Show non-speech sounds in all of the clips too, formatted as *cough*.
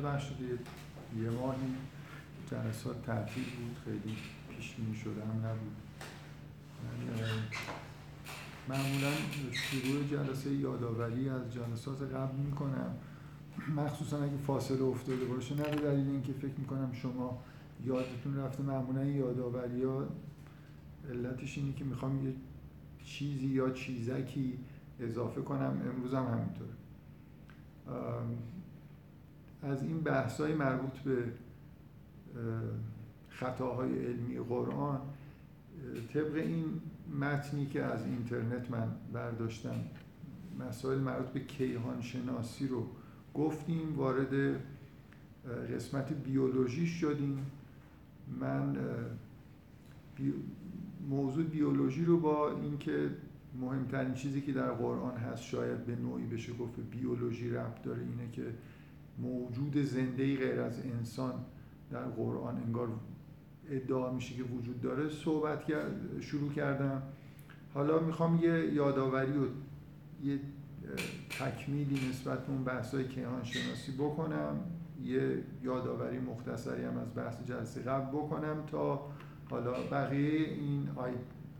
ببخشید یه ماهی جلسات تعطیل بود خیلی پیش بینی شده هم نبود. معمولا شروع جلسه یادآوری از جلسات قبل می‌کنم. مخصوصا اگه فاصله افتاده باشه نه به دلیل اینکه فکر می‌کنم شما یادتون رفته معمولا یادآوری ها علتش اینه که می‌خوام یه چیزی یا چیزکی اضافه کنم. امروز هم همینطور از این بحث های مربوط به خطاهای علمی قرآن طبق این متنی که از اینترنت من برداشتم مسائل مربوط به کیهان شناسی رو گفتیم وارد قسمت بیولوژی شدیم. من موضوع بیولوژی رو با اینکه مهمترین چیزی که در قرآن هست شاید به نوعی بشه گفت بیولوژی ربط داره اینه که موجود زنده غیر از انسان در قرآن انگار ادعا میشه که وجود داره. صحبت شروع کردم. حالا می‌خوام یه یادآوری و یه تکمیلی نسبت به اون بحثای کیهان شناسی بکنم. یه یادآوری مختصری هم از بحث جلسه قبل بکنم تا حالا بقیه این آی...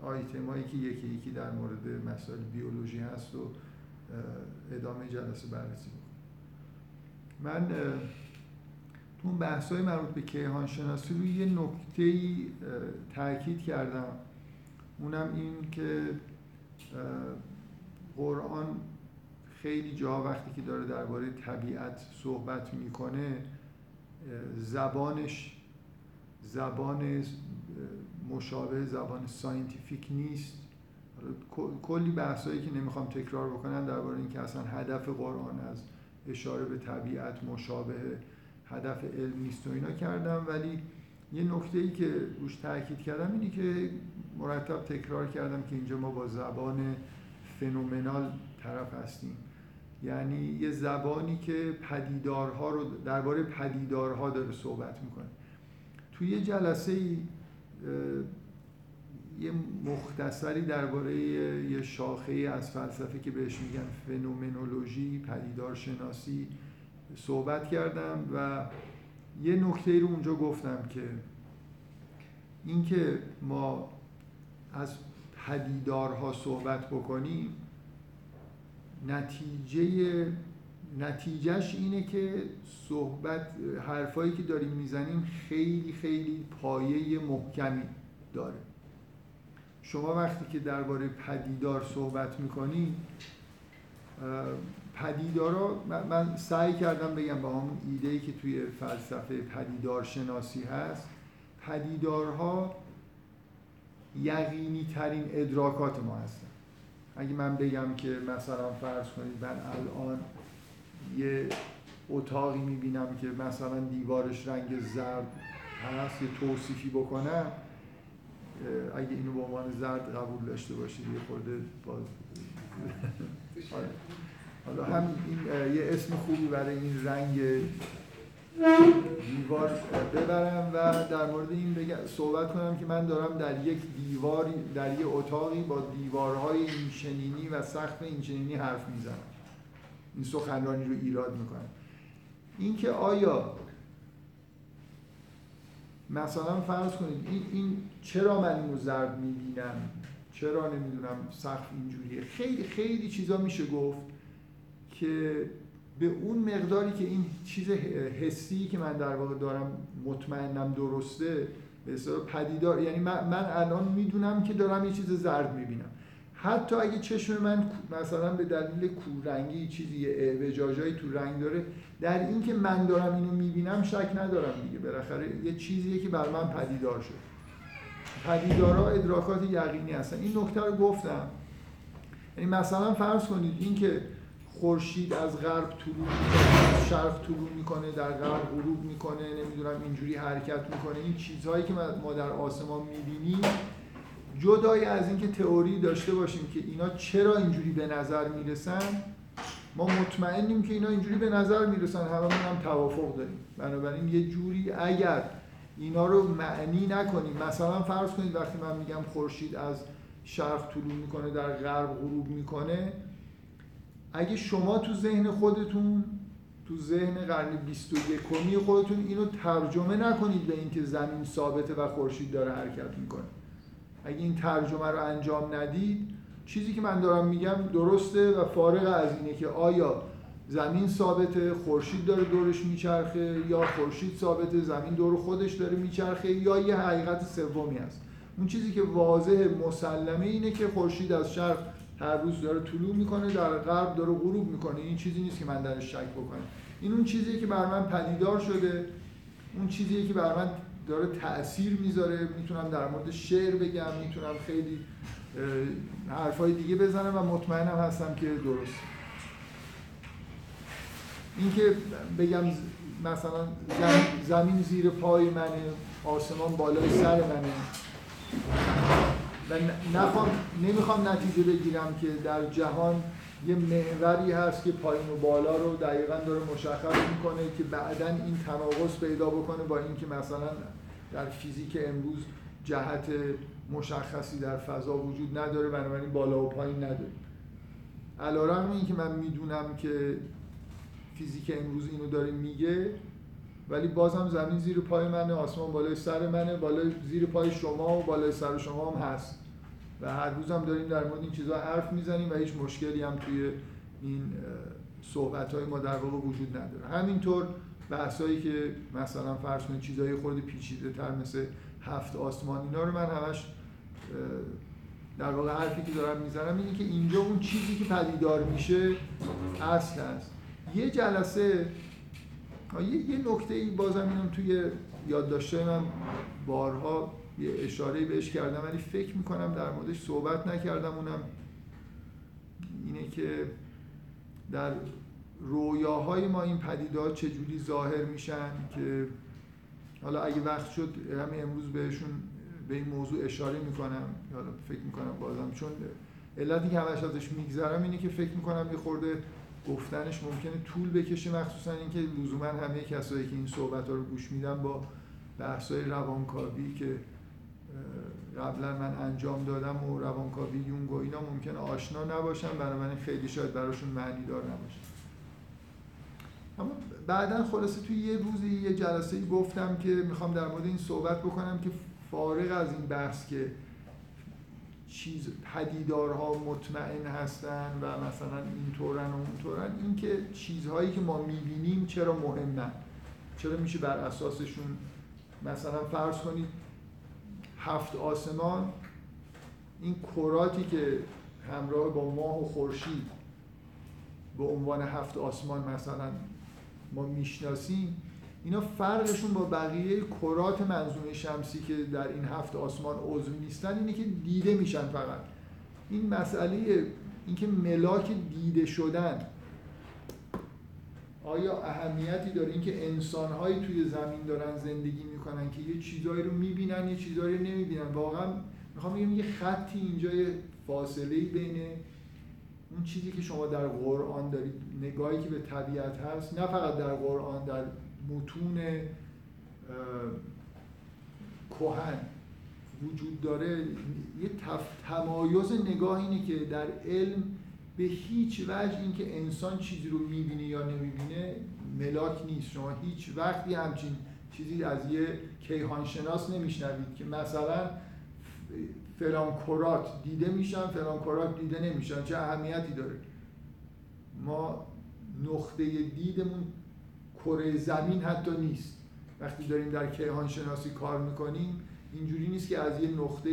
آیتمایی که یکی یکی در مورد مسائل بیولوژی هست و ادامه جلسه بررسی من تو اون بحث های مربوط به کیهان شناسی روی یه نکته ای تاکید کردم. اونم این که قرآن خیلی جا وقتی که داره درباره طبیعت صحبت می‌کنه زبانش زبان مشابه زبان scientific نیست. کلی بحثایی که نمی‌خوام تکرار بکنم درباره اینکه اصلا هدف قرآن از اشاره به طبیعت مشابه هدف علم نیست و اینا کردم. ولی یه نکته ای که روش تاکید کردم اینی که مرتب تکرار کردم که اینجا ما با زبان فنومنال طرف هستیم. یعنی یه زبانی که پدیدارها رو درباره پدیدارها داره صحبت می‌کنه. توی یه جلسه ای یه مختصری درباره یه شاخه از فلسفه که بهش میگن فنومنولوژی پدیدار شناسی صحبت کردم و یه نکته رو اونجا گفتم که اینکه ما از پدیدارها صحبت بکنیم نتیجه نتیجهش اینه که صحبت حرفایی که داریم می‌زنیم خیلی خیلی پایه محکمی داره. شما وقتی که درباره پدیدار صحبت می‌کنید پدیدارا من سعی کردم بگم با همون ایده ای که توی فلسفه پدیدار شناسی هست پدیدارها یقینی ترین ادراکات ما هستن. اگه من بگم که مثلا فرض کنید من الان یه اتاقی می‌بینم که مثلا دیوارش رنگ زرد هست یه توصیفی بکنم اگه اینو به عنوان زرد قبول داشته باشید یه خورده باز. حالا هم این یه اسم خوبی برای این رنگ دیوار ببرم و در مورد این بگم صحبت کنم که من دارم در یک دیواری در یک اتاقی با دیوارهای اینچنینی و سقف اینچنینی حرف می‌زنم این سخنرانی رو ایراد می‌کنم اینکه آیا مثلا فرض کنید این, این چرا من اینو زرد می‌بینم؟ چرا نمی‌دونم سقف اینجوریه؟ خیلی خیلی چیزا میشه گفت که به اون مقداری که این چیز حسی که من در واقع دارم مطمئنم درسته به پدیدار یعنی من, من الان می‌دونم که دارم یه چیز زرد می‌بینم. حتی اگه چشم من مثلا به دلیل کورنگی چیزی اعوجاجایی تو رنگ داره در اینکه من دارم اینو می‌بینم شک ندارم دیگه. بالاخره یه چیزیه که بر من پدیدار شد. پدیدارا ادراکات یقینی هستن. این نکته رو گفتم. یعنی مثلا فرض کنید اینکه خورشید از غرب طلوع می‌کنه از شرق طلوع می‌کنه در غرب غروب می‌کنه نمی‌دونم اینجوری حرکت می‌کنه. این چیزهایی که ما در آسمان می‌بینیم جدای از اینکه تئوری داشته باشیم که اینا چرا اینجوری به نظر می‌رسن ما مطمئنیم که اینا اینجوری به نظر می‌رسن هممون هم توافق داریم. بنابراین یه جوری اگر اینا رو معنی نکنیم مثلا فرض کنید وقتی من میگم خورشید از شرق طلوع می‌کنه در غرب غروب می‌کنه اگه شما تو ذهن خودتون تو ذهن قرن 21 خودتون اینو ترجمه نکنید به اینکه زمین ثابته و خورشید داره حرکت می‌کنه. اگه این ترجمه رو انجام ندید چیزی که من دارم میگم درسته و فارغ از اینه که آیا زمین ثابته خورشید داره دورش میچرخه یا خورشید ثابته زمین دور خودش داره میچرخه یا یه حقیقت سومی هست. اون چیزی که واضح مسلمه اینه که خورشید از شرق هر روز داره طلوع می‌کنه در غرب داره غروب می‌کنه. این چیزی نیست که من درش شک بکنم. این اون چیزیه که بر من پدیدار شده اون چیزیه که بر من داره تاثیر می‌ذاره. می‌تونم در مورد شعر بگم می‌تونم خیلی حرفای دیگه بزنم و مطمئنم هستم که درست. اینکه بگم مثلا زمین زیر پای منه آسمان بالای سر منه. و نخوام نمی‌خوام نتیجه بگیرم که در جهان یه محوری هست که پایین و بالا رو دقیقا داره مشخص می‌کنه که بعدا این تناقض پیدا بکنه با اینکه مثلا در فیزیک امروز جهت مشخصی در فضا وجود نداره بنابراین بالا و پایین نداره علیرغم اینکه من می‌دونم که فیزیک امروز اینو داره میگه ولی بازم زمین زیر پای منه آسمان بالای سر منه بالای زیر پای شما و بالای سر شما هم هست. و هر روز هم داریم در مورد این چیزها حرف می‌زنیم و هیچ مشکلی هم توی این صحبت های ما در واقع وجود نداره. همینطور بحثایی که مثلا فرض کنید چیزهای خورده پیچیده تر مثل هفت آسمان اینا رو من همش در واقع حرفی که دارم می‌زنم اینه که اینجا اون چیزی که پدیدار میشه اصل هست. یه جلسه یه, یه نکته ای بازم اینم توی یادداشته من بارها یه اشاره بهش کردم ولی فکر می‌کنم در موردش صحبت نکردم. اونم اینه که در رویاهای ما این پدیدار چجوری ظاهر میشن که حالا اگه وقت شد همین امروز بهشون به این موضوع اشاره می‌کنم. حالا فکر می‌کنم بازم چون علتی که همش ازش میگذرم اینه که فکر می‌کنم یه خورده گفتنش ممکنه طول بکشه مخصوصا اینکه لزوما همه کسایی که این صحبت ها رو گوش میدن با بحثای روانکاوی که قبلا من انجام دادم و روانکاوی یونگ و اینا ممکنه آشنا نباشن. بنابراین خیلی شاید براشون معنی دار نباشه. اما بعدا خلاصه توی یه روزی یه جلسه گفتم که می‌خوام در مورد این صحبت بکنم که فارغ از این بحث که چیز پدیدارها مطمئن هستن و مثلا اینطورن و اونطورن اینکه چیزهایی که ما می‌بینیم چرا مهمن؟ چرا میشه بر اساسشون؟ مثلا فرض کنید هفت آسمان این کراتی که همراه با ماه و خورشید به عنوان هفت آسمان مثلا ما می‌شناسیم اینا فرقشون با بقیه کرات منظومه شمسی که در این هفت آسمان عضو نیستن اینه که دیده میشن فقط. این مسئله اینکه ملاک دیده شدن آیا اهمیتی داره؟ اینکه انسانهایی توی زمین دارن زندگی می‌کنن که یه چیزایی رو می‌بینن یه چیزایی رو نمی‌بینن. واقعا می‌خوام بگم یه خطی اینجا فاصله بین اون چیزی که شما در قرآن دارید نگاهی که به طبیعت هست نه فقط در قرآن در متون کهن وجود داره. یه تمایز نگاه اینه که در علم به هیچ وجه اینکه انسان چیزی رو می‌بینه یا نمی‌بینه ملاک نیست. شما هیچ وقتی همچین چیزی از یه کیهانشناس نمیشنوید که مثلا فلان کرات دیده میشن فلان کرات دیده نمیشن. چه اهمیتی داره؟ ما نقطه دیدمون کره زمین حتی نیست. وقتی داریم در کیهان شناسی کار می‌کنیم اینجوری نیست که از یه نقطه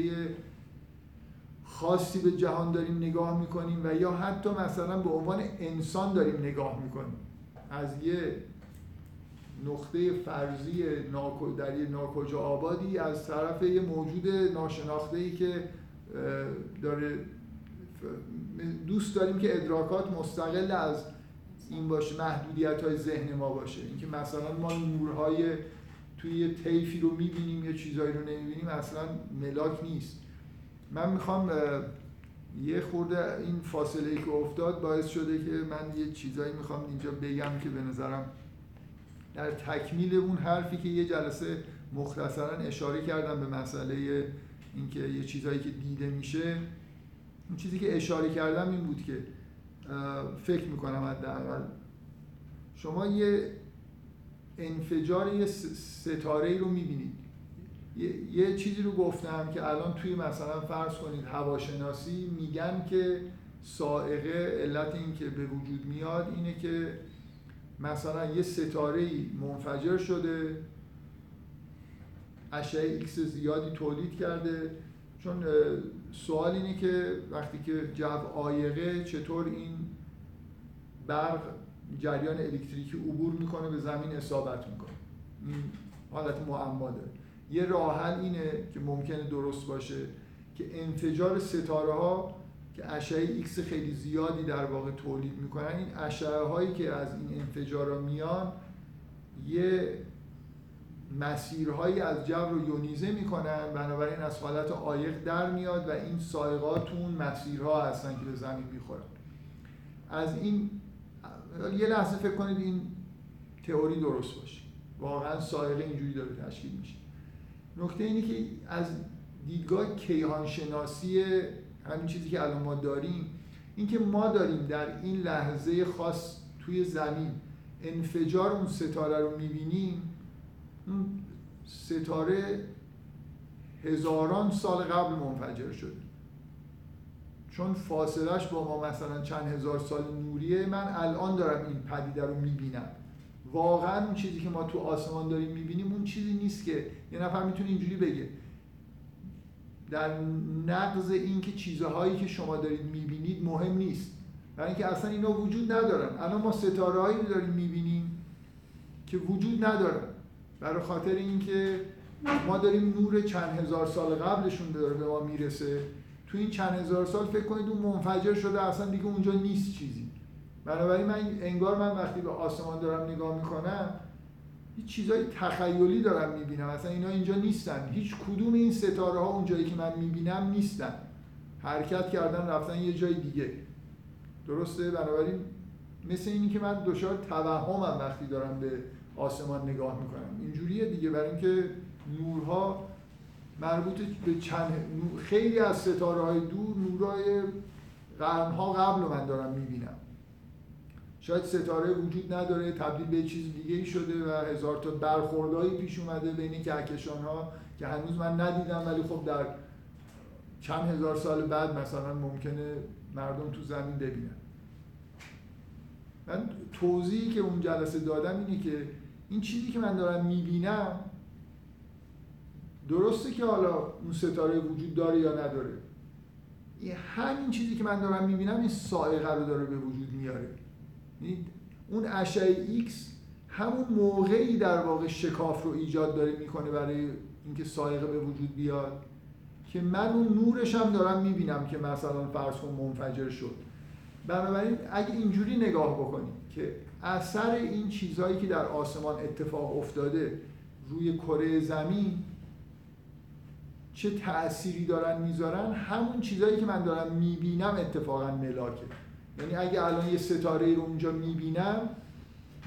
خاصی به جهان داریم نگاه می‌کنیم و یا حتی مثلا به عنوان انسان داریم نگاه می‌کنیم. از یه نقطه فرضی در یه ناکجا آبادی از طرف یه موجود ناشناخته ای که داره دوست داریم که ادراکات مستقل از این باشه محدودیت های ذهن ما باشه. اینکه مثلا ما نورهای توی یه طیفی رو می‌بینیم یه چیزایی رو نمی‌بینیم اصلا ملاک نیست. من می‌خوام یه خورده این فاصله که افتاد باعث شده که من یه چیزایی می‌خوام اینجا بگم که به نظرم در تکمیل اون حرفی که یه جلسه مختصرا اشاره کردم به مسئله اینکه یه چیزایی که دیده میشه اون چیزی که اشاره کردم این بود که فکر می‌کنم حداقل شما یه انفجار یه ستاره ای رو می‌بینید. یه،, چیزی رو گفتم که الان توی مثلا فرض کنید هواشناسی میگن که سائقه علت این که به وجود میاد اینه که مثلا یه ستاره منفجر شده اشعه ایکس زیادی تولید کرده. چون سوال اینه که وقتی که جو عایقه چطور این برق جریان الکتریکی عبور می‌کنه به زمین اصابت می‌کنه. این حالت معما داره. یه راه اینه که ممکنه درست باشه که انفجار ستاره ها که اشعه ایکس خیلی زیادی در واقع تولید می‌کنن. این اشعه هایی که از این انفجار میان یه مسیرهایی از جو رو یونیزه می‌کنن بنابراین از حالت عایق در میاد و این سایقات اون مسیرها هستن که به زمین می‌خورن. از این یه لحظه فکر کنید این تئوری درست باشه. واقعا سایقه اینجوری داره تشکیل میشه. نکته اینه که از دیدگاه کیهانشناسی همین چیزی که الان ما داریم اینکه ما داریم در این لحظه خاص توی زمین انفجار اون ستاره رو می‌بینیم اون ستاره هزاران سال قبل منفجر شد. چون فاصلش با ما مثلا چند هزار سال نوریه من الان دارم این پدیده رو می‌بینم. واقعا اون چیزی که ما تو آسمان داریم می‌بینیم اون چیزی نیست که یه نفر می‌تونه اینجوری بگه. در نقض اینکه چیزهایی که شما دارید می‌بینید مهم نیست. برای اینکه اصلا اینا وجود ندارن. الان ما ستاره هایی داریم می‌بینیم که وجود ندارن. برای خاطر اینکه ما داریم نور چند هزار سال قبلشون داره به ما می‌رسه. تو این چند هزار سال فکر کنید اون منفجر شده اصلا دیگه اونجا نیست چیزی. بنابراین من انگار من وقتی به آسمان دارم نگاه می‌کنم هیچ چیزای تخیلی دارم می‌بینم. اصلا اینا اینجا نیستن. هیچ کدوم این ستاره ها اونجایی که من می‌بینم نیستن. حرکت کردن رفتن یه جای دیگه. درسته؟ بنابراین مثل اینی که من دچار توهمم وقتی دارم به آسمان نگاه می‌کنم. اینجوریه دیگه. برای اینکه نورها مربوط به چند خیلی از ستاره های دور نورهای قرنها قبل من دارم می‌بینم. شاید ستاره وجود نداره تبدیل به چیز دیگه ای شده و هزار تا برخوردهایی پیش اومده بین کهکشان ها که هنوز من ندیدم ولی خب در چند هزار سال بعد مثلا ممکنه مردم تو زمین ببینن. من توضیحی که اون جلسه دادم اینه که این چیزی که من دارم می‌بینم درسته که حالا اون ستاره وجود داره یا نداره. همین چیزی که من دارم می‌بینم این صاعقه رو داره به وجود میاره. اون اشعه ایکس همون موقعی در واقع شکاف رو ایجاد داره می‌کنه برای اینکه سایقه به وجود بیاد که من اون نورش هم دارم می‌بینم که مثلا فرض کن منفجر شد. بنابراین اگه اینجوری نگاه بکنیم که اثر این چیزهایی که در آسمان اتفاق افتاده روی کره زمین چه تأثیری دارن می‌ذارن همون چیزهایی که من دارم می‌بینم اتفاقا ملاکه. یعنی اگه الان یه ستاره رو اونجا می‌بینم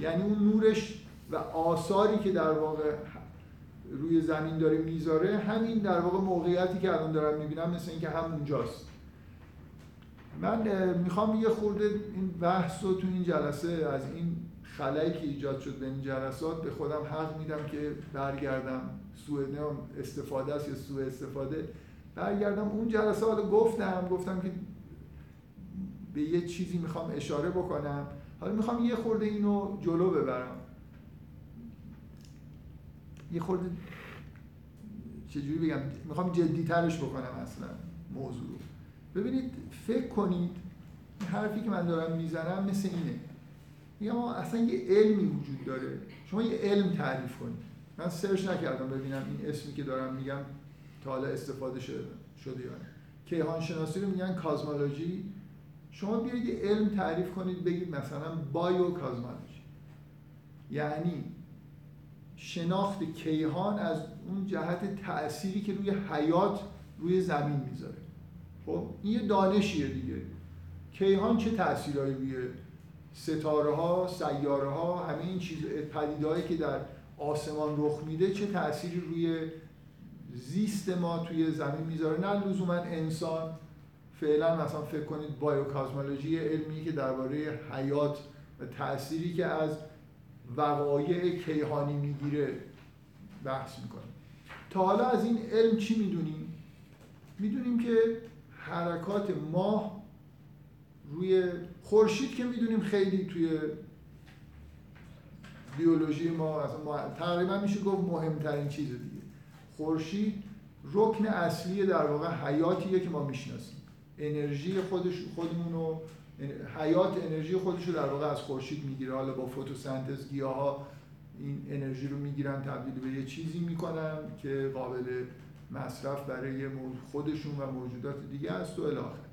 یعنی اون نورش و آثاری که در واقع روی زمین داره می‌ذاره همین در واقع موقعیتی که الان دارم می‌بینم مثل اینکه همونجاست. من می‌خوام یه خورده این بحث رو تو این جلسه از این خلایی که ایجاد شد به این جلسات به خودم حق میدم که برگردم. سوء استفاده است یا سوء استفاده. برگردم اون جلسه گفتم گفتم که به یه چیزی می‌خوام اشاره بکنم. حالا می‌خوام یه خورده اینو جلو ببرم. یه خورده چجوری بگم؟ می‌خوام جدی ترش بکنم اصلا موضوع رو. ببینید فکر کنید حرفی که من دارم می‌زنم مثل اینه. میگم اصلا یه علمی وجود داره. شما یه علم تعریف کنید. من سرچ نکردم ببینم این اسمی که دارم میگم تا حالا استفاده شده شده یا نه. کیهان شناسی رو میگن کازمولوژی. شما بیاید یه علم تعریف کنید بگید مثلا بایو یعنی شناخت کیهان از اون جهت تأثیری که روی حیات روی زمین می‌ذاره. خب؟ این یه دانشیه دیگه. کیهان چه تأثیرهایی روی ستاره ها سیاره ها همه چیز پدیدهایی که در آسمان رخ میده چه تأثیری روی زیست ما توی زمین می‌ذاره؟ نه لزوما انسان. فعلا مثلا فکر کنید بایوکازمولوژی علمی که درباره حیات و تأثیری که از وقایع کیهانی می‌گیره بحث می‌کنیم. تا حالا از این علم چی می‌دونیم؟ می‌دونیم که حرکات ماه روی خورشید که می‌دونیم خیلی توی بیولوژی ما تقریبا میشه گفت مهمترین چیز دیگه. خورشید رکن اصلی در واقع حیاتیه که ما می‌شناسیم. انرژی خودش خودمون رو حیات انرژی خودش رو در واقع از خورشید می‌گیره. حالا با فتوسنتز گیاه ها این انرژی رو می‌گیرن تبدیل به یه چیزی می‌کنن که قابل مصرف برای خودشون و موجودات دیگه است و الاخر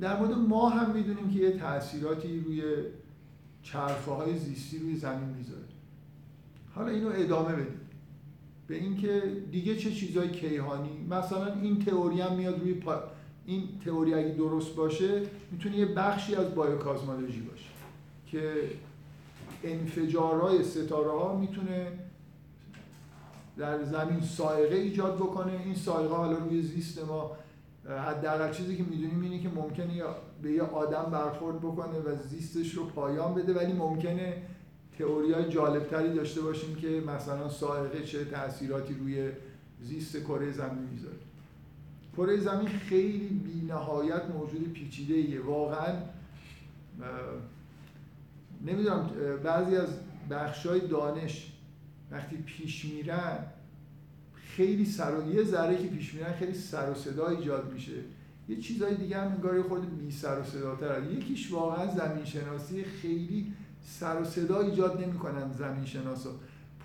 در مورد ما هم می‌دونیم که یه تاثیراتی روی چرخه های زیستی روی زمین می‌ذاره. حالا اینو ادامه بدیم. به اینکه دیگه چه چیزای کیهانی؟ مثلا این تئوری هم میاد روی پا... این تئوری اگه درست باشه می‌تونه یه بخشی از بایوکازمولوژی باشه که انفجارهای ستاره ها می‌تونه در زمین سائقه ایجاد بکنه. این سائقه حالا روی زیست ما حداقل چیزی که می‌دونیم اینه که ممکنه به یه آدم برخورد بکنه و زیستش رو پایان بده ولی ممکنه تئوری های جالبتری داشته باشیم که مثلا سائقه چه تاثیراتی روی زیست کره زمین می‌ذاره. کره زمین خیلی بی نهایت موجود پیچیده ایه واقعا نمی‌دونم بعضی از بخشای دانش وقتی پیش میرن خیلی سر و یه ذره که پیش میرن خیلی سر و صدا ایجاد میشه. یه چیزای دیگه هم انگار خود بی سر و صداتر یکیش واقعا زمین شناسی خیلی سر و صدا ایجاد نمی‌کنن زمین شناسا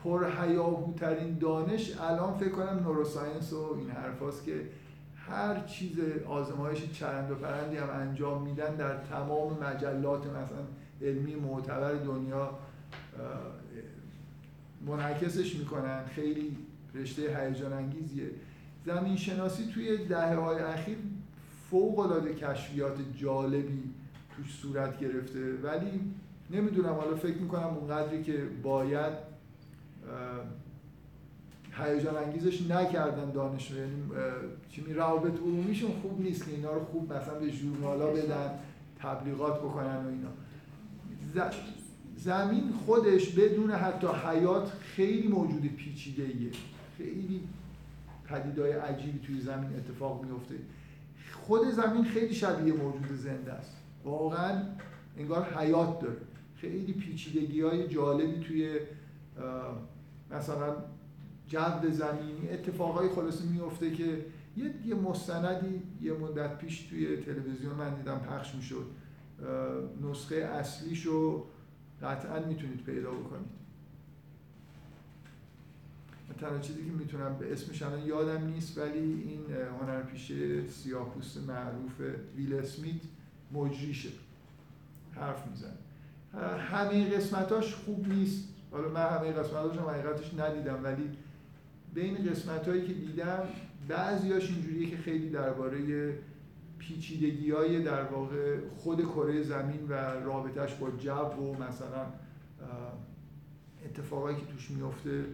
پر هیاهوترین دانش الان فکر کنم نوروساینس و این حرفاست که هر چیز آزمایش چرند و پرندی هم انجام میدن در تمام مجلات مثلا علمی معتبر دنیا منعکسش می‌کنن. خیلی رشته هیجان انگیزیه. زمین شناسی توی دهه های اخیر فوق العاده کشفیات جالبی توش صورت گرفته. ولی نمی‌دونم حالا فکر می‌کنم اونقدری که باید هیجان انگیزش نکردن دانش یعنی چی روابط عمومیشون خوب نیست که اینا رو خوب مثلا به ژورنالا بدن تبلیغات بکنن و اینا. زمین خودش بدون حتی حیات خیلی موجود پیچیده ایه خیلی پدیدهای عجیبی توی زمین اتفاق میفته خود زمین خیلی شبیه موجود زنده است. واقعا انگار حیات داره. خیلی پیچیدگی های جالبی توی مثلا جو زمینی اتفاقای خلاصه میفته که یه مستندی یه مدت پیش توی تلویزیون من دیدم پخش می‌شد. نسخه اصلیشو قطعا می‌تونید پیدا بکنید. تنها چیزی که می‌تونم به اسمش الان یادم نیست ولی این هنرپیشه سیاه‌پوست معروف ویل اسمیت مجریشه. حرف می‌زنه. همه قسمتاش خوب نیست. حالا من همه قسمتاش هم حقیقتش ندیدم ولی بین قسمت هایی که دیدم بعضیاش اینجوریه که خیلی درباره پیچیدگی های در واقع خود کره زمین و رابطش با جو و مثلا اتفاقایی که توش میفته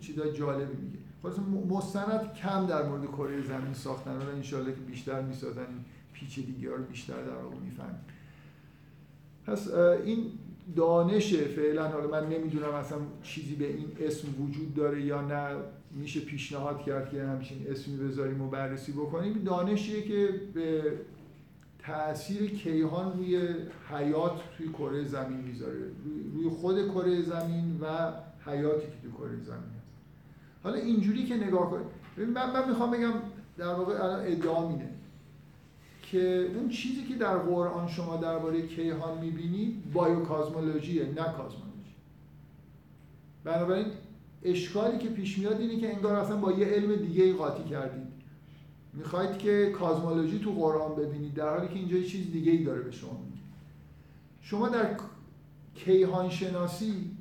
چیزای جالبی میگه. خلاص مستند کم در مورد کره زمین ساختن و انشالله که بیشتر می‌سازن این پیچیدگی ها رو بیشتر در واقع می‌فهمیم. پس این دانش فعلا حالا من نمی‌دونم اصلا چیزی به این اسم وجود داره یا نه میشه پیشنهاد کرد که همچین اسمی بذاریم و بررسی بکنیم. دانشیه که به تاثیر کیهان روی حیات توی کره زمین می‌ذاره. روی خود کره زمین و حیاتی که توی کره زمین هست. حالا اینجوری که نگاه کنید من, من می‌خوام بگم در واقع الان ادعا اینه. که اون چیزی که در قرآن شما درباره کیهان می‌بینید بایوکازمولوژیه نه کازمولوژی. بنابراین اشکالی که پیش میاد اینه که انگار اصلا با یه علم دیگه ای قاطی کردید. می‌خواید که کازمولوژی تو قرآن ببینید در حالی که اینجا یه چیز دیگه ای داره به شما میگه. شما در کیهان شناسی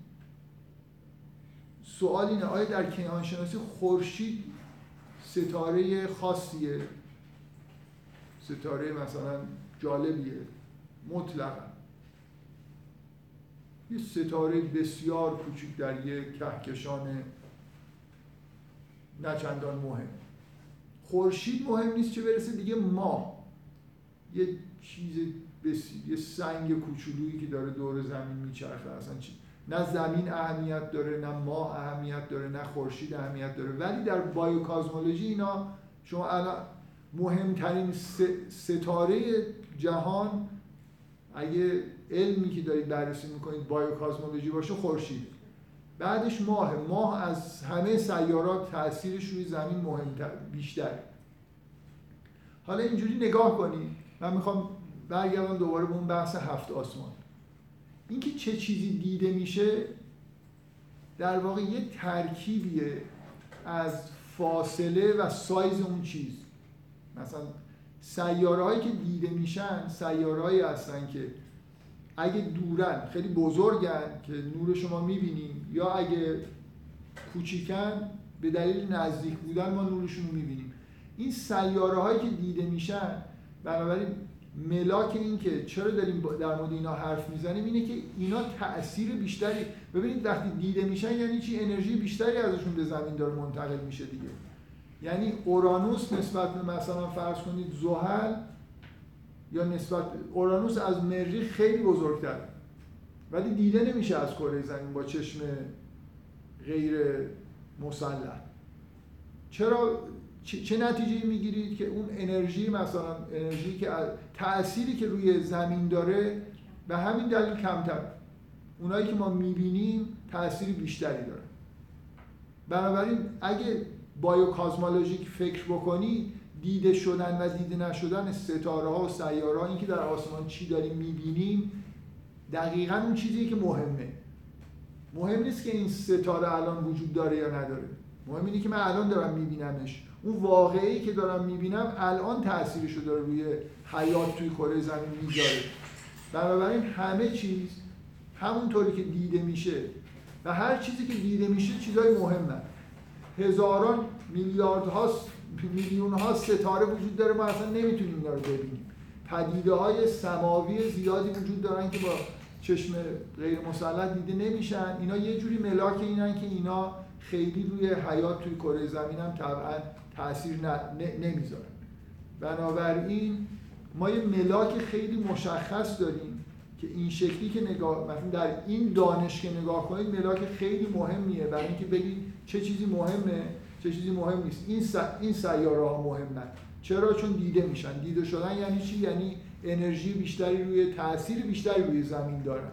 سوال اینه آیا در کیهان شناسی خورشید ستاره خاصیه؟ ستاره مثلا جالبیه مطلقا. یه ستاره بسیار کوچک در یک کهکشان نچندان مهم. خورشید مهم نیست چه برسه دیگه ما. یه چیز یه سنگ کوچولویی که داره دور زمین میچرخه اصلا چی نه زمین اهمیت داره نه ماه اهمیت داره نه خورشید اهمیت داره. ولی در بایوکازمولوژی اینا شما الان مهمترین ستاره جهان اگه علمی که دارید بررسی می‌کنید بایوکازمولوژی باشه خورشید بعدش ماه. ماه از همه سیارات تاثیرش روی زمین مهمتر بیشتر. حالا اینجوری نگاه کنید من می‌خوام برگردم دوباره به اون بحث هفت آسمان. اینکه چه چیزی دیده میشه در واقع یه ترکیبیه از فاصله و سایز اون چیز. مثلا سیاره هایی که دیده میشن سیاره هایی هستن که اگه دورن خیلی بزرگن که نور شما می‌بینیم یا اگه کوچیکن به دلیل نزدیک بودن ما نورشون رو می‌بینیم. این سیاره هایی که دیده میشن بنابراین ملاک این که چرا داریم در مورد اینا حرف می‌زنیم اینه که اینا تاثیر بیشتری ببینید وقتی دیده میشن یعنی چی؟ انرژی بیشتری ازشون به زمین داره منتقل میشه دیگه. یعنی اورانوس نسبت به مثلا فرض کنید زحل یا نسبت اورانوس از مریخ خیلی بزرگتر. ولی دیده نمیشه از کره زمین با چشم غیر مسلح. چرا؟ چه نتیجه می‌گیرید که اون انرژی مثلا انرژی که تأثیری که روی زمین داره به همین دلیل کمتر. اونایی که ما می‌بینیم تأثیر بیشتری داره. بنابراین اگه بایوکازمولوژیک فکر بکنی دیده شدن و دیده نشدن ستاره ها و سیاره ها اینکه در آسمان چی داریم می‌بینیم دقیقا اون چیزی که مهمه. مهم نیست که این ستاره الان وجود داره یا نداره. مهم اینه که من الان دارم میبینمش. اون واقعی که دارم می‌بینم الان تاثیرشو داره روی حیات توی کره زمین می‌ذاره. بنابراین همه چیز همونطوری که دیده میشه و هر چیزی که دیده میشه چیزای مهمه. هزاران میلیارد هاست میلیون ها ستاره وجود داره ما اصلا نمی‌تونیم اینا رو ببینیم. پدیده های سماوی زیادی وجود دارن که با چشم غیر مسلط دیده نمیشن. اینا یه جوری ملاک اینن که اینا خیلی روی حیات توی کره زمین هم طبعا تاثیر نمی‌ذارن. بنابراین ما یه ملاک خیلی مشخص داریم که این شکلی که نگاه مثلا در این دانش که نگاه کنید ملاک خیلی مهمیه. برای اینکه بگید چه چیزی مهمه چه چیزی مهم نیست. این س... این سیاره ها مهمن چرا؟ چون دیده میشن. دیده شدن یعنی چی؟ یعنی انرژی بیشتری روی تاثیر بیشتری روی زمین دارن.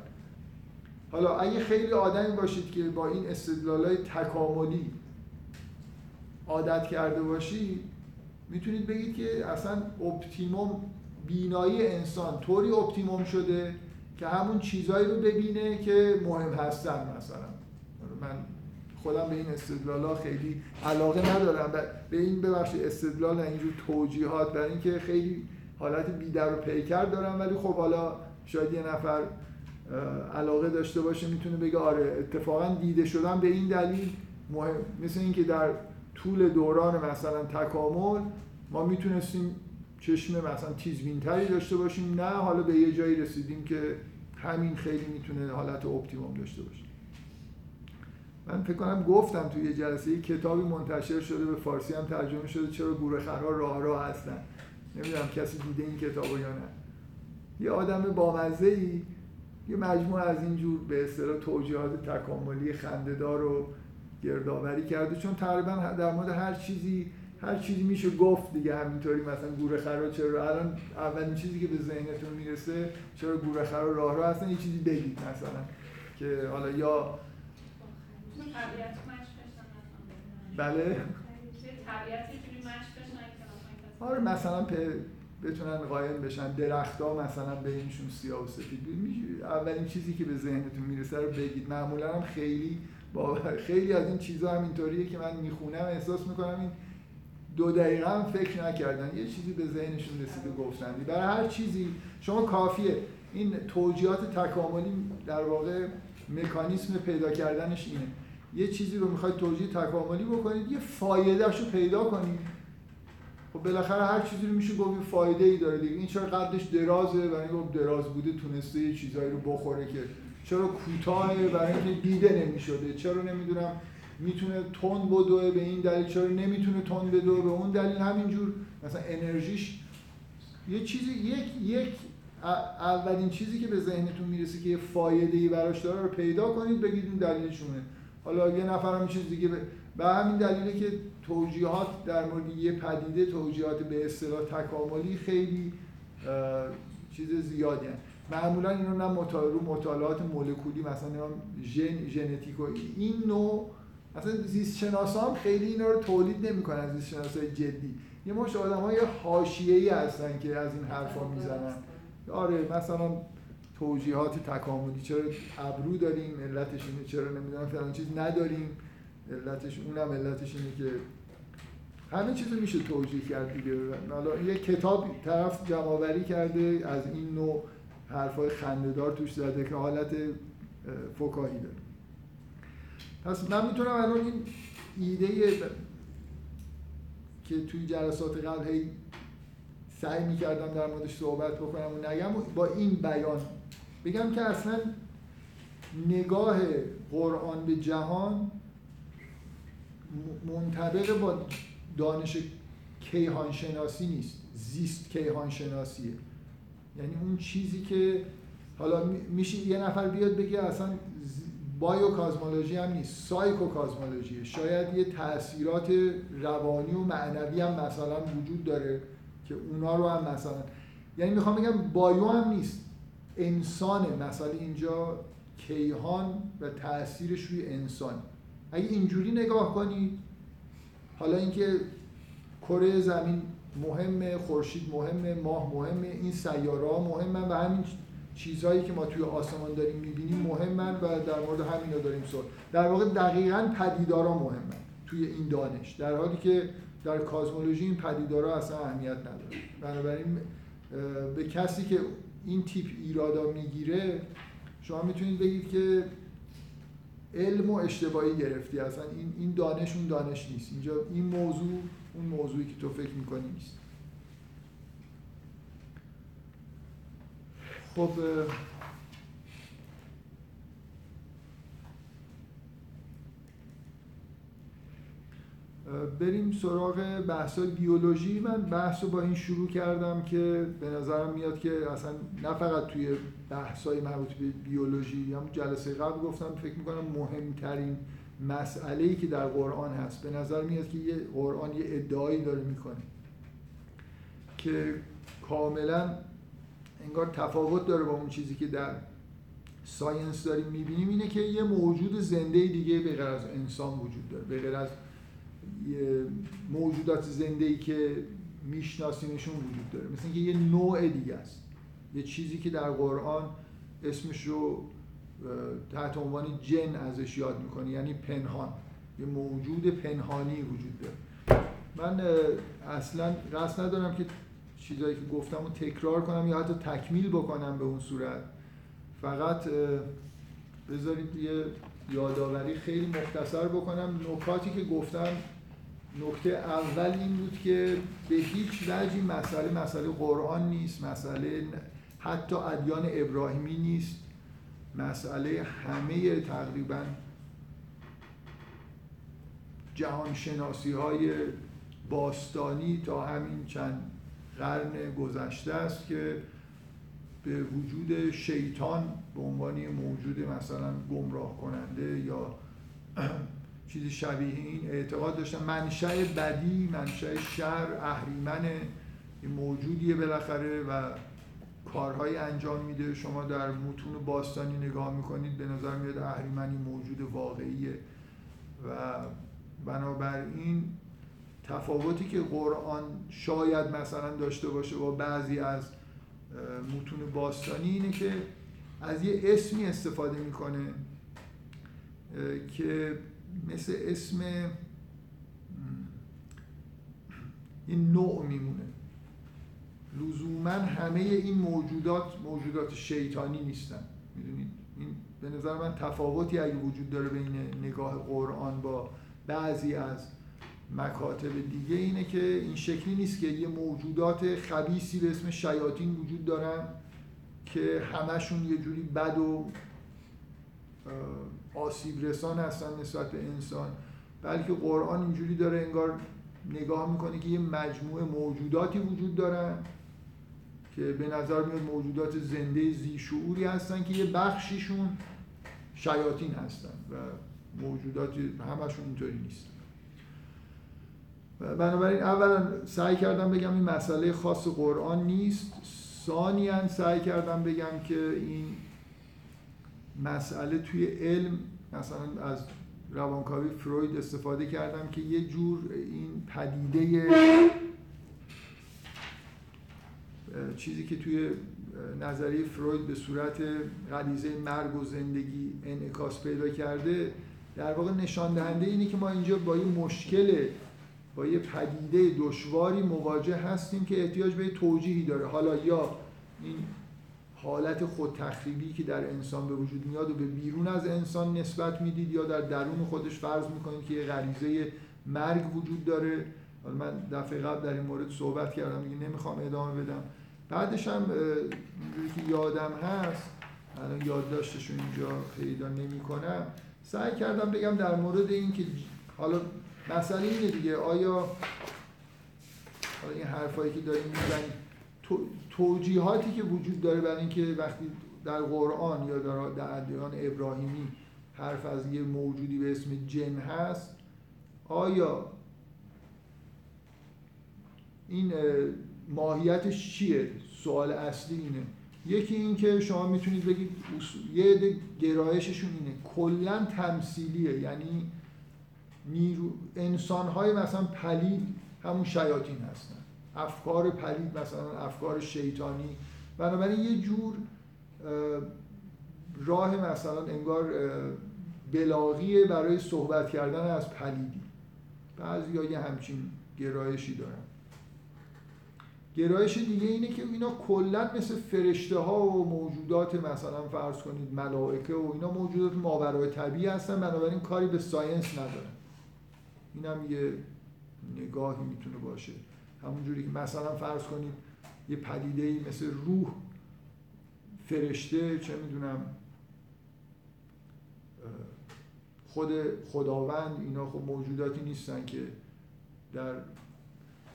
حالا اگه خیلی آدمی باشید که با این های تکاملی عادت کرده باشید می‌تونید بگید که اصلا optimum بینایی انسان طوری optimum شده که همون چیزهایی رو ببینه که مهم هستن مثلا. من خودم به این استدلال خیلی علاقه ندارم. به این ببخشید استدلال اینجور توجیهات برای اینکه خیلی حالت بی در و پیکر داره ولی خب حالا شاید یه نفر علاقه داشته باشه می‌تونه بگه آره اتفاقا دیده شدن به این دلیل مهم. مثل اینکه در طول دوران مثلا تکامل ما می‌تونستیم چشم مثلا تیزبینتری داشته باشیم. نه حالا به یه جایی رسیدیم که همین خیلی می‌تونه حالت اپتیموم داشته باشه. من فکر کنم گفتم توی یه جلسه کتابی منتشر شده به فارسی هم ترجمه شده چرا گورخرها راه راه هستن. نمی‌دونم کسی دیده این کتابو یا نه. یه آدم بامزه ای یه مجموعه از اینجور به اصطلاح توجیهات تکاملی خندهدار رو گردآوری کرده چون تقریبا در مورد هر چیزی هر چیزی میشه گفت دیگه همینطوری مثلا گورخرها چرا الان اولین چیزی که به ذهنتون می‌رسه چرا گورخرها راه راه هستن یه چیزی بگید مثلا که حالا یا بله؟ آره مثلا بتونن قایم بشن درختها مثلا بینشون سیاه و سفید اولین چیزی که به ذهنتون می‌رسه رو بگید. معمولا هم خیلی با خیلی از این چیزها هم اینطوریه که من می‌خونم احساس می‌کنم این دو دقیقه هم فکر نکردن. یه چیزی به ذهنشون رسیده گفتن. برای هر چیزی شما کافیه. این توجیهات تکاملی در واقع مکانیسم پیدا کردنش اینه. یه چیزی رو می‌خواید توجیه تکاملی بکنید یه فایدهش رو پیدا کنید. خب بالاخره هر چیزی رو میشه گفت فایده ای داره دیگه. این چرا قدش درازه؟ برای اینکه دراز بوده تونسته یه چیزایی رو بخوره که چرا کوتاهه؟ برای اینکه دیده نمی‌شده. چرا نمی‌دونم؟ می‌تونه تند بدوه به این دلیل چرا نمی‌تونه تند بدوه به اون دلیل همینجور مثلا انرژیش یه چیزی یک یک اولین چیزی که به ذهنتون می‌رسه که یه فایده ای براش داره رو پیدا کنید بگید این دلیلشونه حالا یه نفر هم چیز دیگه به همین دلیله که توجیهات در مورد یه پدیده توجیهات به اصطلاح تکاملی خیلی چیز زیادی هست. معمولا اینو نه مطالعات مولکولی مثلا ژن ژنتیک این نوع اصلا زیست شناسا هم خیلی اینا رو تولید نمی‌کنن زیست شناسای جدی. یه مش آدم های حاشیه‌ای هستن که از این حرفا می‌زنن. آره مثلا توجیهات تکاملی چرا ابرو داریم علتش اینه چرا نمی‌دونم فلان چیز نداریم علتش اونم علتش اینه که همه چیزو میشه توجیه کرد دیگه. حالا یه کتاب طرف جمعآوری کرده از این نوع حرفای خندهدار توش زده که حالت فکاهی داره. پس من می‌تونم الان این ایده که توی جلسات قبل هی سعی می‌کردم در موردش صحبت بکنم و نگم با این بیان بگم که اصلا نگاه قرآن به جهان منطبق با دانش کیهان شناسی نیست زیست کیهان شناسیه یعنی اون چیزی که حالا میشه یه نفر بیاد بگه اصلا بایو کازمولوژی هم نیست سایکو کازمولوژی شاید یه تاثیرات روانی و معنوی هم مثلا وجود داره که اونا رو هم مثلا. یعنی می‌خوام بگم بایو هم نیست. انسانه. مثلا اینجا کیهان و تاثیرش روی انسان. اگه اینجوری نگاه کنی حالا اینکه کره زمین مهمه خورشید مهمه ماه مهمه این سیاره ها مهمن و همین چیزهایی که ما توی آسمان داریم می‌بینیم مهمن و در مورد همینا داریم سوال در واقع دقیقا پدیدارا مهمن توی این دانش. در حالی که در کازمولوژی این پدیدارا اصلا اهمیت نداره. بنابراین به کسی که این تیپ ایرادا می‌گیره شما می‌تونید بگید که علم و اشتباهی گرفتی. اصلا این این دانش اون دانش نیست. اینجا این موضوع اون موضوعی که تو فکر می‌کنی نیست. خب بریم سراغ بحث بیولوژی. من بحث رو با این شروع کردم که به نظرم میاد که اصلا نه فقط توی بحث های مربوط به بیولوژی هم جلسه قبل گفتم فکر می‌کنم مهمترین مسئله ای که در قرآن هست. به نظر میاد که یه قرآن یه ادعایی داره می‌کنه که کاملا انگار تفاوت داره با اون چیزی که در ساینس داریم می‌بینیم. اینه که یه موجود زنده دیگه به غیر از انسان وجود داره. به غیر از موجودات زنده ای که میشناسیمشون وجود داره. مثل اینکه یه نوع دیگه است. یه چیزی که در قرآن اسمش رو تحت عنوان جن ازش یاد می‌کنه یعنی پنهان. یه موجود پنهانی وجود داره. من اصلا قصد ندارم که چیزایی که گفتم رو تکرار کنم یا حتی تکمیل بکنم به اون صورت. فقط بذارید یه یادآوری خیلی مختصر بکنم. نکاتی که گفتم نکته اول این بود که به هیچ وجهی مسئله مسئله قرآن نیست مسئله حتی ادیان ابراهیمی نیست. مسئله همه تقریبا جهانشناسی های باستانی تا همین چند قرن گذشته است که به وجود شیطان به عنوان موجود مثلا گمراه کننده یا *clears throat* چیزی شبیه این اعتقاد داشتن. منشأ بدی منشأ شر اهریمن موجودیه بالاخره و کارهایی انجام میده. شما در متون باستانی نگاه می‌کنید به نظر میاد اهریمنی موجود واقعیه و بنابراین تفاوتی که قرآن شاید مثلا داشته باشه با بعضی از متون باستانی اینه که از یه اسمی استفاده می‌کنه که مثل اسم این نوع میمونه. لزوما همه این موجودات موجودات شیطانی نیستن. می‌دونید این به نظر من تفاوتی اگه وجود داره بین نگاه قرآن با بعضی از مکاتب دیگه اینه که این شکلی نیست که یه موجودات خبیسی به اسم شیاطین وجود دارن که همشون یه جوری بد و آسیب رسان هستن نسبت به انسان. بلکه قرآن اینجوری داره انگار نگاه می‌کنه که یه مجموعه موجوداتی وجود دارن که به نظر میاد موجودات زنده زی شعوری هستن که یه بخشیشون شیاطین هستن و موجودات همشون اینطوری نیستن بنابراین اولا سعی کردم بگم این مسئله خاص قرآن نیست. ثانیا سعی کردم بگم که این مسئله توی علم مثلا از روانکاوی فروید استفاده کردم که یه جور این پدیده چیزی که توی نظریه فروید به صورت غریزه مرگ و زندگی انعکاس پیدا کرده در واقع نشان دهنده اینه که ما اینجا با یه مشکل با یه پدیده دشواری مواجه هستیم که احتیاج به توجیهی داره. حالا یا این حالت خود تخریبی که در انسان به وجود میاد و به بیرون از انسان نسبت می‌دید یا در درون خودش فرض می‌کنید که یه غریزه مرگ وجود داره. حالا من دفعه قبل در این مورد صحبت کردم دیگه نمی‌خوام ادامه بدم. بعدش هم که یادم هست الان یادداشتش اینجا پیدا نمی‌کنم سعی کردم بگم در مورد این که حالا مسئله اینه دیگه. آیا حالا این حرفایی که داریم می‌زنیم توجیهاتی که وجود داره برای اینکه وقتی در قرآن یا در ادیان ابراهیمی حرف از یه موجودی به اسم جن هست آیا این ماهیتش چیه؟ سوال اصلی اینه. یکی این که شما می‌تونید بگید یه گرایششون اینه. کلا تمثیلیه. یعنی نیرو انسان های مثلا پلید همون شیاطین هستن. افکار پلید مثلا افکار شیطانی. بنابراین یه جور راه مثلا انگار بلاغیه برای صحبت کردن از پلیدی. بعضی یه همچین گرایشی دارن. گرایش دیگه اینه که اینا کلا مثل فرشته ها و موجودات مثلا فرض کنید ملائکه و اینا موجودات ماورای طبیعی هستن. بنابراین کاری به ساینس ندارن. این هم یه نگاهی می‌تونه باشه. همونجوری که مثلا فرض کنید یه پدیده ای مثل روح فرشته چه می‌دونم خود خداوند اینا خب موجوداتی نیستن که در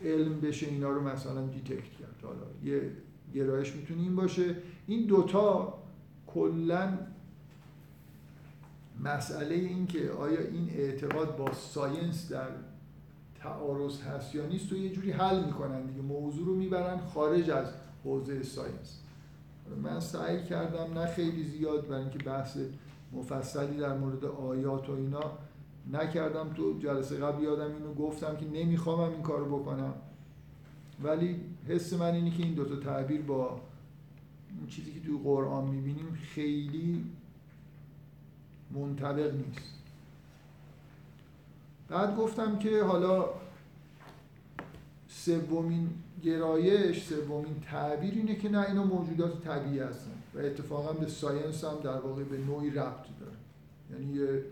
علم بشه اینا رو مثلا detect کرد. حالا یه گرایش می‌تونه این باشه. این دوتا کلا مسئله این که آیا این اعتقاد با science در تعارض هست یا نیست و یه جوری حل می‌کنن دیگه. موضوع رو می‌برن خارج از حوزه science. من سعی کردم نه خیلی زیاد برای اینکه بحث مفصلی در مورد آیات و اینا نکردم. تو جلسه قبل یادم اینو گفتم که نمی‌خوام این کارو بکنم. ولی حس من اینه که این دوتا تعبیر با این چیزی که توی قرآن می‌بینیم خیلی منطبق نیست. بعد گفتم که حالا سومین گرایش سومین تعبیر اینه که نه اینا موجودات طبیعی هستن و اتفاقا به ساینس هم در واقع به نوعی ربط داره. یعنی یه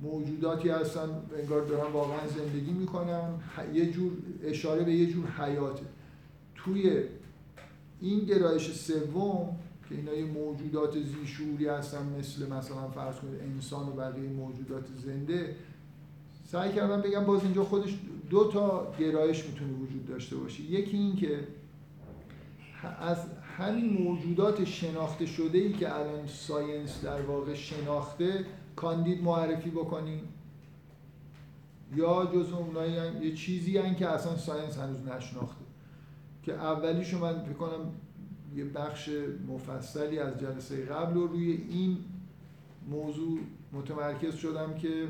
موجوداتی هستن انگار دارن واقعا زندگی می‌کنن یه جور اشاره به یه جور حیاته. توی این گرایش سوم که اینا یه موجودات زیشوری هستن مثل مثلا فرض کنید انسان و بقیه موجودات زنده. سعی کردم بگم باز اینجا خودش دو تا گرایش می‌تونه وجود داشته باشه. یکی این که از همین موجودات شناخته شده ای که الان science در واقع شناخته کاندید معرفی بکنیم یا جز اونایی یه چیزی هن که اصلا science هنوز نشناخته. که اولیشو من فکر کنم یه بخش مفصلی از جلسه قبل و روی این موضوع متمرکز شدم که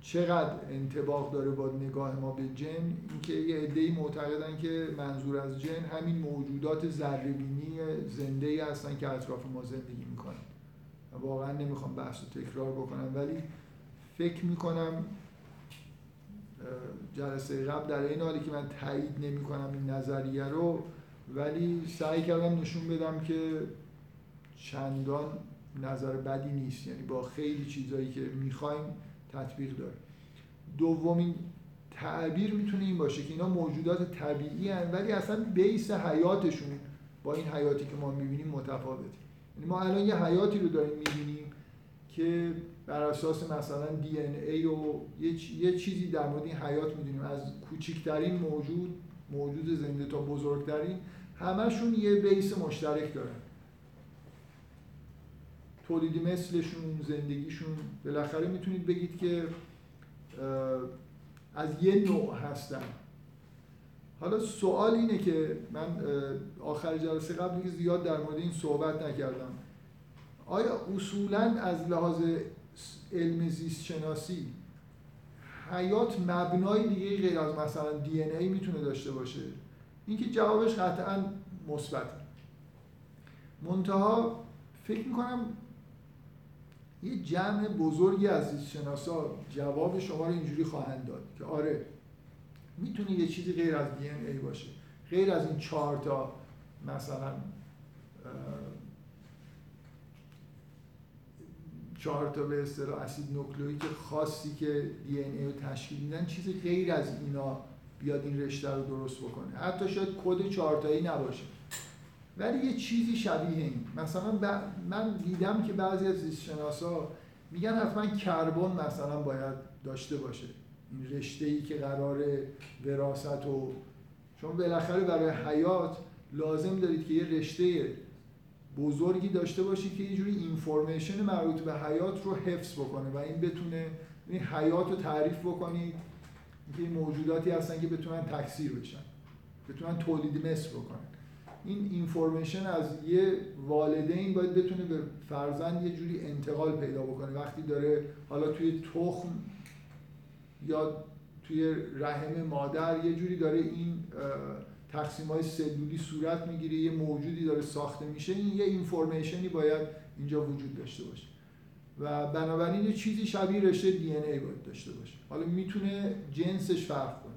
چقدر انطباق داره با نگاه ما به جن. اینکه یه عده‌ای معتقدن که منظور از جن همین موجودات ذره‌بینی زنده ای هستن که اطراف ما زندگی می‌کنن. واقعا نمی‌خوام بحث رو تکرار بکنم ولی فکر می‌کنم جلسه قبل در این حالی که من تایید نمی کنم این نظریه رو ولی سعی کردم نشون بدم که چندان نظر بدی نیست. یعنی با خیلی چیزایی که می‌خوایم تطبیق داره دومین تعبیر می‌تونه این باشه که اینا موجودات طبیعی هن ولی اصلا بیس حیاتشون با این حیاتی که ما می‌بینیم متفاوته. یعنی ما الان یه حیاتی رو داریم می‌بینیم که بر اساس مثلا دی ان ای و یه چیزی در مورد این حیات می‌دونیم. از کوچکترین موجود موجود زنده تا بزرگترین همشون یه بیس مشترک دارن. تولیدی مثلشون زندگیشون بالاخره می‌تونید بگید که از یه نوع هستن. حالا سوال اینه که من آخر جلسه قبل زیاد در مورد این صحبت نکردم. آیا اصولا از لحاظ علم زیست شناسی حیات مبنای دیگه غیر از مثلا دی ای می‌تونه داشته باشه. اینکه جوابش قطعا مثبت منتها فکر می‌کنم یه جمع بزرگی از شناسا جواب شما رو اینجوری خواهند داد که آره می‌تونه یه چیزی غیر از دی ای باشه. غیر از این چهار تا مثلا چهار تا به اصطلاح اسید نوکلئیک خاصی که دی ای رو تشکیل میدن چیزی غیر از اینا بیاد این رشته رو درست بکنه. حتی شاید کد چهارتایی نباشه. ولی یه چیزی شبیه این. مثلا من دیدم که بعضی از زیستشناسا میگن حتما کربن مثلا باید داشته باشه. این رشته ای که قرار وراثت و شما بالاخره برای حیات لازم دارید که یه رشته بزرگی داشته باشید که یه جوری اینفورمیشن مربوط به حیات رو حفظ بکنه و این بتونه این حیات رو تعریف بکنید این موجوداتی هستن که بتونن تکثیر بشن بتونن تولید مثل بکنن. این اینفورمیشن از یه والدین باید بتونه به فرزند یه جوری انتقال پیدا بکنه. وقتی داره حالا توی تخم یا توی رحم مادر یه جوری داره این تقسیم های سلولی صورت می‌گیره یه موجودی داره ساخته میشه این یه اینفورمیشنی باید اینجا وجود داشته باشه. و بنابراین یه چیزی شبیه رشته دی ای باید داشته باشه. حالا می‌تونه جنسش فرق کنه.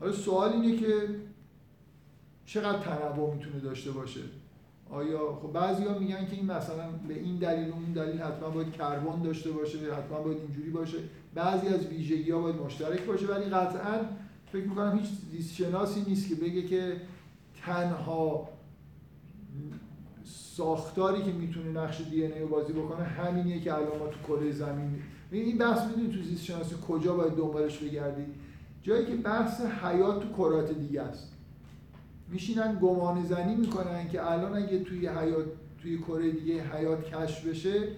حالا سوال اینه که چقدر تنوع می‌تونه داشته باشه؟ آیا خب بعضیا میگن که این مثلا به این دلیل و اون دلیل حتما باید کربن داشته باشه حتما باید اینجوری باشه. بعضی از ویژگی ها باید مشترک باشه ولی قطعا فکر می‌کنم هیچ زیست شناسی نیست که بگه که تنها ساختاری که می‌تونه نقش دی رو بازی بکنه همینیه که الان ما تو کره زمین این بحث می‌دونید تو زیست شناسی کجا باید دنبالش بگردید جایی که بحث حیات تو کرات دیگه است. میشینن گمان زنی می‌کنن که الان اگه توی حیات توی کره دیگه حیات کشف بشه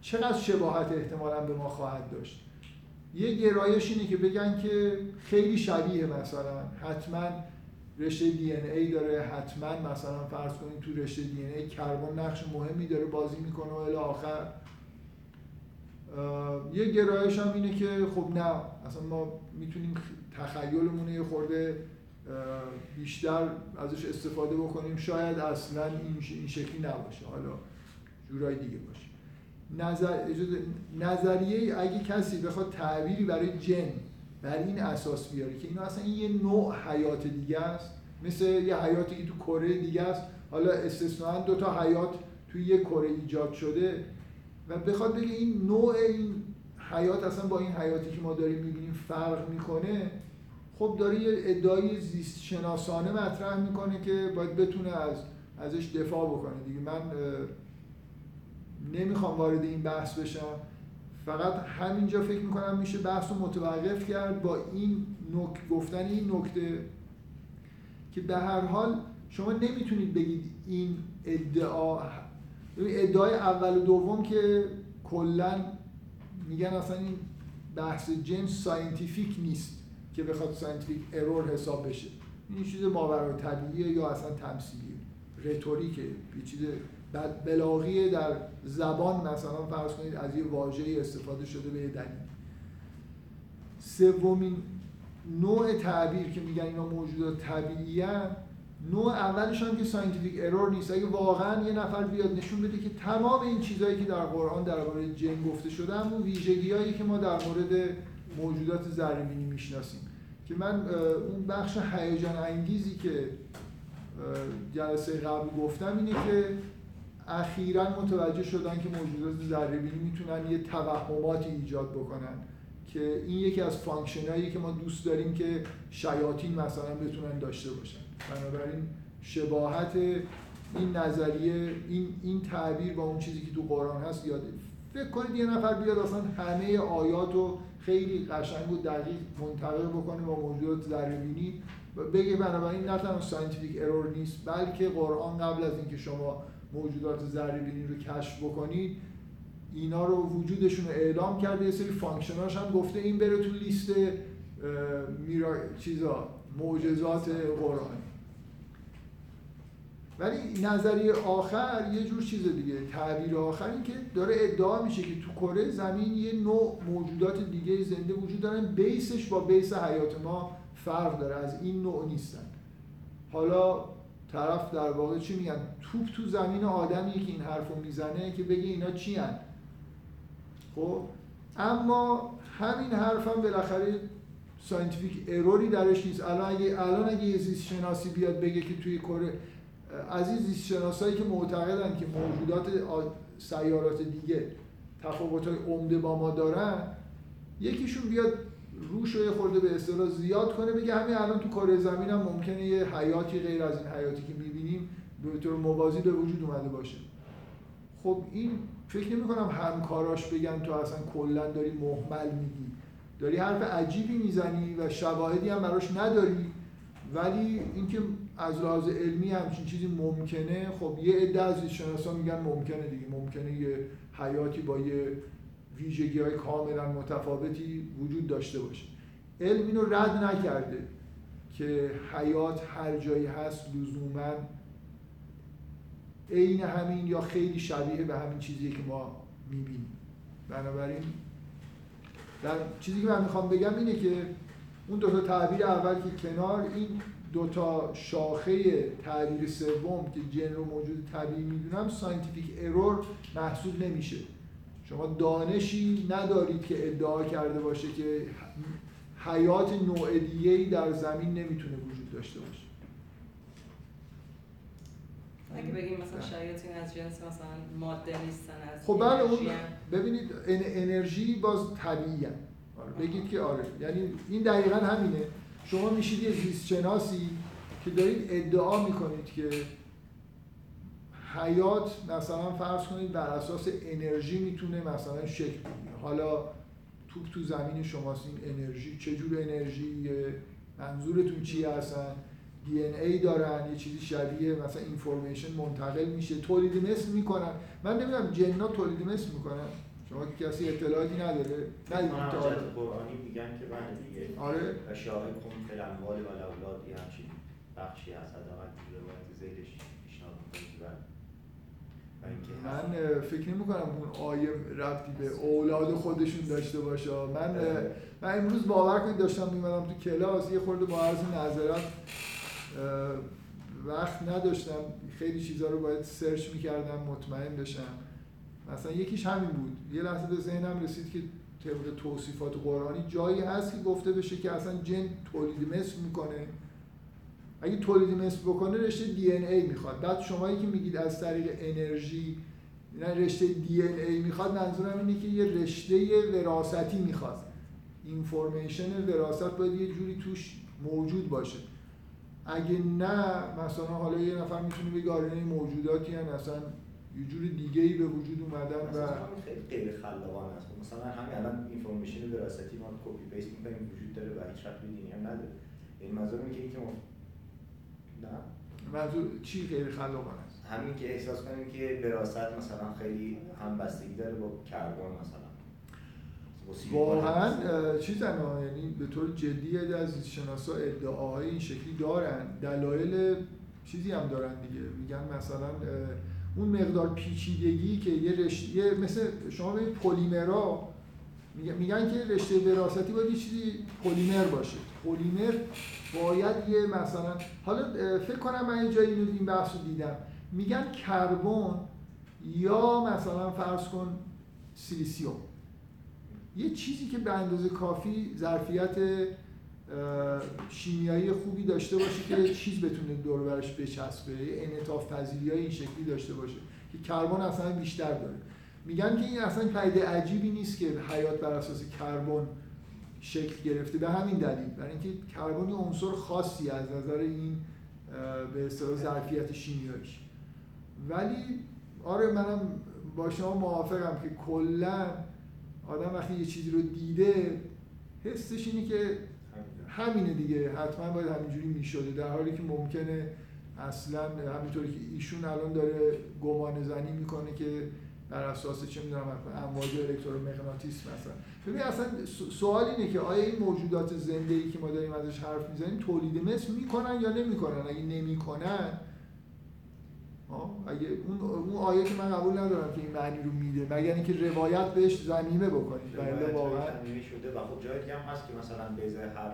چقدر شباهت احتمالا به ما خواهد داشت؟ یه گرایش اینه که بگن که خیلی شبیه مثلا حتما رشته دی ای داره حتما مثلا فرض کنید تو رشته دی ای کربن نقش مهمی داره بازی می‌کنه و الی آخر. یه گرایش هم اینه که خب نه اصلا ما می‌تونیم تخیلمون یه خورده بیشتر ازش استفاده بکنیم. شاید اصلا این شکلی نباشه. حالا جورای دیگه باشه. نظر... نظریه اگه کسی بخواد تعبیری برای جن بر این اساس بیاره که اینا اصلا یه نوع حیات دیگه است. مثل یه حیاتی که تو کره دیگه است. حالا استثنان دو تا حیات توی یه کره ایجاد شده و بخواد بگه این نوع این حیات اصلا با این حیاتی که ما داریم می‌بینیم فرق می‌کنه خب داره یه ادعای زیست شناسانه مطرح می‌کنه که باید بتونه از ازش دفاع بکنه. دیگه من نمی‌خوام وارد این بحث بشم. فقط همینجا فکر می‌کنم میشه بحث رو متوقف کرد با این نک... گفتن این نکته که به هر حال شما نمی‌تونید بگید این ادعا ادعای اول و دوم که کلا میگن اصلا این بحث جنس scientific نیست که بخواد scientific error حساب بشه. این چیز ماورا طبیعیه یا اصلا تمثیلیه rhetoric ه یه چیز بلاغی در زبان مثلا فرض کنید از یه واژه‌ای استفاده شده به دلیل. سومین نوع تعبیر که میگن اینا موجودات طبیعی نوع اولش هم که scientific error نیست. اگه واقعا یه نفر بیاد نشون بده که تمام این چیزهایی که در قرآن درباره جن گفته شده همون ویژگیهایی که ما در مورد موجودات ذره‌بینی می‌شناسیم. که من اون بخش هیجان انگیزی که جلسه قبل گفتم اینه که اخیرا متوجه شدن که موجودات ذره می‌تونن یه توهماتی ایجاد بکنن که این یکی از فانکشنایی که ما دوست داریم که شیاطین مثلا بتونن داشته باشن. بنابراین شباهت این نظریه این این تعبیر با اون چیزی که تو قرآن هست یاد فکر کنید یه نفر بیاد اصلا همه آیات رو خیلی قشنگ و دقیق منطبق بکنه با موجودات ذره بگه بنابراین نه تنها scientific error نیست بلکه قرآن قبل از اینکه شما موجودات ذره‌بینی رو کشف بکنید اینا رو وجودشون رو اعلام کرده یه سری function اش هم گفته این بره تو لیست میراکل‌ها چیزا معجزات قرآنی ولی نظریه آخر یه جور چیز دیگه تعبیر آخر این که داره ادعا میشه که تو کره زمین یه نوع موجودات دیگه زنده وجود دارن base ش با base حیات ما فرق داره از این نوع نیستن. حالا طرف در واقع چی میگن؟ توپ تو زمین آدمیه که این حرفو می‌زنه که بگه اینا چی هن؟ خب؟ اما همین حرف هم بالاخره scientific error ی درش نیست. الان اگه الان اگه یه زیست شناسی بیاد بگه که توی کره از این زیست شناسایی که معتقدن که موجودات سیارات دیگه تفاوت های عمده با ما دارن یکیشون بیاد روش رو خورده به اصطلاح زیاد کنه بگه همین الان تو کره زمین هم ممکنه یه حیاتی غیر از این حیاتی که می‌بینیم به طور موازی به وجود اومده باشه. خب این فکر نمی کنم همکاراش بگن تو اصلا کلا داری محمل میگی. داری حرف عجیبی می‌زنی و شواهدی هم براش نداری. ولی اینکه از لحاظ علمی همچین چیزی ممکنه خب یه عده از شناسا میگن ممکنه دیگه. ممکنه یه حیاتی با یه ویژگی های کاملا متفاوتی وجود داشته باشه. علم اینو رد نکرده که حیات هر جایی هست لزوما عین همین یا خیلی شبیه به همین چیزی که ما می‌بینیم. بنابراین در چیزی که من می‌خوام بگم اینه که اون دو تا تعبیر اول که کنار این دو تا شاخه تعبیر سوم که جن رو موجود طبیعی می‌دونم scientific error محسوب نمیشه. شما دانشی ندارید که ادعا کرده باشه که حیات نوع دیگه در زمین نمی‌تونه وجود داشته باشه. اگه بگیم مثلا شیاطین از جنس مثلا ماده نیستن از خب بله اون ببینید انرژی باز طبیعی آره بگید که آره. یعنی این دقیقا همینه. شما میشید یه زیست شناسی که دارید ادعا می‌کنید که حیات مثلا فرض کنید بر اساس انرژی می‌تونه مثلا شکل بگیره. حالا توپ تو زمین شماست این انرژی چه جور انرژی؟ منظورتون چی هستن؟ دی ان ای دارن یه چیزی شبیه مثلا اینفورمیشن منتقل میشه. تولید مثل می‌کنن. من نمی‌دونم جنا تولید مثل می‌کنن. شما که کسی اطلاعاتی نداره. ندید قرآنی میگن که من دیگه. آره. و شاهد کن فل اموال و الاولاد یه همچین بخشی از حداقل روایت زیدش پیشنهاد من فکر نمی کنم اون آیه ربطی به اولاد خودشون داشته باشه. من من امروز باور کنید داشتم میمدم تو کلاس یه خورده با عرض نظرات وقت نداشتم. خیلی چیزها رو باید سرچ می‌کردم مطمئن بشم. مثلا یکیش همین بود. یه لحظه به ذهنم رسید که طبق توصیفات قرآنی جایی هست که گفته بشه که اصلا جن تولید مثل می‌کنه. اگه تولید مثل بکنه رشته DNA می‌خواد. بعد شمایی که میگید از طریق انرژی نه رشته DNA می‌خواد منظورم اینه که یه رشته وراثتی می‌خواد. information وراثت باید یه جوری توش موجود باشه. اگه نه مثلا حالا یه نفر می‌تونه بگه آره موجوداتی هن اصلا یه جور دیگه ای به وجود اومدن و خیلی غیر خلاقانه است. مثلا همین الان information وراثتی ما copy paste می‌کنیم وجود داره و هیچ ربطی دینی هم نداره. این منظور که اینکه منظور چی غیر خلاقانه است همین که احساس کنیم که وراثت مثلا خیلی هم بستگی داره با کربن مثلا. واقعا چیز یعنی به طور جدی از شناسا ادعاهای این شکلی دارن. دلایل چیزی هم دارن دیگه. میگن مثلا اون مقدار پیچیدگی که یه رشته مثل شما به پلیمرا میگن که رشته وراثتی باید یه چیزی پلیمر باشه. پلیمر باید یه مثلا حالا فکر کنم من جایی این بحث رو دیدم. میگن کربن یا مثلا فرض کن سیلیسیوم. یه چیزی که به اندازه کافی ظرفیت شیمیایی خوبی داشته باشه که چیز بتونه دور برش بچسبه انعطاف پذیری این شکلی داشته باشه که کربن اصلا بیشتر داره. میگن که این اصلا پدیده عجیبی نیست که حیات بر اساس کربن شکل گرفته به همین دلیل. برای اینکه کربن عنصر خاصی از نظر این به اصطلاح ظرفیت شیمیاییش. ولی آره منم با شما موافقم که کلا آدم وقتی یه چیزی رو دیده حسش اینه که همینه. دیگه. حتما باید همینجوری می‌شده. در حالی که ممکنه اصلا همینطوری که ایشون الان داره گمان زنی می‌کنه که بر اساس چه می‌دونم امواج الکترومغناطیس مثلا. ببین اصلا سوال اینه که آیا این موجودات زنده ای که ما داریم ازش حرف می‌زنیم تولید مثل می‌کنن یا نمی‌کنن؟ اگه نمی‌کنن اگه اون اون آیه که من قبول ندارم که این معنی رو میده مگر اینکه روایت بهش زمینه بکنید. بله واقعا. شده. و خب جای دیگه هم هست که مثلا به هر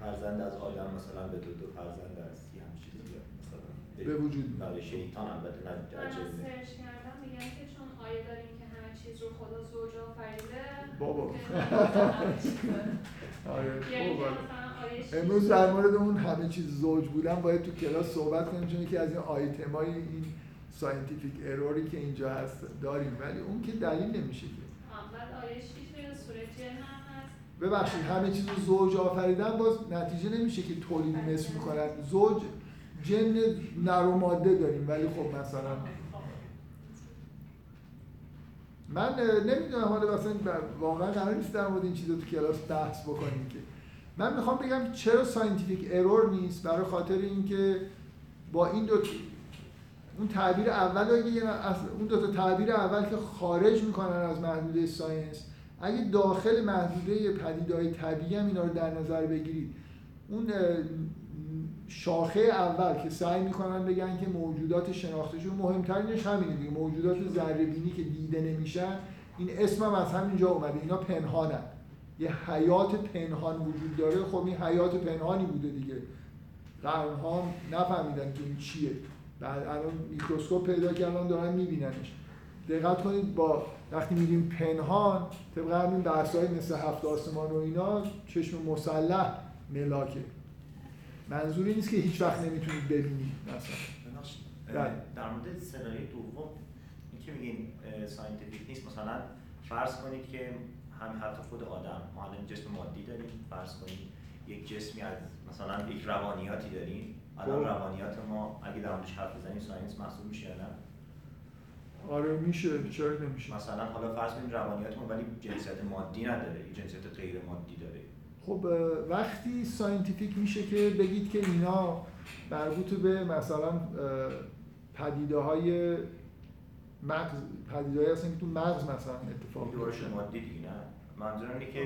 فرزند از آدم مثلا به دو دو فرزند از یه هم چیزی مثلا به وجود برای شیطان البته نه من search کردم میگن که چون آیه داریم چیز رو خدا زوج آفریده. بابا. *laughs* آره یعنی امروز در مورد اون همه چیز زوج بودن باید تو کلاس صحبت کنیم چون که از این آیتمای این scientific error ی که اینجا هست داریم. ولی اون که دلیل نمیشه که. ببخشید همه چیز رو زوج آفریدن باز نتیجه نمیشه که تولید مثل می‌کنن. زوج جن نر و ماده داریم ولی خب مثلا من نمی‌دونم حالا مثلا واقعا قرار نیست در مورد این چیزا تو کلاس بحث بکنیم که. من می‌خوام بگم چرا scientific error نیست برای خاطر اینکه با این دو اون تعبیر اول اون دو تا تعبیر اول که خارج می‌کنن از محدوده science اگه داخل محدوده پدیدهای طبیعی هم اینا رو در نظر بگیرید اون شاخه اول که سعی می‌کنن بگن که موجودات شناخته شده مهمترینش همینه دیگه. موجودات ذره که دیده نمیشن این اسم هم از همینجا اومده. اینا پنهانن. یه حیات پنهان وجود داره. خب این حیات پنهانی بوده دیگه. قرنها نفهمیدن که این چیه. بعد الان میکروسکوپ پیدا کردن دارن میبیننش. دقت کنید با وقتی میگیم پنهان طبق همین بحث‌های مثل هفت آسمان و اینا چشم مسلح ملاکه. منظوری نیست که هیچ وقت نمی‌تونید ببینید مثلا بله. در مورد سناریوی دوم این که میگین scientific نیست مثلا فرض کنید که همین حتی خود آدم ما الان جسم مادی داریم فرض کنید یک جسمی از مثلا یک روانیاتی داریم. الان خب. روانیات ما اگه در موردش حرف بزنیم science محسوب میشه نه؟ آره میشه. چرا نمیشه؟ مثلا حالا فرض کنید روانیات ما ولی جنسیت مادی نداره جنسیت غیر مادی داره. خب وقتی scientific میشه که بگید که اینا مربوط به مثلا پدیده های مغز پدیده هستن که تو مغز مثلا اتفاق میفته مادی دیگه نه منظورم اینه که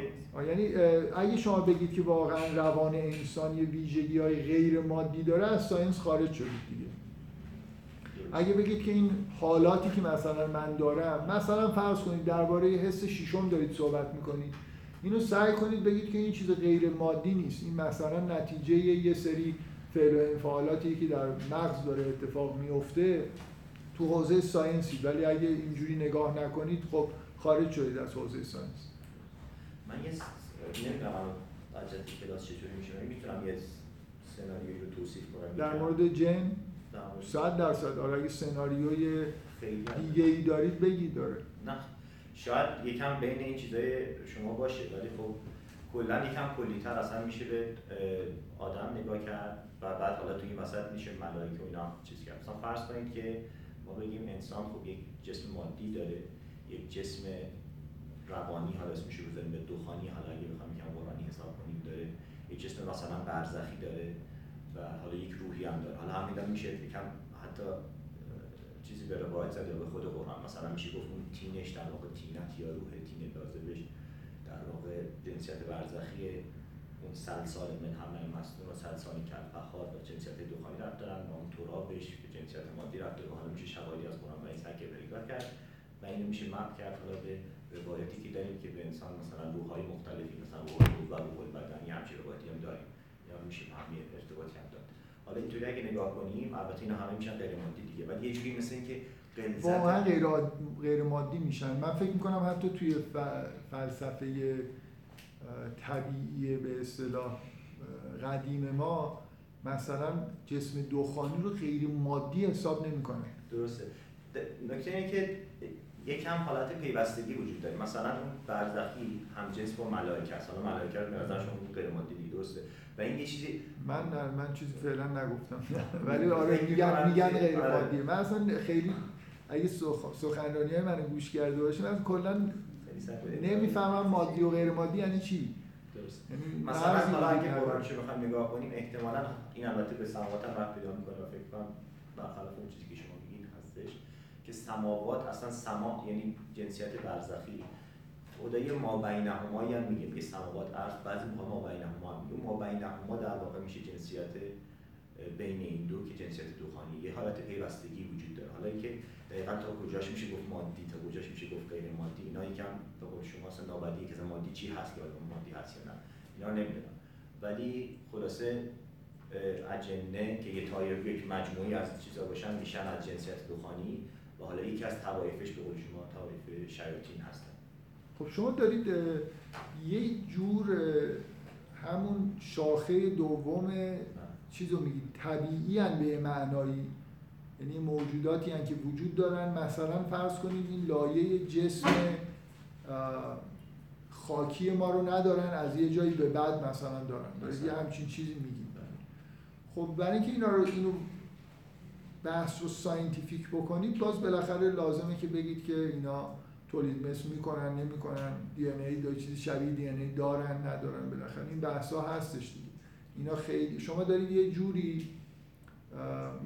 یعنی اگه شما بگید که واقعا روان انسان یه ویژگی های غیر مادی داره از science خارج شدید دیگه. اگه بگید که این حالاتی که مثلا من دارم مثلا فرض کنید درباره حس شیشم دارید صحبت می‌کنید. اینو سعی کنید بگید که این چیز غیر مادی نیست. این مثلا نتیجه یه سری فعل و انفعالاتی که در مغز داره اتفاق میفته تو حوزه science ی. ولی اگه اینجوری نگاه نکنید خب خارج شدید از حوزه science. من یه نمی‌دونم کلاس چطوری میشه می‌تونم یه سناریویی رو توصیف کنم. در مورد جن؟ صد درصد. آره اگه سناریوی دیگه ای دارید بگید داره. نه. شاید یکم بین این چیزای شما باشه ولی خب کلا یکم کلیتر اصلا میشه به آدم نگاه کرد و بعد حالا توی این وسط میشه ملائکه و اینا چیز کرد. مثلا فرض کنید که ما بگیم انسان خب یک جسم مادی داره یک جسم روانی حالا اسمش رو بذاریم به دخانی حالا اگه بخوام یکم قرآنی حساب کنیم داره. یک جسم مثلا برزخی داره و حالا یک روحی هم داره. حالا همین میشه یکم حتی چیزی به روایت زده به خود قرآن. مثلا میشه گفت اون تینش در واقع تینت یا روح تین لازمش در واقع جنسیت برزخی اون سلسال من همه مستون و سلسال کرفخار و جنسیت دخانی رفت دارن. و اون ترابش به جنسیت مادی رفت داره. حالا میشه از قرآن و این سکه پیدا کرد. و اینو میشه مپ کرد. حالا به روایتی که داریم که به انسان مثلا روحهای مختلفی مثلا روح و روح البدنی همچین روایتی هم داریم. یا میشه همه ارتباطی هم حالا اینطوری اگه نگاه کنیم البته اینا همه میشن غیر مادی دیگه. ولی یه جوری مثل اینکه واقعا غیر, غیر مادی میشن. من فکر می‌کنم حتی توی فلسفه طبیعی به اصطلاح قدیم ما مثلا جسم دخانی رو غیر مادی حساب نمی‌کنه. درسته. نکته اینه که یکم حالت پیوستگی وجود داره. مثلا اون برزخی جنس با ملائکه است. حالا ملائکه رو به نظرشون غیر مادی درسته. و این یه چیزی من نه من چیزی فعلا نگفتم. *laughs* ولی آره *laughs* میگن میگن غیر آره. مادی من اصلا خیلی اگه سخنرانی های من گوش کرده باشه من کلا نمی‌فهمم مادی و غیر مادی یعنی چی. درست. یعنی مثلا حالا اگه. قرآنش رو بخوایم نگاه کنیم احتمالا این البته به سماوات هم رفت پیدا می‌کنه. فکر کنم برخلاف اون چیزی که شما میگین هستش که سماوات اصلا سما یعنی جنسیت برزخی. خدای ما بینهمایی هم میگه میگه سماوات عرض بعضی موقع ما بینهما هم میگه ما بینهما در واقع میشه جنسیت بین این دو که جنسیت دخانی یه حالت پیوستگی وجود داره. حالا اینکه دقیقا تا کجاش میشه گفت مادی تا کجاش میشه گفت غیر مادی. اینا یکم به قول شما اصلا نابدی که مادی چی هست که آدم مادی هست یا نه. اینا نمی‌دونم. ولی خلاصه اجنه که یه تایپ یک مجموعی از چیزا باشن میشن از جنسیت دخانی و حالا یکی از طوایفش به قول شما طوایف شیاطین هستن خب شما دارید یه جور همون شاخه دوم چیز رو میگید طبیعی هن به معنایی یعنی موجوداتی هن که وجود دارن. مثلا فرض کنید این لایه جسم خاکی ما رو ندارن از یه جایی به بعد مثلا دارن. دارید یه همچین چیزی میگید. خب برای اینکه اینا رو اینو بحث رو scientific بکنید باز بالاخره لازمه که بگید که اینا تولید مثل می‌کنن نمی‌کنن. دی ان ای چیزی شبیه دی ان ای دارن ندارن. بالاخره این بحث ها هستش دیگه. اینا خیلی شما دارید یه جوری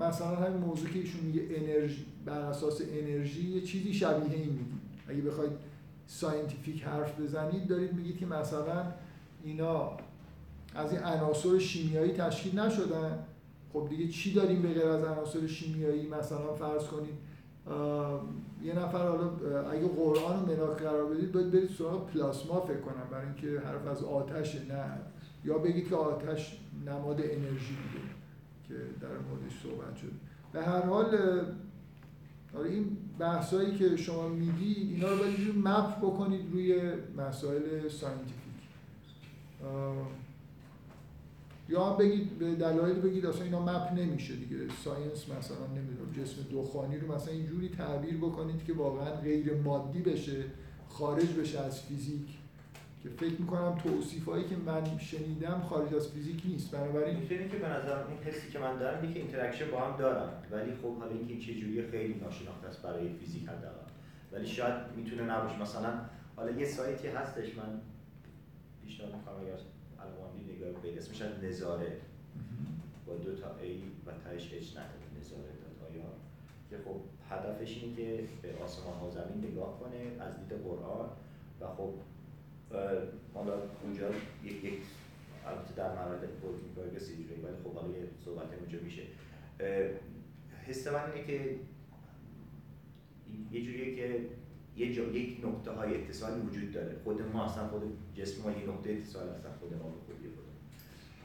مثلا همین موضوع که ایشون میگه انرژی بر اساس انرژی یه چیزی شبیه این میگید اگه بخواید scientific حرف بزنید دارید میگید که مثلا اینا از این عناصر شیمیایی تشکیل نشدن. خب دیگه چی داریم به غیر از عناصر شیمیایی؟ مثلا فرض کنید یه نفر حالا اگه قرآن رو ملاک قرار بدید باید برید سراغ پلاسما فکر کنم برای اینکه حرف از آتشه نه. یا بگید که آتش نماد انرژی بوده که در موردش صحبت شد. به هر حال آره این بحثایی که شما میگید اینا رو باید map بکنید روی مسائل scientific. یا بگید به دلایل بگید اصلا اینا map نمیشه دیگه. science مثلا نمی‌دونم جسم دخانی رو مثلا اینجوری تعبیر بکنید که واقعا غیر مادی بشه خارج بشه از فیزیک. که فکر می‌کنم توصیفایی که من شنیدم خارج از فیزیک نیست. بنابراین می‌تونی که به نظر اون حسی که من دارم اینه که interaction با هم دارن. ولی خب حالا اینکه چه جوری خیلی ناشناخته است برای فیزیک حداقل. ولی شاید می‌تونه نباشه. مثلا حالا یه سایتی هستش من پیشنهاد می‌کنم اگر اسمش از نظاره. با دو تا A و تهش H نداره نظاره آیا؟ که خب هدفش اینه که به آسمان ها و زمین نگاه کنه از دید قرآن. و خب حالا اونجا یک یک البته در مورد ورکینگ پروگرس اینجوری ولی خب حالا یه صحبت اونجا میشه. حس من اینه که یه جوریه که یه جا یک نقطه های اتصالی وجود داره. خود ما اصلا خود جسم ما یه نقطه اتصال هستن خود ما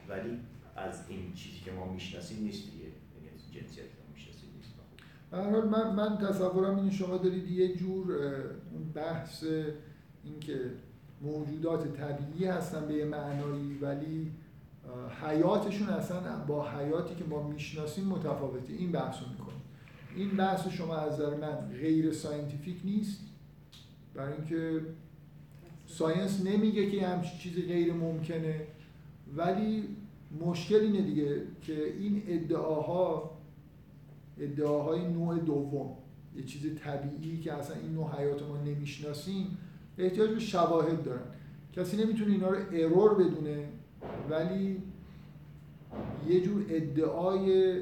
ولی از این چیزی که ما می‌شناسیم نیست دیگه. یعنی از جنسیتی که ما می‌شناسیم نیست. حال من, من تصورم اینه شما دارید یه جور اون بحث اینکه موجودات طبیعی هستن به یه معنایی ولی حیاتشون اصلا با حیاتی که ما می‌شناسیم متفاوته. این بحث رو می‌کنیم این بحث شما از نظر من غیر scientific نیست. برای اینکه science نمیگه که همچین چیزی غیر ممکنه. ولی مشکل اینه دیگه که این ادعاها ادعاهای نوع دوم یه چیز طبیعی که اصلا این نوع حیات ما نمی‌شناسیم احتیاج به شواهد دارن. کسی نمی‌تونه اینا رو error بدونه ولی یه جور ادعای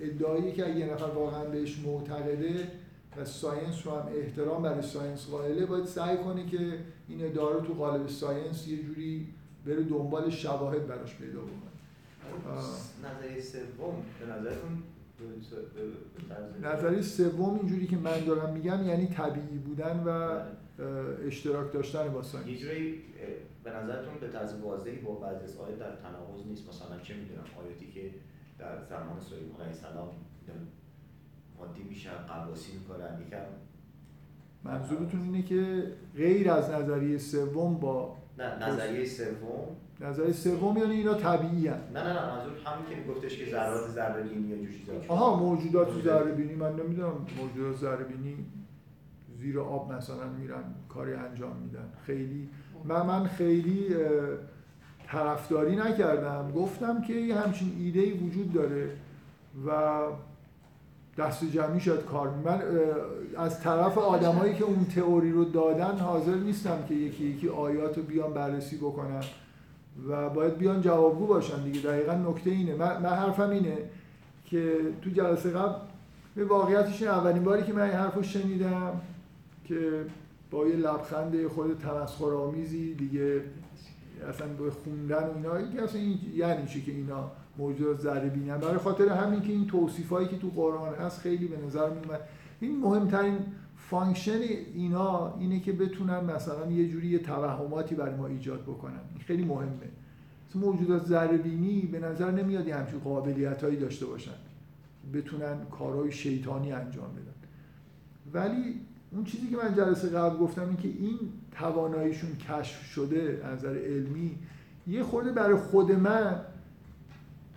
ادعایی که اگه یه نفر واقعا بهش معتقده و science رو هم احترام برای ساینس قائله باید سعی کنه که این ادعا رو تو قالب science یه جوری بره دنبال شواهد براش پیدا بکنه. نظریه سوم به نظرتون نظریه سوم اینجوری که من دارم میگم یعنی طبیعی بودن و بله. اشتراک داشتن با یه ساینس جوری به نظرتون به طرز واضحی با بعضی از آیات در تناقض نیست؟ مثلا چه می‌دونم؟ آیاتی که در زمان سلیمان علیه السلام مادی میشن قواسی می‌کنن یکم منظورتون اینه که غیر از نظریه سوم با نه نظریه سوم. نظریه سوم یعنی اینا طبیعی هن. نه نه نه منظور همین که میگفتش که ذرات ذره بینی یا چیزا آها موجودات ذره بینی من نمی‌دونم موجودات ذره بینی زیر آب مثلا میرن کاری انجام میدن. خیلی من من خیلی طرفداری نکردم. گفتم که یه همچین ایده ای وجود داره و دست جمعی شاید کار. من از طرف آدمایی که اون تئوری رو دادن حاضر نیستم که یکی یکی آیات رو بیان بررسی بکنم و باید بیان جوابگو باشن دیگه. دقیقا نکته اینه. من, من حرفم اینه که تو جلسه قبل به واقعیتش اولین باری که من این حرف رو شنیدم که با یه لبخند خود تمسخرآمیزی دیگه اصلا به خوندن اینا یعنی چی که اینا موجودات ذره بینن برای خاطر همین که این توصیفایی که تو قرآن هست خیلی به نظر میومد این مهمترین function اینا اینه که بتونن مثلا یه جوری یه توهماتی برای ما ایجاد بکنن. این خیلی مهمه. موجودات ذره بینی به نظر نمیاد همچین قابلیت هایی داشته باشن. بتونن کارهای شیطانی انجام بدن. ولی اون چیزی که من جلسه قبل گفتم این که این تواناییشون کشف شده از نظر علمی یه خورده برای خود من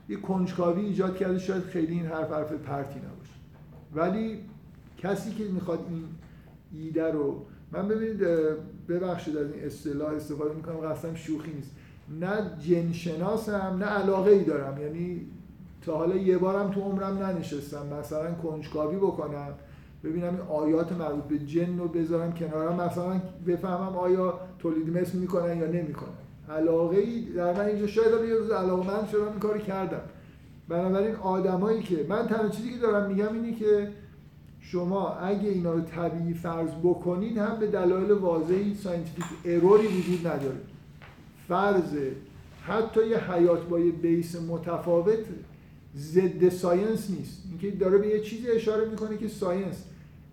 یه کنجکاوی ایجاد کرده شاید خیلی این حرف حرف پرتی نباشه. ولی کسی که می‌خواد این ایده رو من ببینید ببخشید از این اصطلاح استفاده می‌کنم قصدم شوخی نیست. نه جنشناسم نه علاقه ای دارم. یعنی تا حالا یه بارم تو عمرم ننشستم مثلا کنجکاوی بکنم ببینم این آیات مربوط به جن رو بذارم کنارم مثلا بفهمم آیا تولید مثل می‌کنن یا نمی‌کنن. علاقه ای در من اینجا شاید یه روز علاقه من شدم این کاری کردم. بنابراین آدمایی که من تنها چیزی که دارم میگم اینه که شما اگه اینا رو طبیعی فرض بکنید هم به دلایل واضحی scientific error ی وجود نداره. فرض حتی یه حیات با یه base متفاوت ضد science نیست. اینکه داره به یه چیزی اشاره می‌کنه که science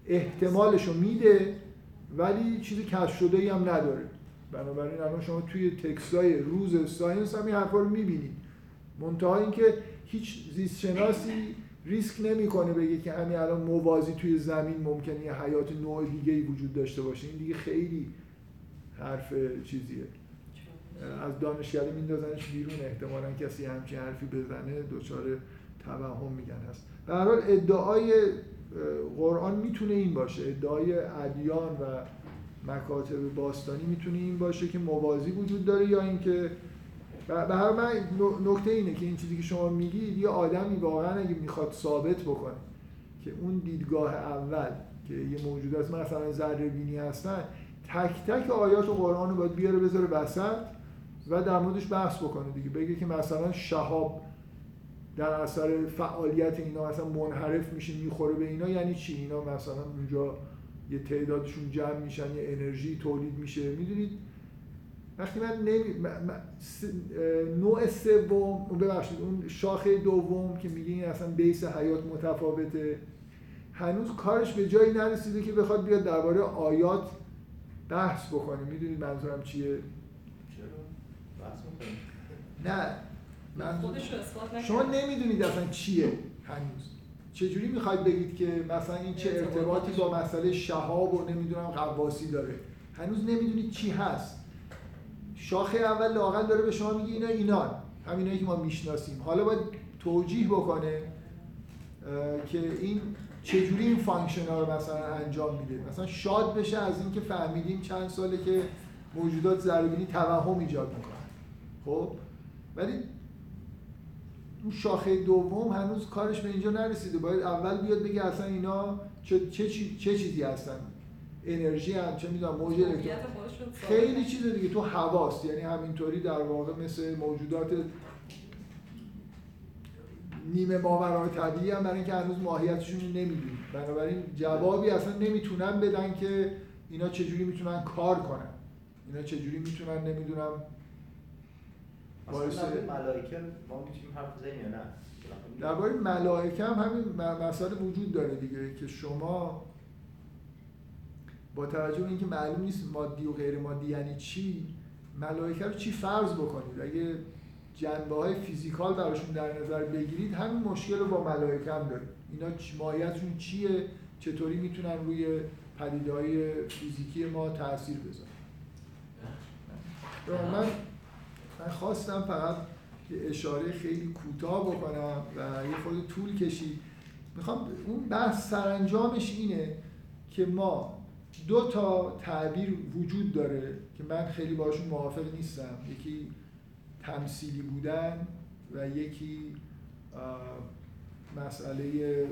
احتمالش رو میده ولی چیزی کشف شده ای هم نداره. بنابراین الان شما توی text های روز science هم این حرفا رو می‌بینید. منتها اینکه هیچ زیست شناسی ریسک نمی‌کنه بگه که همین الان موازی توی زمین ممکنه یه حیات نوع دیگه وجود داشته باشه. این دیگه خیلی حرف چیزیه. از دانشگاه میندازنش بیرون. احتمالا کسی همچین حرفی بزنه دچار توهم میگن هست. به هر حال ادعای قرآن می‌تونه این باشه. ادعای ادیان و مکاتب باستانی می‌تونه این باشه که موازی وجود داره یا اینکه به هر من نکته اینه که این چیزی که شما میگید یه آدمی واقعا اگه می‌خواد ثابت بکنه که اون دیدگاه اول که یه موجودات مثلا ذره بینی هستن تک تک آیات و قرآن رو باید بیاره بذاره وسط و در موردش بحث بکنه دیگه. بگه که مثلا شهاب در اثر فعالیت اینا مثلا منحرف میشه می‌خوره به اینا یعنی چی؟ اینا مثلا اونجا یه تعدادشون جمع میشن یه انرژی تولید میشه. می‌دونید؟ وقتی من نمی... نوع سوم ببخشید اون شاخه دوم که میگه این اصلا بیس حیات متفاوته. هنوز کارش به جایی نرسیده که بخواد بیاد درباره آیات بحث بکنه. می‌دونید منظورم چیه؟ نه. من خودش اثبات شما نمی‌دونید اصلا چیه هنوز. چجوری می‌خواید بگید که مثلا این چه ارتباطی با مسئله شهاب و نمی‌دونم قواسی داره؟ هنوز نمی‌دونید چی هست. شاخه اول لاقل داره به شما میگه اینا اینان. همینایی که ما می‌شناسیم. حالا باید توجیه بکنه که این چجوری این function ها رو مثلا انجام میده. مثلا شاد بشه از اینکه فهمیدیم چند ساله که موجودات ذره توهم ایجاد می‌کنن. خب؟ ولی اون شاخه دوم هنوز کارش به اینجا نرسیده. باید اول بیاد بگه اصلا اینا چه, چه, چه چیزی هستن؟ انرژی هم چه می‌دونم موج خیلی چیز دیگه. تو هواست. یعنی همینطوری در واقع مثل موجودات نیمه ماورای طبیعی هم برای اینکه هنوز ماهیتشون نمی‌دونیم بنابراین جوابی اصلا نمی‌تونن بدن که اینا چجوری می‌تونن کار کنن. اینا چجوری می‌تونن نمی‌دونم باعث ملائکه ما می‌تونیم حرف بزنیم یا نه؟ درباره ملائکه هم همین مسئله وجود داره دیگه که شما با توجه به اینکه معلوم نیست مادی و غیر مادی یعنی چی ملائکه رو چی فرض بکنید؟ اگه جنبه های فیزیکال براشون در نظر بگیرید همین مشکل رو با ملائکه هم دارید. اینا ماهیتشون چیه؟ چطوری می‌تونن روی پدیده های فیزیکی ما تاثیر بذارن؟ من من خواستم فقط یه اشاره خیلی کوتاه بکنم و یه خود طول کشید. می‌خوام اون بحث سرانجامش اینه که ما دو تا تعبیر وجود داره که من خیلی باشون موافق نیستم. یکی تمثیلی بودن و یکی مسئله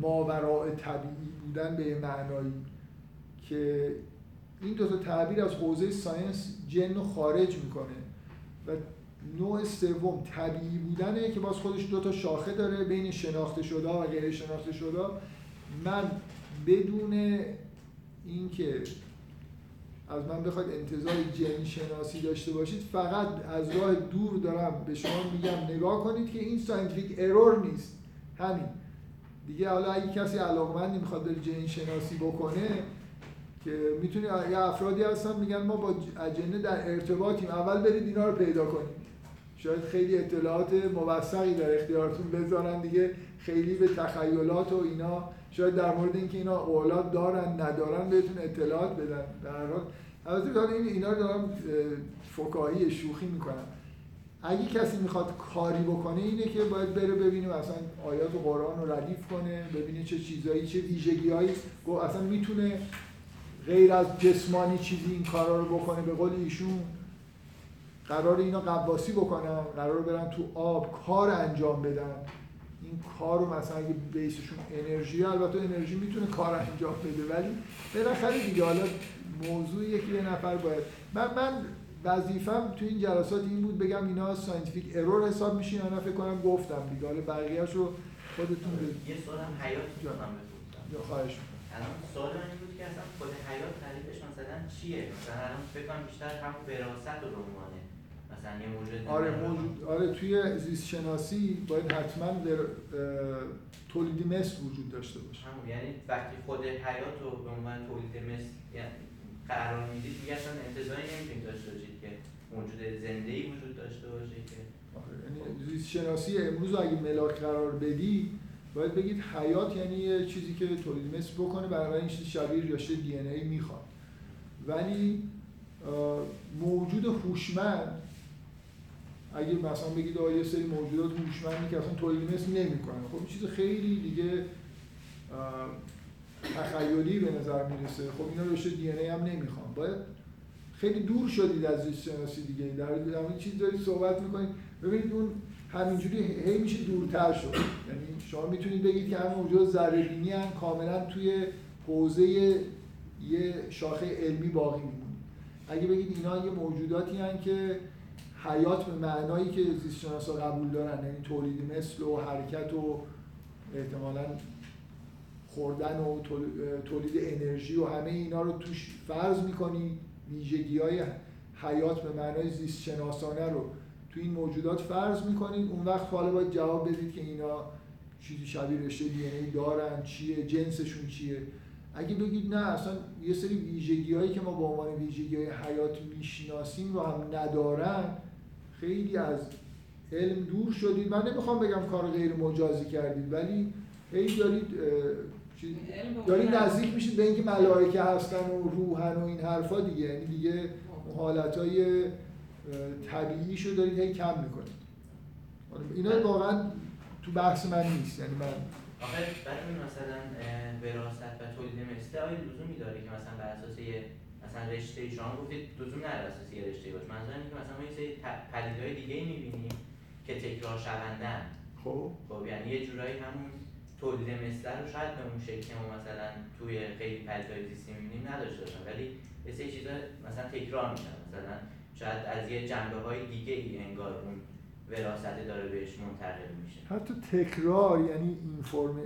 ماوراء طبیعی بودن به معنایی که این دو تا تعبیر از حوزه science جن رو خارج می‌کنه. و نوع سوم طبیعی بودنه که باز خودش دو تا شاخه داره بین شناخته شده و غیر شناخته شده. من بدون اینکه از من بخواید انتظار جن شناسی داشته باشید فقط از راه دور دارم به شما میگم نگاه کنید که این scientific error نیست. همین. دیگه حالا اگه کسی علاقمندی می‌خواد بره جن شناسی بکنه که می‌تونی یه افرادی هستن میگن ما با اجنه در ارتباطیم. اول برید اینا رو پیدا کنید. شاید خیلی اطلاعات موثقی در اختیارتون بذارن دیگه خیلی به تخیلات و اینا. شاید در مورد اینکه اینا اولاد دارن ندارن بهتون اطلاعات بدن. در حال البته این اینا رو دارم فکاهی شوخی می‌کنم اگه کسی می‌خواد کاری بکنه اینه که باید بره ببینه مثلا آیات و قرآن رو ردیف کنه ببینه چه چیزایی چه ویژگیهایی. اصلا می‌تونه غیر از جسمانی چیزی این کارا رو بکنه به قول ایشون قرار اینا غواصی بکنن قرار برن تو آب کار انجام بدن. این کار رو مثلا اگه base شون انرژی البته انرژی می‌تونه کار انجام بده ولی بالاخره دیگه حالا موضوعیه که یه نفر باید. من من وظیفم تو این جلسات این بود بگم اینا scientific error حساب میشین یا فکر کنم گفتم دیگه. حالا بقیه‌اش رو خودتون یه سوالم حیات جانم یا خواهش الان سوال بود که اصلا خود حیات تعریفش مثلا چیه؟ مثلا الان فکر بیشتر همون وراثت رو عنوانه مثلا یه موجود آره موجود آره توی زیست شناسی باید حتما در تولیدی مثل وجود داشته باشه. همون یعنی وقتی خود حیات رو به عنوان تولید مثل یعنی قرار می‌دید دیگه اصلا انتظاری نمی‌تونید داشته باشید که موجود زنده ای وجود داشته باشه که. آره یعنی زیست شناسی امروز اگه ملاک قرار بدی باید بگید حیات یعنی یه چیزی که تولید مثل بکنه برای این چیز شبیه رشته دی ای می‌خواد. ولی موجود هوشمند اگه مثلا بگید آیا سری موجودات هوشمندی که اصلا تولید مثل نمی‌کنه خب چیز خیلی دیگه تخیلی به نظر می‌رسه. خب اینا رشته دی ای هم نمی‌خوان. باید خیلی دور شدید از زیست شناسی دیگه. در این چیز دارید صحبت می‌کنید. ببینید اون همینجوری هی میشه دورتر شد. یعنی شما می‌تونید بگید که همین موجود ذره هم کاملا توی حوزه یه شاخه علمی باقی میمونه. اگه بگید اینا یه موجوداتی هن که حیات به معنایی که زیستشناسا قبول دارن یعنی تولید مثل و حرکت و احتمالا خوردن و تولید انرژی و همه اینا رو توش فرض می‌کنی ویژگی های حیات به معنای زیست شناسانه رو تو این موجودات فرض می‌کنید. اون وقت حالا باید جواب بدید که اینا چیزی شبیه رشته دی دارن چیه جنسشون چیه. اگه بگید نه اصلا یه سری ویژگی هایی که ما به عنوان ویژگی های حیات می‌شناسیم رو هم ندارن خیلی از علم دور شدید. من نمی‌خوام بگم کار غیر مجازی کردید ولی هی دارید دارید نزدیک میشید به اینکه ملائکه هستن و روحن و این حرفا دیگه. یعنی دیگه حالتهای طبیعی شو دارید هی کم می‌کنید. اینا واقعا تو بحث من نیست یعنی من آخه برای مثلا وراثت و تولید مثل آیا لزومی داره که مثلا بر اساس یه مثلا رشته شما گفتید لزوم نداره اساس یه رشته باشه. منظورم اینه که مثلا ما یه سری پدیده‌های دیگه می‌بینیم که تکرار شوندن خب. خب یعنی یه جورایی همون تولید مثل رو شاید به اون شکل ما مثلا توی خیلی پدیده‌های زیستی می‌بینیم نداشته باشن. ولی یه سری چیزا مثلا تکرار میشن. مثلا شاید از یه جنبه های دیگه ای انگار اون وراثت داره بهش منتقل میشه. حتی تکرار یعنی اینفورم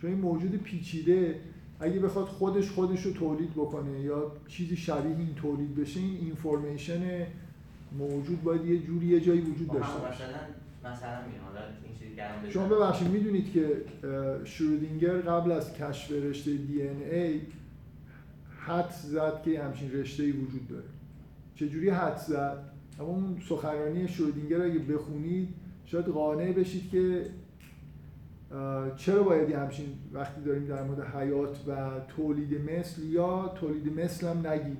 چون این موجود پیچیده اگه بخواد خودش خودش رو تولید بکنه یا چیزی شبیه این تولید بشه این اینفورمیشن موجود باید یه جوری یه جایی وجود خب داشته باشه. مثلا مثلا این چیزی شما ببخشید می‌دونید که شرودینگر قبل از کشف رشته دی ان ای حد زد که همچین رشته ای وجود داره. چجوری حد زد؟ اما اون سخنرانی شرودینگر اگه بخونید شاید قانع بشید که چرا باید همچین وقتی داریم در مورد حیات و تولید مثل یا تولید مثل هم نگید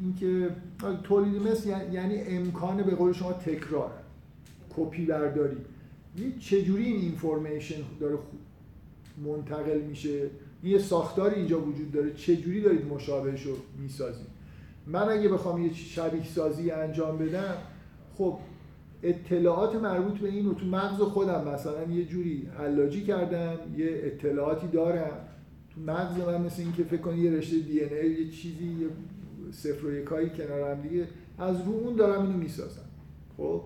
اینکه تولید مثل یعنی-, یعنی امکان به قول شما تکرار کپی برداری. چجوری این اینفورمیشن داره منتقل میشه؟ یه ساختاری اینجا وجود داره چجوری دارید مشابهش رو می‌سازید؟ من اگه بخوام یه شبیه سازی انجام بدم خب اطلاعات مربوط به این رو تو مغز خودم مثلا یه جوری حلاجی کردم یه اطلاعاتی دارم. تو مغز من مثل این که فکر کنی یه رشته دی ای یه چیزی یه صفر و یکایی کنار هم دیگه از رو اون دارم اینو می‌سازم. خب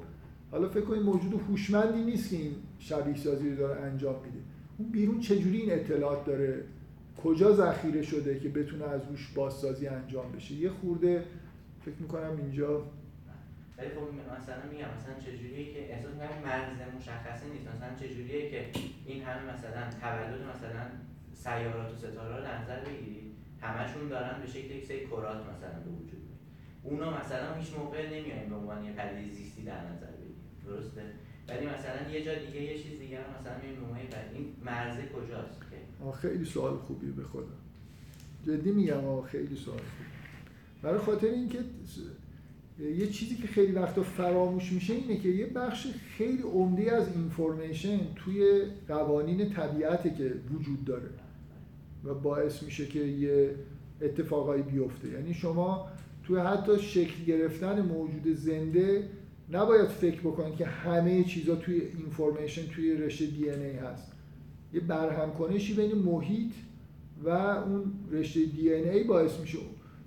حالا فکر کنید موجود هوشمندی نیست که این شبیه سازی رو داره انجام میده. اون بیرون چجوری این اطلاعات داره کجا ذخیره شده که بتونه از روش بازسازی انجام بشه؟ یه خورده فکر می‌کنم اینجا ولی خب مثلا میگم مثلا چجوریه که احساس می‌کنم مرز مشخصی نیست. مثلا چجوریه که این همه مثلا تولد مثلا سیارات و ستاره رو نظر بگیرید همشون دارن به شکل یک سری کرات مثلا به وجود میاد. اونا مثلا هیچ موقع نمیایم به عنوان یه پدیده زیستی در نظر بگیریم درسته؟ ولی مثلا یه جا دیگه یه چیز دیگه مثلا میایم به عنوان این مرزه کجاست؟ خیلی سوال خوبی به خدا جدی میگم آه، خیلی سوال خوبی. برای خاطر اینکه یه چیزی که خیلی وقتا فراموش میشه اینه که یه بخش خیلی عمده از اینفورمیشن توی قوانین طبیعته که وجود داره و باعث میشه که یه اتفاقایی بیفته. یعنی شما توی حتی شکل گرفتن موجود زنده نباید فکر بکنید که همه چیزا توی اینفورمیشن توی رشته دی ای هست. یه برهم کنشی بین محیط و اون رشته دی ای باعث میشه.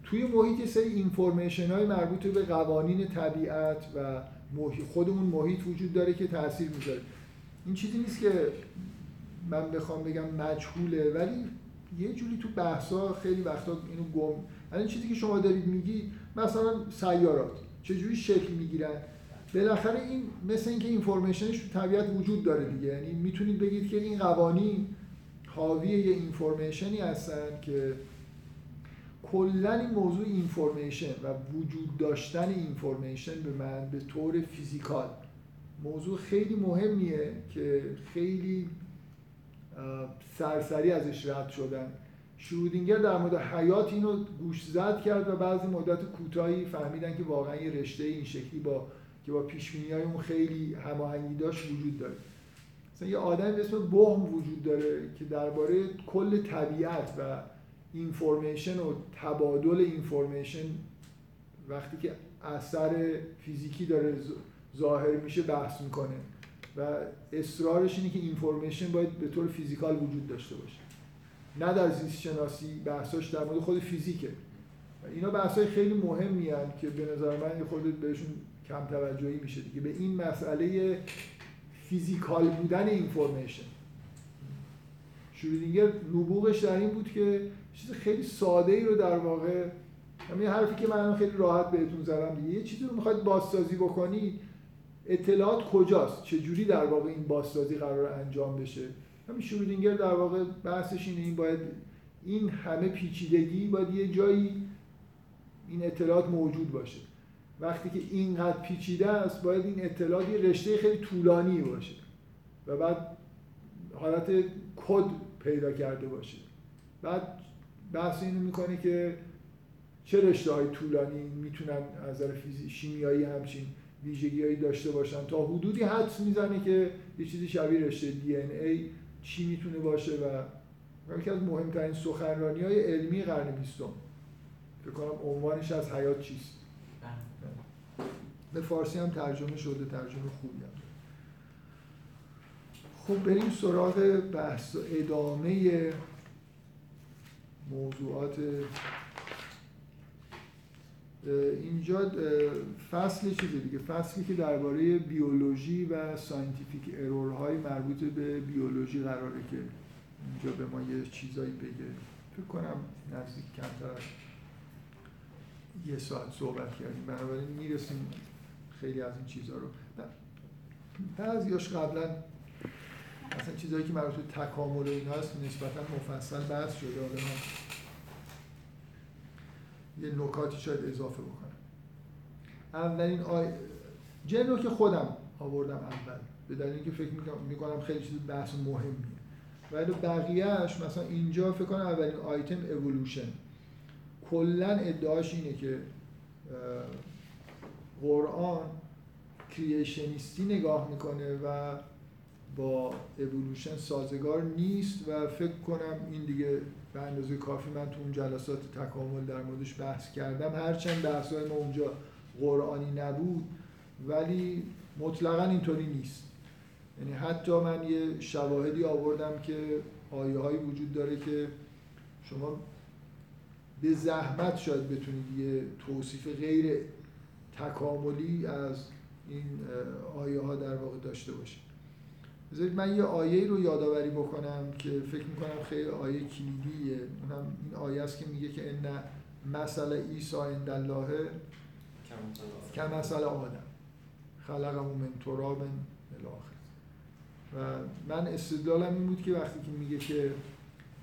توی محیط یه سری اینفورمیشن های مربوط به قوانین طبیعت و محیط خودمون محیط وجود داره که تاثیر می‌ذاره. این چیزی نیست که من بخوام بگم مجهوله ولی یه جوری تو بحثا خیلی وقتا اینو گم یعنی این چیزی که شما دارید میگی مثلا سیارات چجوری شکل می‌گیرن؟ بالاخره این مثل اینکه information ش تو طبیعت وجود داره دیگه. یعنی می‌تونید بگید که این قوانین حاوی یه information ی هستن که کلا این موضوع information و وجود داشتن information به من به طور physical موضوع خیلی مهمیه که خیلی سرسری ازش رد شدن. شرودینگر در مورد حیات اینو گوش زد کرد و بعضی مدت کوتاهی فهمیدن که واقعا یه رشته این شکلی با که با پیش های اون خیلی هماهنگی داشت وجود داره. مثلا یه آدم به اسم بهم وجود داره که درباره کل طبیعت و اینفورمیشن و تبادل اینفورمیشن وقتی که اثر فیزیکی داره ظاهر میشه بحث می‌کنه و اصرارش اینه که information باید به طور physical وجود داشته باشه. نه در زیست شناسی بحثاش در مورد خود فیزیکه. اینا بحثای خیلی مهمی هن که به نظر من خود بهشون کم توجهی میشه دیگه. به این مسئله physical بودن information. شرودینگر نبوغش در این بود که چیز خیلی ساده ای رو در واقع همین حرفی که من خیلی راحت بهتون زدم دیگه. یه چیزی رو می‌خواید بازسازی بکنی اطلاعات کجاست؟ چجوری در واقع این بازسازی قرار انجام بشه؟ همین شرودینگر در واقع بحثش اینه این باید این همه پیچیدگی باید یه جایی این اطلاعات موجود باشه. وقتی که اینقدر پیچیده است باید این اطلاعات یه رشته خیلی طولانی باشه و بعد حالت کد پیدا کرده باشه. بعد بحث اینو می‌کنه که چه رشته های طولانی می‌تونن از نظر شیمیایی همچین ویژگی هایی داشته باشن. تا حدودی حدس می‌زنه که یه چیزی شبیه رشته دی ای چی می‌تونه باشه و یکی از مهمترین سخنرانی های علمی قرن بیستم. فکر کنم عنوانش از حیات چیست. به فارسی هم ترجمه شده ترجمه خوبی هم خب بریم سراغ بحث و ادامه موضوعات. اینجا فصل چیزه دیگه. فصلی که درباره بیولوژی و scientific error های مربوط به بیولوژی قراره که اینجا به ما یه چیزایی بگه. فکر کنم نزدیک کمتر یه ساعت صحبت کردیم. بنابراین می‌رسیم خیلی از این چیزها رو. بعضیاش قبلا اصلا چیزهایی که مربوط به تکامل این هست نسبتا مفصل بحث شده. حالا من یه نکاتی شاید اضافه بکنم. اولین آی... جن رو که خودم آوردم اول. به دلیل اینکه فکر می‌کنم خیلی چیز بحث مهمیه. ولی بقیهش مثلا اینجا فکر کنم اولین آیتم اولوشن کلا ادعاش اینه که قرآن کریشنیستی نگاه می‌کنه و با اولوشن سازگار نیست و فکر کنم این دیگه به اندازه کافی من تو اون جلسات تکامل در موردش بحث کردم. هرچند بحث های ما اونجا قرآنی نبود ولی مطلقا اینطوری نیست. یعنی حتی من یه شواهدی آوردم که آیه هایی وجود داره که شما به زحمت شاید بتونید یه توصیف غیر تکاملی از این آیه ها در واقع داشته باشیم بذارید من یه آیه رو یادآوری بکنم که فکر می‌کنم خیلی آیه کلیدیه. اونم این آیه است که میگه که ان مثل عیسی عند الله که مثل آدم. خلقه من تراب الاخر و من استدلالم این بود که وقتی که میگه که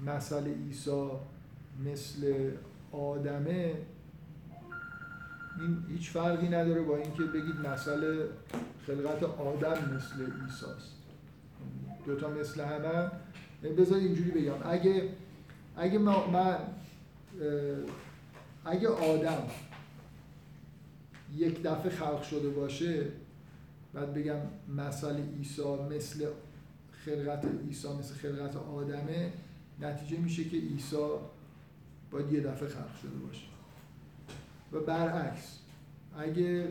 مثل عیسی مثل آدمه این هیچ فرقی نداره با اینکه بگید مثل خلقت آدم مثل عیسی است دوتا مثل همه. بذارید اینجوری بگم. اگه اگه من اگه آدم یک دفعه خلق شده باشه بعد بگم مثل عیسی مثل خلقت عیسی مثل خلقت آدمه نتیجه میشه که عیسی باید یه دفعه خلق شده باشه. و برعکس اگه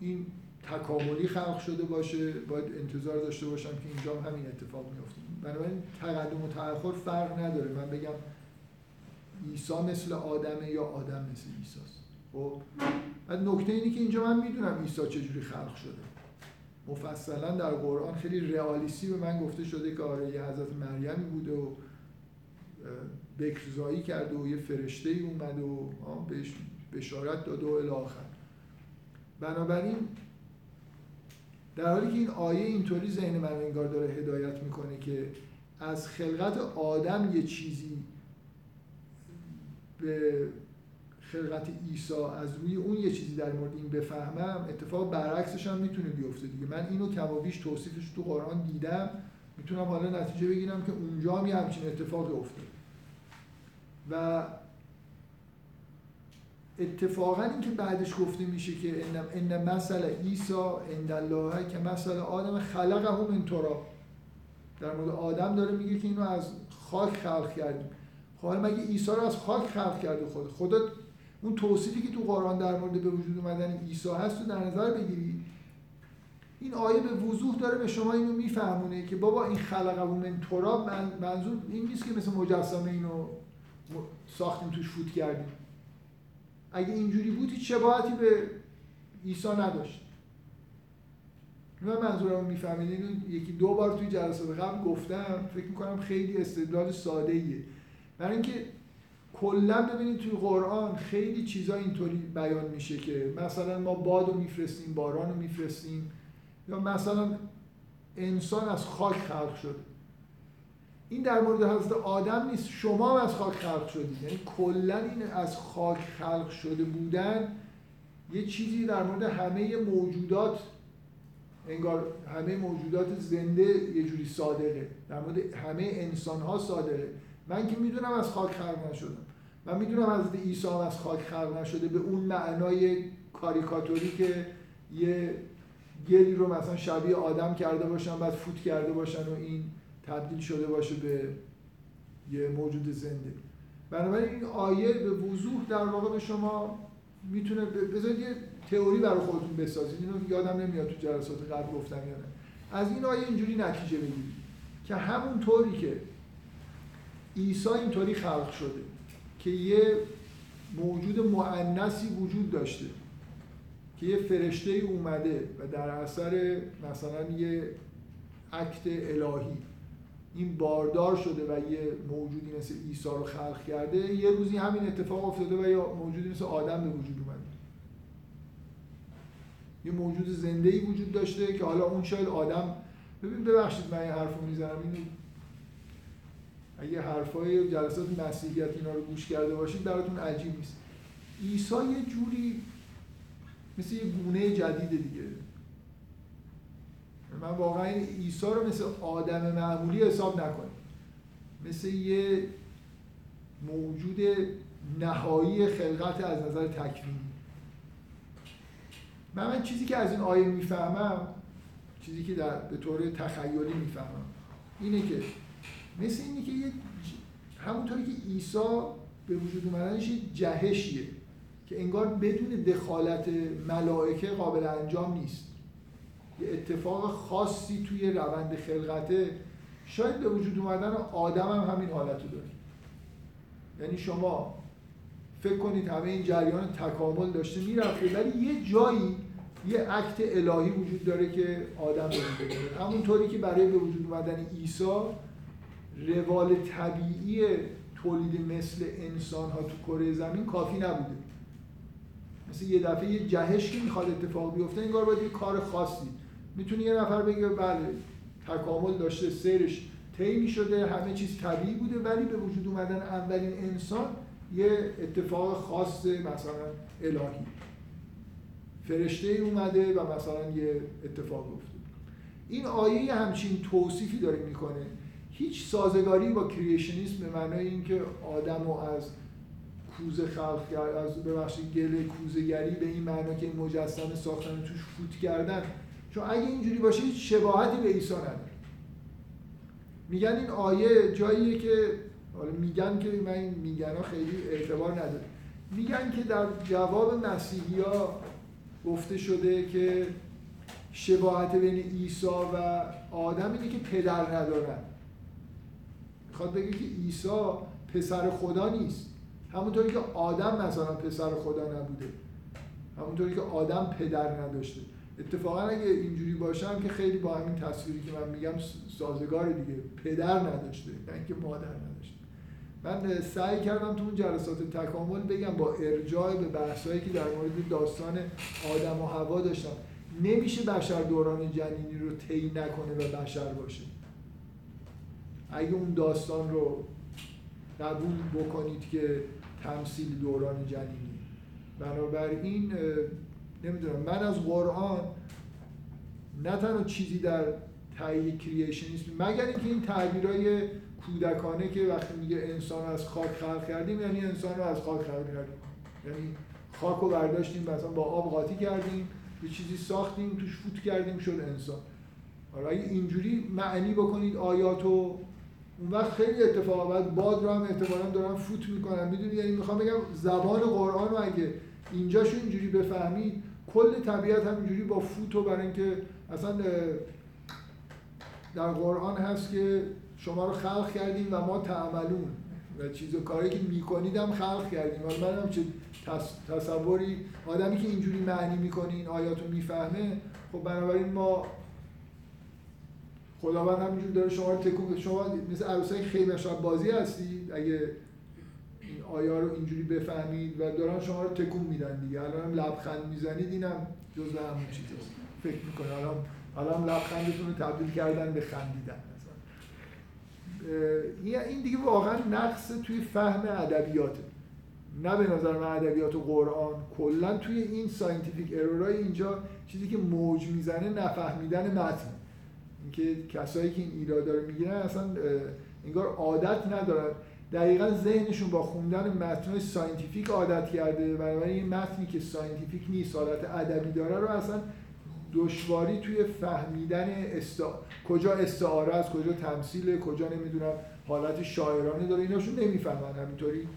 این تکاملی خلق شده باشه باید انتظار داشته باشم که اینجا هم همین اتفاق میفته بنابراین تقدم و تأخر فرق نداره. من بگم عیسی مثل آدمه یا آدم مثل عیسی است. خب؟ نکته اینه که اینجا من می‌دونم عیسی چجوری خلق شده. مفصلا در قرآن خیلی رئالیستی به من گفته شده که آره یه حضرت مریمی بوده و بکرزایی کرده و یه فرشته ای اومده و بهش بشارت داده و الاخر بنابراین در حالی که این آیه اینطوری ذهن من انگار داره هدایت می‌کنه که از خلقت آدم یه چیزی به خلقت عیسی از روی اون یه چیزی در مورد این بفهمم اتفاق برعکسش هم می‌تونه بیفته دیگه. من اینو کمابیش توصیفش تو قرآن دیدم می‌تونم حالا نتیجه بگیرم که اونجا هم یه همچین اتفاقی افتاد و اتفاقا این که بعدش گفته میشه که ان مثل عیسی عند الله که مثل آدم خلقه من تراب. در مورد آدم داره میگه که اینو از خاک خلق کردیم. خب مگه عیسی رو از خاک خلق کرده خود خدا اون توصیفی که تو قرآن در مورد به وجود اومدن عیسی هست تو در نظر بگیری. این آیه به وضوح داره به شما اینو میفهمونه که بابا این خلقه من تراب منظور این نیست که مثل مجسمه اینو ساختیم توش فوت کردیم. اگه اینجوری بود هیچ شباهتی به عیسی نداشت. من منظورم می‌فهمید اینو یکی دو بار توی جلسات قبل گفتم فکر می‌کنم خیلی استدلال ساده ایه برای اینکه کلا ببینید توی قرآن خیلی چیزا اینطوری بیان میشه که مثلا ما باد رو میفرستیم باران رو میفرستیم یا مثلا انسان از خاک خلق شده. این در مورد حضرت آدم نیست. شما هم از خاک خلق شدید. یعنی کلا این از خاک خلق شده بودن یه چیزی در مورد همه موجودات انگار همه موجودات زنده یه جوری صادقه. در مورد همه انسان ها صادقه. من که می‌دونم از خاک خلق نشدم. من می‌دونم حضرت عیسی هم از خاک خلق نشده به اون معنای کاریکاتوری که یه گلی رو مثلا شبیه آدم کرده باشن بعد فوت کرده باشن و این تبدیل شده باشه به یه موجود زنده. بنابراین این آیه به وضوح در واقع به شما می‌تونه بذارید یه تئوری برای خودتون بسازید. اینو یادم نمیاد تو جلسات قبل گفتم یا نه. از این آیه اینجوری نتیجه بگیرید که همون طوری که عیسی اینطوری خلق شده که یه موجود معنسی وجود داشته که یه فرشته اومده و در اثر مثلا یه عکت الهی این باردار شده و یه موجودی مثل عیسی رو خلق کرده یه روزی همین اتفاق افتاده و یه موجودی مثل آدم به وجود اومده. یه موجود زنده ای وجود داشته که حالا اون شاید آدم ببین ببخشید من این حرف رو می‌زنم این اگه حرفای جلسات مسیحیت اینا رو گوش کرده باشید براتون عجیب نیست. عیسی یه جوری مثل یه گونه جدید دیگه. من واقعا عیسی رو مثل آدم معمولی حساب نکنیم مثل یه موجود نهایی خلقت از نظر تکوینی. من, من چیزی که از این آیه می‌فهمم چیزی که در به طور تخیلی می‌فهمم اینه که مثل اینه که یه همونطوری که عیسی به وجود اومدنش یه جهشیه که انگار بدون دخالت ملائکه قابل انجام نیست. یه اتفاق خاصی توی روند خلقته شاید به وجود اومدن آدم هم همین حالت رو داره یعنی شما فکر کنید همه این جریان تکامل داشته می‌رفته ولی یه جایی یه عکت الهی وجود داره که آدم رو همونطوری که برای به وجود اومدن عیسی روال طبیعی تولید مثل انسان ها تو کره زمین کافی نبوده. مثل یه دفعه یه جهش که می‌خواد اتفاق بیفته انگار باید یه کار خاصی می‌تونی یه نفر بگه بله تکامل داشته سیرش طی شده همه چیز طبیعی بوده ولی به وجود اومدن اولین انسان یه اتفاق خاص مثلا الهی. فرشته اومده و مثلا یه اتفاق افتاده. این آیه همچین توصیفی داره می‌کنه. هیچ سازگاری با کریشنیسم به معنای اینکه آدم رو از کوزه خلق کرد از ببخشید گل کوزهگری به این معنا که مجسمه ساختن توش فوت کردن چون اگه اینجوری باشه هیچ شباهتی به عیسی نداره. میگن این آیه جاییه که حالا میگن که من این میگن ها خیلی اعتبار نداره. میگن که در جواب مسیحی ها گفته شده که شباهت بین عیسی و آدم اینه که پدر ندارن. می‌خواد بگه که عیسی پسر خدا نیست. همونطوری که آدم مثلا پسر خدا نبوده. همونطوری که آدم پدر نداشته. اتفاقا اگه اینجوری باشم که خیلی با همین تصویری که من میگم سازگار دیگه. پدر نداشته نه اینکه مادر نداشته. من سعی کردم تو اون جلسات تکامل بگم با ارجاع به بحثایی که در مورد داستان آدم و هوا داشتم نمیشه بشر دوران جنینی رو طی نکنه و بشر باشه. اگه اون داستان رو قبول بکنید که تمثیل دوران جنینی. بنابراین نمی‌دونم. من از قرآن نه تنها چیزی در تایید کریشنیسم مگر اینکه این تعبیرای کودکانه که وقتی میگه انسان از خاک خلق کردیم یعنی انسان رو از خاک خلق کردیم. یعنی خاک رو برداشتیم مثلا با آب قاطی کردیم یه چیزی ساختیم توش فوت کردیم شد انسان. حالا اینجوری معنی بکنید آیاتو اون وقت خیلی اتفاق بعد باد رو هم احتمالا دارن فوت می‌کنن. می‌دونی یعنی می‌خوام بگم زبان قرآن رو اگه اینجاشو اینجوری بفهمید کل طبیعت هم اینجوری با فوت و برای اینکه اصلا در قرآن هست که شما رو خلق کردیم و ما تعملون و چیز و کاری که می‌کنید هم خلق کردیم. و من هم چه تصوری آدمی که اینجوری معنی می‌کنه این آیات می‌فهمه خب بنابراین ما خداوند همینجور داره شما رو تکون شما مثل عروسای خیمه بازی هستید اگه آیا رو اینجوری بفهمید و دارن شما رو تکون میدن دیگه. الان لبخند می‌زنید اینم جز همون چیز هست. فکر می‌کنه الان الان لبخندتون رو تبدیل کردن به خندیدن. این دیگه واقعا نقص توی فهم ادبیاته. نه به نظر من ادبیات و قرآن. کلا توی این scientific error ای اینجا چیزی که موج می‌زنه نفهمیدن متن. اینکه کسایی که این ایرادا رو می‌گیرن اصلا انگار عادت ندارن. دقیقا ذهنشون با خوندن متنای scientific عادت کرده. بنابراین این متنی که scientific نیست حالت ادبی داره رو اصلا دشواری توی فهمیدن استا... کجا استعاره است کجا تمثیل کجا نمی‌دونم حالت شاعرانه داره. ایناشون نمی‌فهمن. همینطوری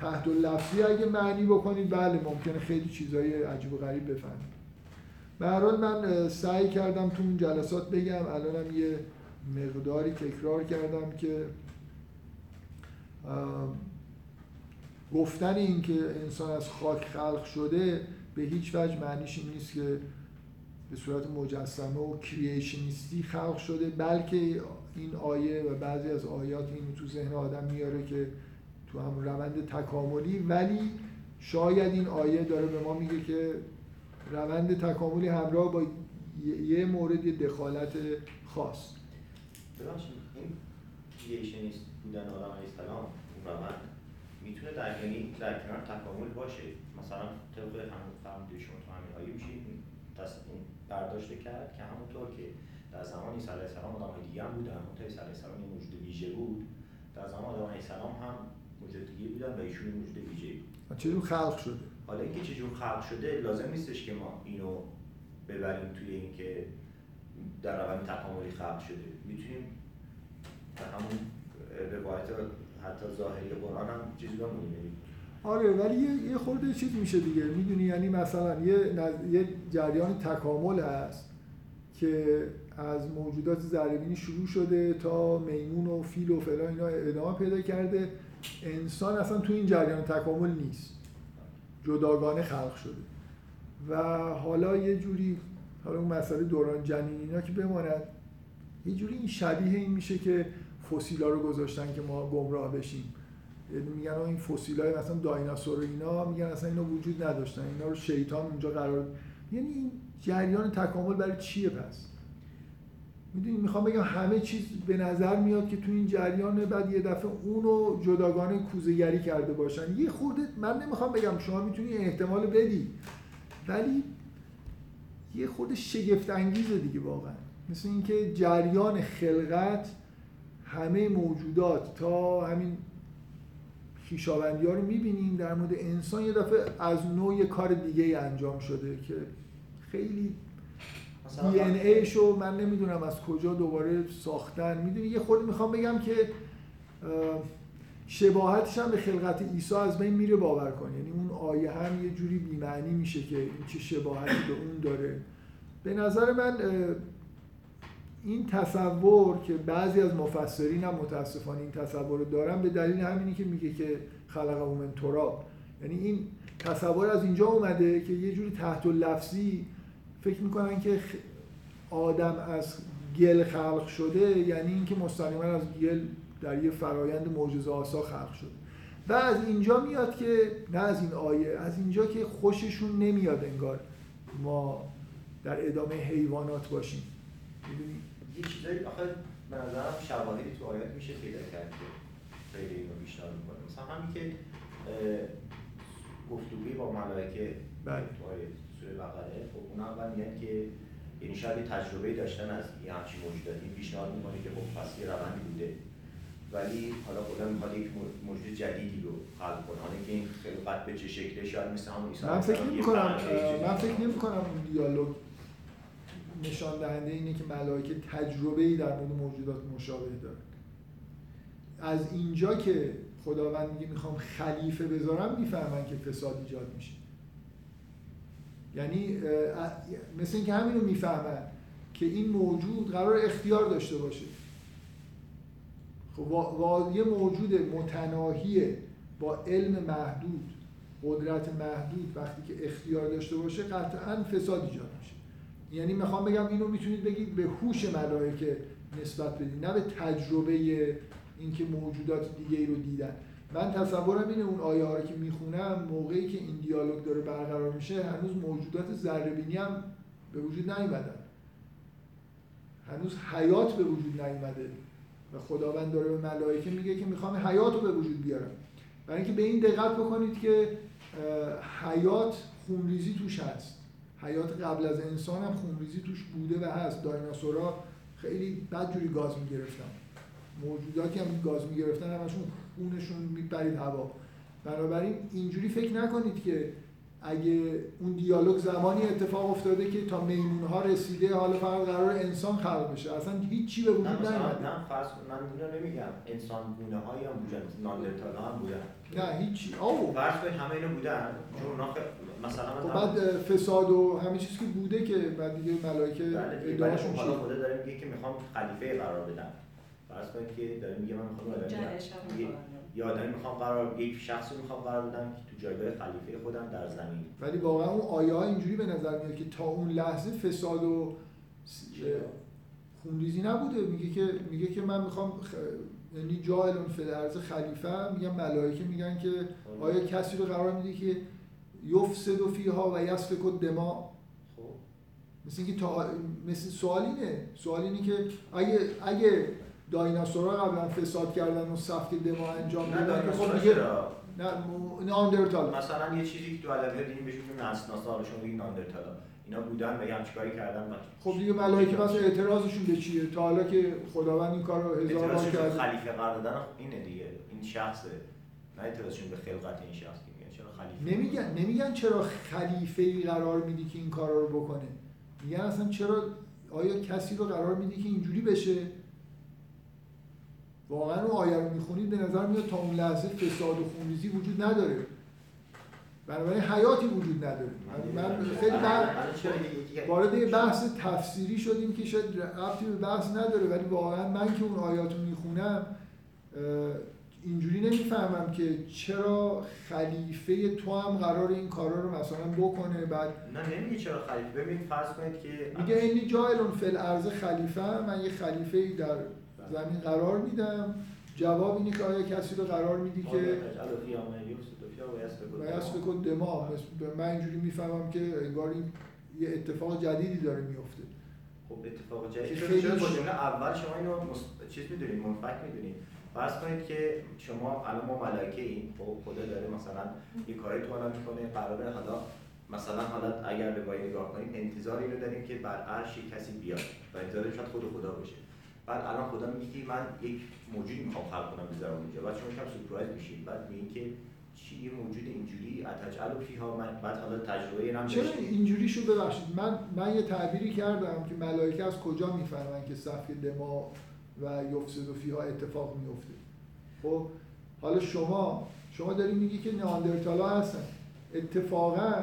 تحت لفظی اگه معنی بکنید بله ممکنه خیلی چیزای عجیب و غریب بفهمید. به من سعی کردم تو اون جلسات بگم. الانم یه مقداری تکرار کردم که گفتن این که انسان از خاک خلق شده به هیچ وجه معنیش این نیست که به صورت مجسمه و کریشنیستی خلق شده بلکه این آیه و بعضی از آیات این تو ذهن آدم میاره که تو هم روند تکاملی. ولی شاید این آیه داره به ما میگه که روند تکاملی همراه با یه مورد دخالت خاص. ببخشید این بودن آدم علیه السلام روند می‌تونه در یعنی در کنار تکامل باشه. مثلا طبق همون فهم شما تو همین آیه میشه این برداشت کرد که همونطور که در زمان عیسی علیه السلام آدم دیگه هم بودن تا عیسی علیه السلام یه موجود ویژه بود. در زمان آدم علیه السلام هم موجود دیگه بودن و ایشون موجود ویژه بود. چجور خلق شده؟ حالا اینکه چجور خلق شده لازم نیستش که ما اینو ببریم توی اینکه در روند تکاملی خلق شده. می‌تونیم در همون روایت حتی ظاهری قرآن هم چیزی بمونیم آره ولی یه, خورده چیز میشه دیگه. می‌دونی یعنی مثلا یه, نز... یه جریان تکامل هست که از موجودات زربینی شروع شده تا میمون و فیل و فلان اینا ادامه پیدا کرده. انسان اصلا تو این جریان تکامل نیست. جداگانه خلق شده. و حالا یه جوری حالا اون مسئله دوران جنین اینا که بماند یه جوری این شبیه این میشه که فسیلا رو گذاشتن که ما گمراه بشیم. یعنی میگن این فسیل های مثلا دایناسور و اینا میگن اصلا اینا وجود نداشتن. اینا رو شیطان اونجا قرار یعنی این جریان تکامل برای چیه پس؟ می‌دونی می‌خوام بگم همه چیز به نظر میاد که تو این جریان بعد یه دفعه اونو جداگانه کوزهگری کرده باشن. یه خورده من نمی‌خوام بگم شما می‌تونی احتمال بدی ولی یه خورده شگفت انگیزه دیگه واقعا. مثل اینکه جریان خلقت همه موجودات تا همین خیشاوندی ها رو می‌بینیم در مورد انسان یه دفعه از نوع یه کار دیگه انجام شده که خیلی دی ان ایشو من نمی‌دونم از کجا دوباره ساختن. می‌دونی یه خورده می‌خوام بگم که شباهتش هم به خلقت عیسی از بین میره باور کن. یعنی اون آیه هم یه جوری بیمعنی میشه که این چه شباهتی به اون داره. به نظر من این تصور که بعضی از مفسرین هم متاسفانه این تصور رو دارن به دلیل همینی که میگه که خلق من تراب. یعنی این تصور از اینجا اومده که یه جوری تحت لفظی فکر می‌کنن که آدم از گل خلق شده یعنی اینکه مستقیما از گل در یه فرایند معجزه آسا خلق شده. و از اینجا میاد که نه از این آیه از اینجا که خوششون نمیاد انگار ما در ادامه حیوانات باشیم. می‌دونی؟ یه چیزایی آخه به نظرم شواهدی تو آیات میشه پیدا کرد که خیلی اینو بیشتر می‌کنه. مثلا همین که گفتگوی با ملائکه بله. تو آیه سوره بقره خب اون اول میگن که یعنی شاید یه تجربه داشتن از یه همچین موجوداتی پیشنهاد می‌کنه که خب پس یه روندی بوده. ولی حالا خدا می‌خواد یک موجود جدیدی رو خلق کنه. حالا که این خلقت به چه شکله شاید مثل همون عیسی من فکر نمی کنم من فکر نمی کنم اون دیالوگ نشان دهنده اینه که ملائکه تجربه ای در مورد موجودات مشابه داره. از اینجا که خداوند میگه می‌خوام خلیفه بذارم می‌فهمن که فساد ایجاد میشه. یعنی مثل اینکه همین رو می‌فهمن که این موجود قرار اختیار داشته باشه. خب یه موجود متناهی با علم محدود قدرت محدود وقتی که اختیار داشته باشه قطعا فساد ایجاد یعنی می‌خوام بگم اینو می‌تونید بگید به هوش ملائکه نسبت بدید نه به تجربه اینکه موجودات دیگه ای رو دیدن. من تصورم اینه اون آیه ها رو که می‌خونم موقعی که این دیالوگ داره برقرار میشه هنوز موجودات ذره هم به وجود نیومدن. هنوز حیات به وجود نیومده. و خداوند داره به ملائکه میگه که می‌خوام حیات رو به وجود بیارم. برای اینکه به این دقت بکنید که حیات خونریزی توش هست. حیات قبل از انسان هم خونریزی توش بوده و هست. دایناسورا خیلی بدجوری گاز می‌گرفتن. موجوداتی هم گاز می‌گرفتن همشون خونشون میپرید هوا. بنابراین اینجوری فکر نکنید که اگه اون دیالوگ زمانی اتفاق افتاده که تا میمون ها رسیده حالا فقط قرار انسان خلق بشه. اصلا هیچ به وجود نه نیومده. نه فرض من اینو نمیگم. انسان گونه هایی هم بودن ناندرتال هم بودن. نه هیچ او فرض همه اینو بودن چون اونا مثلا خب بعد فساد و همه چیزی که بوده که بعد دیگه ملائکه بله ادعاشون حالا خدا داره میگه که می‌خوام خلیفه قرار بدم. فرض کنید که داره میگه من می‌خوام یا آدمی می‌خوام قرار یک شخصی می‌خوام قرار بدم که تو جایگاه خلیفه خودم در زمین. ولی واقعا اون آیه ها اینجوری به نظر میاد که تا اون لحظه فساد و خونریزی نبوده. میگه که میگه که من می‌خوام خ... یعنی جاهل فی الارض خلیفه میگن ملائکه میگن که آیا کسی رو قرار میده که یفسد و فیها و یسفک و دما خب. مثل اینکه تا مثل سوال اینه. سوال اینه که اگه اگه دایناسورها قبلا فساد کردن و سفک دما انجام دادن که خب دیگه نه ناندرتال مثلا یه چیزی که تو ادبیات دیدیم بهش میگیم اسناسا حالا شما ناندرتال اینا بودن بگم چیکاری کردن و خب دیگه ملائکه پس اعتراضشون به چیه؟ تا حالا که خداوند این کار رو هزار بار کرده. خلیفه قرار دادن اینه دیگه. این شخصه. نه اعتراضشون به خلقت این شخص که میگن چرا خلیفه؟ نمیگن نمیگن چرا خلیفه ای قرار میدی که این کارا رو بکنه. میگن اصلا چرا آیا کسی رو قرار میدی که اینجوری بشه؟ واقعا اون آیه رو می‌خونید به نظر میاد تا اون لحظه فساد و خونریزی وجود نداره. بنابراین حیاتی وجود نداره. من خیلی وارد یه بحث تفسیری شدیم که شاید ربطی به بحث نداره ولی واقعا من که اون آیات رو می‌خونم اینجوری نمی‌فهمم که چرا خلیفه تو هم قرار این کارا رو مثلا بکنه بعد نه نمیگه چرا خلیفه. ببین فرض کنید که میگه اینی جایلون فل ارز خلیفه من یه خلیفه ای در زمین قرار میدم. جواب اینه که آیا کسی رو قرار میدی که باید بکن دماغ. من اینجوری می‌فهمم که انگار این یه اتفاق جدیدی داره میفته خب اتفاق جدید که خیلی خیلی با ش- جمله اول شما اینو. چیز می‌دونید منفک می‌دونید. فرض کنید که شما الان ما ملائکه ایم. خب خدا داره مثلا یه کاری تو الان می‌کنه. قراره حالا مثلا حالا اگر به وای نگاه کنیم انتظار اینو داریم که بر عرش کسی بیاد و انتظار شاید خود خدا باشه. بعد الان خدا میگه من یک موجودی می‌خوام خلق کنم بذارم اونجا. بعد شما یکم سورپرایز میشید بعد میگین که چی یه موجود اینجوری اتجعل فیها. من بعد حالا تجربه اینم چرا اینجوری شو ببخشید؟ من من یه تعبیری کردم که ملائکه از کجا می‌فهمن که سفک دما و یفسد فیها اتفاق میفته خب حالا شما شما داری میگی که نئاندرتالا هستن. اتفاقا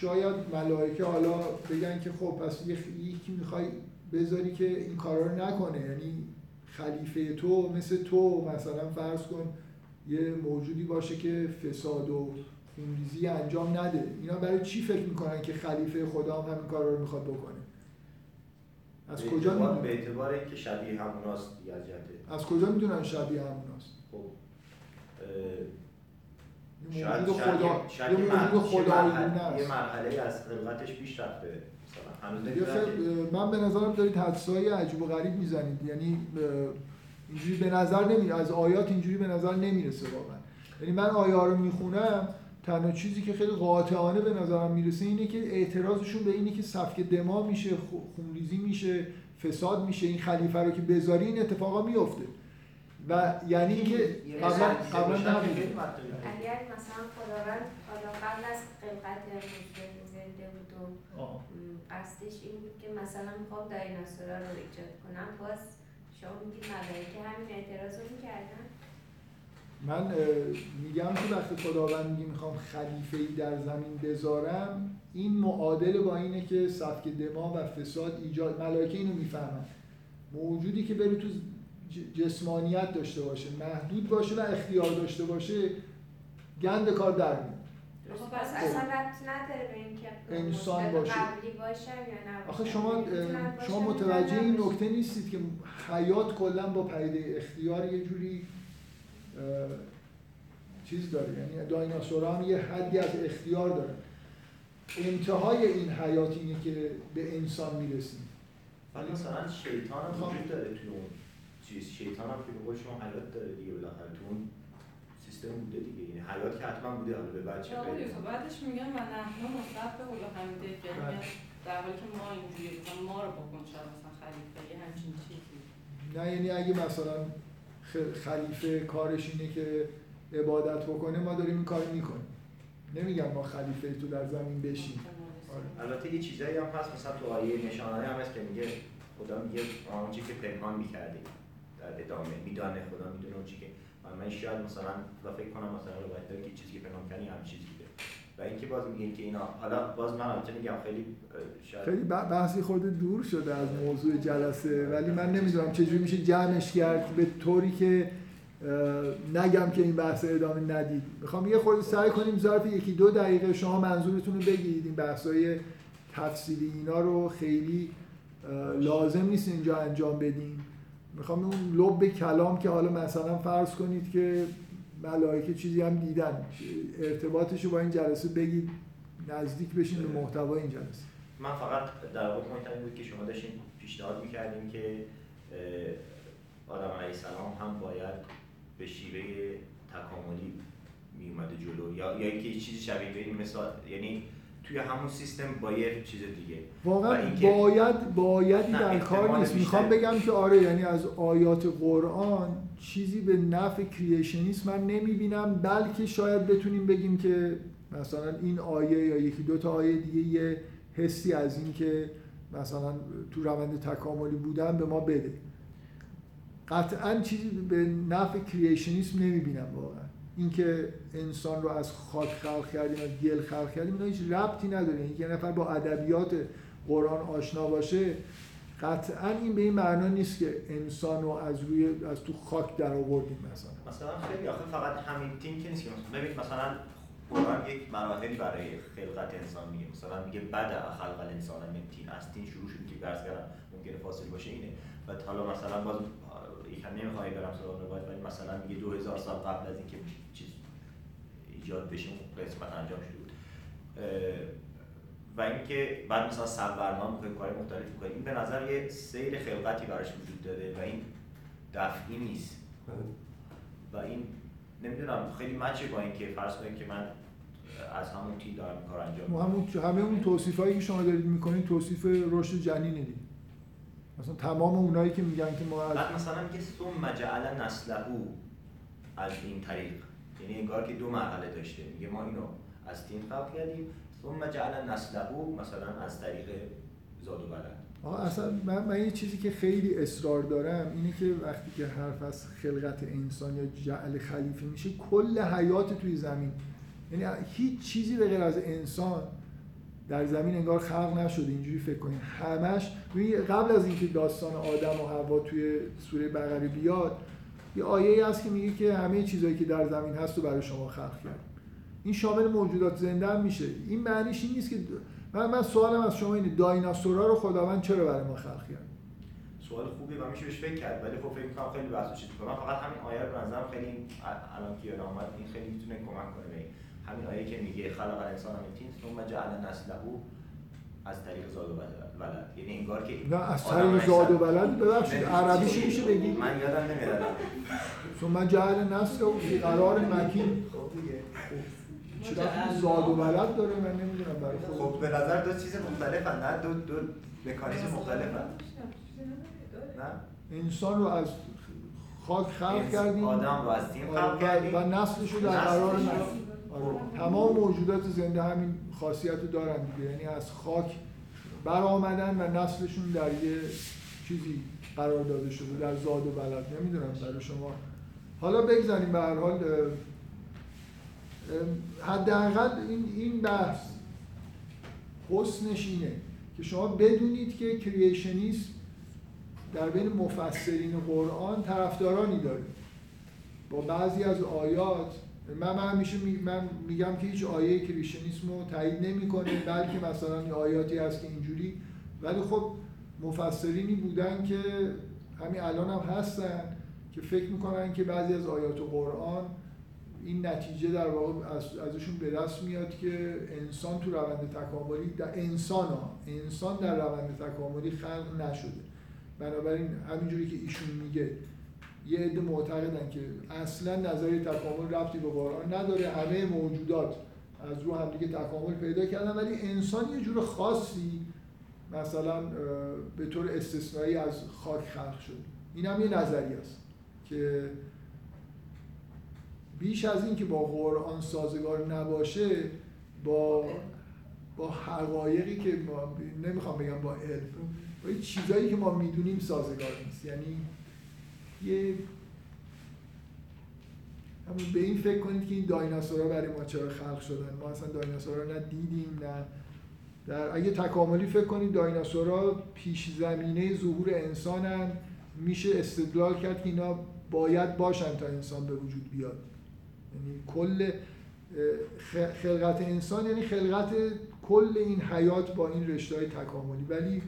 شاید ملائکه حالا بگن که خب پس یکی می‌خوای بذاری که این کارا رو نکنه. یعنی خلیفه تو مثل تو مثلا فرض کن یه موجودی باشه که فساد و خونریزی انجام نده. اینا برای چی فکر می‌کنن که خلیفه خدا هم همین کارا رو می‌خواد بکنه؟ از کجا می‌دونن به اعتبار اینکه شبیه هموناست دیگه از از کجا می‌دونن شبیه هموناست خب شاید خدا یه- شاید یه یه مر- موجود یه مرحله- مرحله از خلقتش پیش رفته من به نظرم دارید حدسای عجیب و غریب می‌زنید. یعنی اینجوری به نظر نمیره از آیات اینجوری به نظر نمی‌رسه واقعا. یعنی من آیه ها رو می‌خونم تنها چیزی که خیلی قاطعانه به نظرم می‌رسه اینه که اعتراضشون به اینه که سفک دما میشه خونریزی میشه فساد میشه این خلیفه رو که بذاری این اتفاقا میفته و یعنی اینکه قبلا قبلا که نبوده. اگر مثلا خداوند حالا قبل از خلقت روزبه زنده بود و قصدش این بود که مثلا می‌خوام دایناسورا رو ایجاد کنم باز شما میگید ملائکه همین اعتراض رو می‌کردن؟ من میگم که وقتی خداوند میگه می‌خوام خلیفه ای در زمین بذارم این معادل با اینه که سفک دما و فساد ایجاد ملائکه اینو می‌فهمن. موجودی که بره تو جسمانیت داشته باشه محدود باشه و اختیار داشته باشه گند کار در میاد. آخه پس اصلا ربط نداره به اینکه انسان باشه. قبلی باشن یا نباشن آخه شما باشن، شما متوجه این. نکته نیستید که حیات کلا با پدیده اختیار یه جوری چیز داره. یعنی دایناسورها هم یه حدی از اختیار داره انتهای این حیات اینه که به انسان می‌رسیم. ولی مثلا شیطان هم میخوام- وجود داره تو اون چیز. شیطان هم که قول شما حیات داره دیگه بالاخره. تو اون سیستم بوده دیگه. یعنی حیات که حتما بوده. حالا به بچه بعدش میگن و نحن مصرف به حمیده که بله. در حالی که ما اینجوری مثلا ما رو بکن شاید مثلا خلیفه یه همچین چیزی. نه یعنی اگه مثلا خلیفه کارش اینه که عبادت بکنه ما داریم این کار می‌کنیم. نمیگم ما خلیفه تو در زمین بشیم. آره. البته یه چیزایی هم هست مثلا تو آیه نشانه هم هست که میگه خدا میگه آن چی که پنهان می‌کردی در ادامه میدانه خدا می‌دونه اون که. من, شاید مثلا فکر کنم مثلا روایت داره که چیزی که پنهان کردی هم چیزی و اینکه باز میگه که اینا حالا باز من البته میگم خیلی شاید خیلی بحثی خورده دور شده از موضوع جلسه ولی من نمی‌دونم چجوری میشه جمعش کرد به طوری که نگم که این بحث ادامه ندید. می‌خوام یه خورده سعی کنیم ظرف یکی دو دقیقه شما منظورتون رو بگید این بحثای تفصیلی اینا رو خیلی لازم نیست اینجا انجام بدیم. می‌خوام اون لب کلام که حالا مثلا فرض کنید که ملائکه چیزی هم دیدن. ارتباطش رو با این جلسه بگید نزدیک بشین به محتوای این جلسه. من فقط در واقع این بود که شما داشتین پیشنهاد می‌کردیم که آدم علیه السلام هم باید به شیوه تکاملی میومده جلو. یا یا اینکه چیزی شبیه به این مثال یعنی توی همون سیستم با یه چیز دیگه. واقعا باید بایدی نه، در کار نیست. می‌خوام بگم که آره یعنی از آیات قرآن چیزی به نفع کریشنیسم من نمی‌بینم بلکه شاید بتونیم بگیم که مثلا این آیه یا یکی دو تا آیه دیگه یه حسی از این که مثلا تو روند تکاملی بودن به ما بده. قطعا چیزی به نفع کریشنیسم نمی‌بینم واقعا. اینکه انسان رو از خاک خلق کردیم از گل خلق کردیم اینا هیچ ربطی نداره. اینکه یه نفر با ادبیات قرآن آشنا باشه قطعا این به این معنا نیست که انسان رو از روی از تو خاک در آوردیم مثلا. مثلا خیلی آخه فقط همین تیم که نیست ببین مثلا قرآن یک مراحلی برای خلقت انسان میگه. مثلا میگه بعد خلق الانسان من تین از تین شروع شد که برس کردم ممکنه فاصله باشه اینه. بعد حالا مثلا باز یکم نمی‌خوام برم سراغ روایت ولی مثلا میگه 2000 سال قبل از اینکه چیز ایجاد بشه اون قسمت انجام شده بود. و اینکه بعد مثلا سرورنام می‌کنه کار مختلف می‌کنه این به نظر یه سیر خلقتی براش وجود داره و این دفعی نیست. و این نمی‌دونم خیلی مچه با اینکه فرض کنید که من از همون تیم دارم کار انجام همون همه اون توصیفایی که شما دارید می‌کنید توصیف رشد جنینه دیگه. مثلا تمام اونایی که میگن که ما از بعد مثلا میگه ثم جعل نسله از این طریق. یعنی انگار که دو مرحله داشته. میگه ما اینو از تیم خلق کردیم. ثم جعل نسله مثلا از طریق زاد و ولد آقا اصلا من, من یه چیزی که خیلی اصرار دارم اینه که وقتی که حرف از خلقت انسان یا جعل خلیفه میشه کل حیات توی زمین. یعنی هیچ چیزی به غیر از انسان در زمین انگار خلق نشده اینجوری فکر کنید همش قبل از اینکه داستان آدم و حوا توی سوره بقره بیاد یه آیه هست که میگه که همه چیزهایی که در زمین هست رو برای شما خلق کرد. این شامل موجودات زنده هم میشه. این معنیش این نیست که من من سوالم از شما اینه دایناسورا رو خداوند چرا برای ما خلق کرد؟ سوال خوبی و میشه بهش فکر کرد ولی خب فکر می‌کنم خیلی بحث چیز من فقط همین آیه رو نظرم خیلی الان که یادم اومد این خیلی می‌تونه کمک کنه همین آیه که میگه خلق الانسان من تین ثم جعل نسله از طریق زاد و ولد یعنی انگار که نه از طریق زاد و ولد ببخشید. عربیش میشه؟ بگی؟ من یادم نمیاد. ثم جعل نسله فی قرار مکین. چرا زاد و ولد داره من نمی‌دونم برای خود خب به نظر دو چیز مختلفن نه؟ دو دو مکانیزم مختلفن. نه؟ انسان رو از خاک خلق کردیم. آدم رو از تیم خلق کردیم. و نسلش رو در قرار آره. تمام موجودات زنده همین خاصیت رو دارن دیگه. یعنی از خاک برآمدن و نسلشون در یه چیزی قرار داده شده در زاد و بلد. نمی‌دونم برای شما. حالا بگذاریم به هر حال حداقل این این بحث حسنش اینه که شما بدونید که کریشنیسم در بین مفسرین قرآن طرفدارانی داره. با بعضی از آیات من من همیشه من میگم که هیچ آیه کریشنیسم رو تایید نمی‌کنه بلکه مثلا آیاتی هست که اینجوری. ولی خب مفسرینی بودن که همین الان هم هستن که فکر می‌کنن که بعضی از آیات قرآن این نتیجه در واقع از ازشون به دست میاد که انسان تو روند تکاملی در انسان ها انسان در روند تکاملی خلق نشده. بنابراین همینجوری که ایشون میگه یه عده معتقدن که اصلا نظریه تکامل ربطی به قرآن نداره. همه موجودات از رو همدیگه تکامل پیدا کردن. ولی انسان یه جور خاصی مثلا به طور استثنایی از خاک خلق شد. این هم یه نظریه است که بیش از این که با قرآن سازگار نباشه با با حقایقی که ما نمی‌خوام بگم با علم با چیزایی که ما می‌دونیم سازگار نیست. یعنی یه اما به این فکر کنید که این دایناسورها برای ما چرا خلق شدن. ما اصلا دایناسورها نه دیدیم نه. در اگه تکاملی فکر کنید دایناسورها پیش زمینه ظهور انسانن. میشه استدلال کرد که اینا باید باشن تا انسان به وجود بیاد. یعنی کل خلقت انسان یعنی خلقت کل این حیات با این رشته های تکاملی. ولی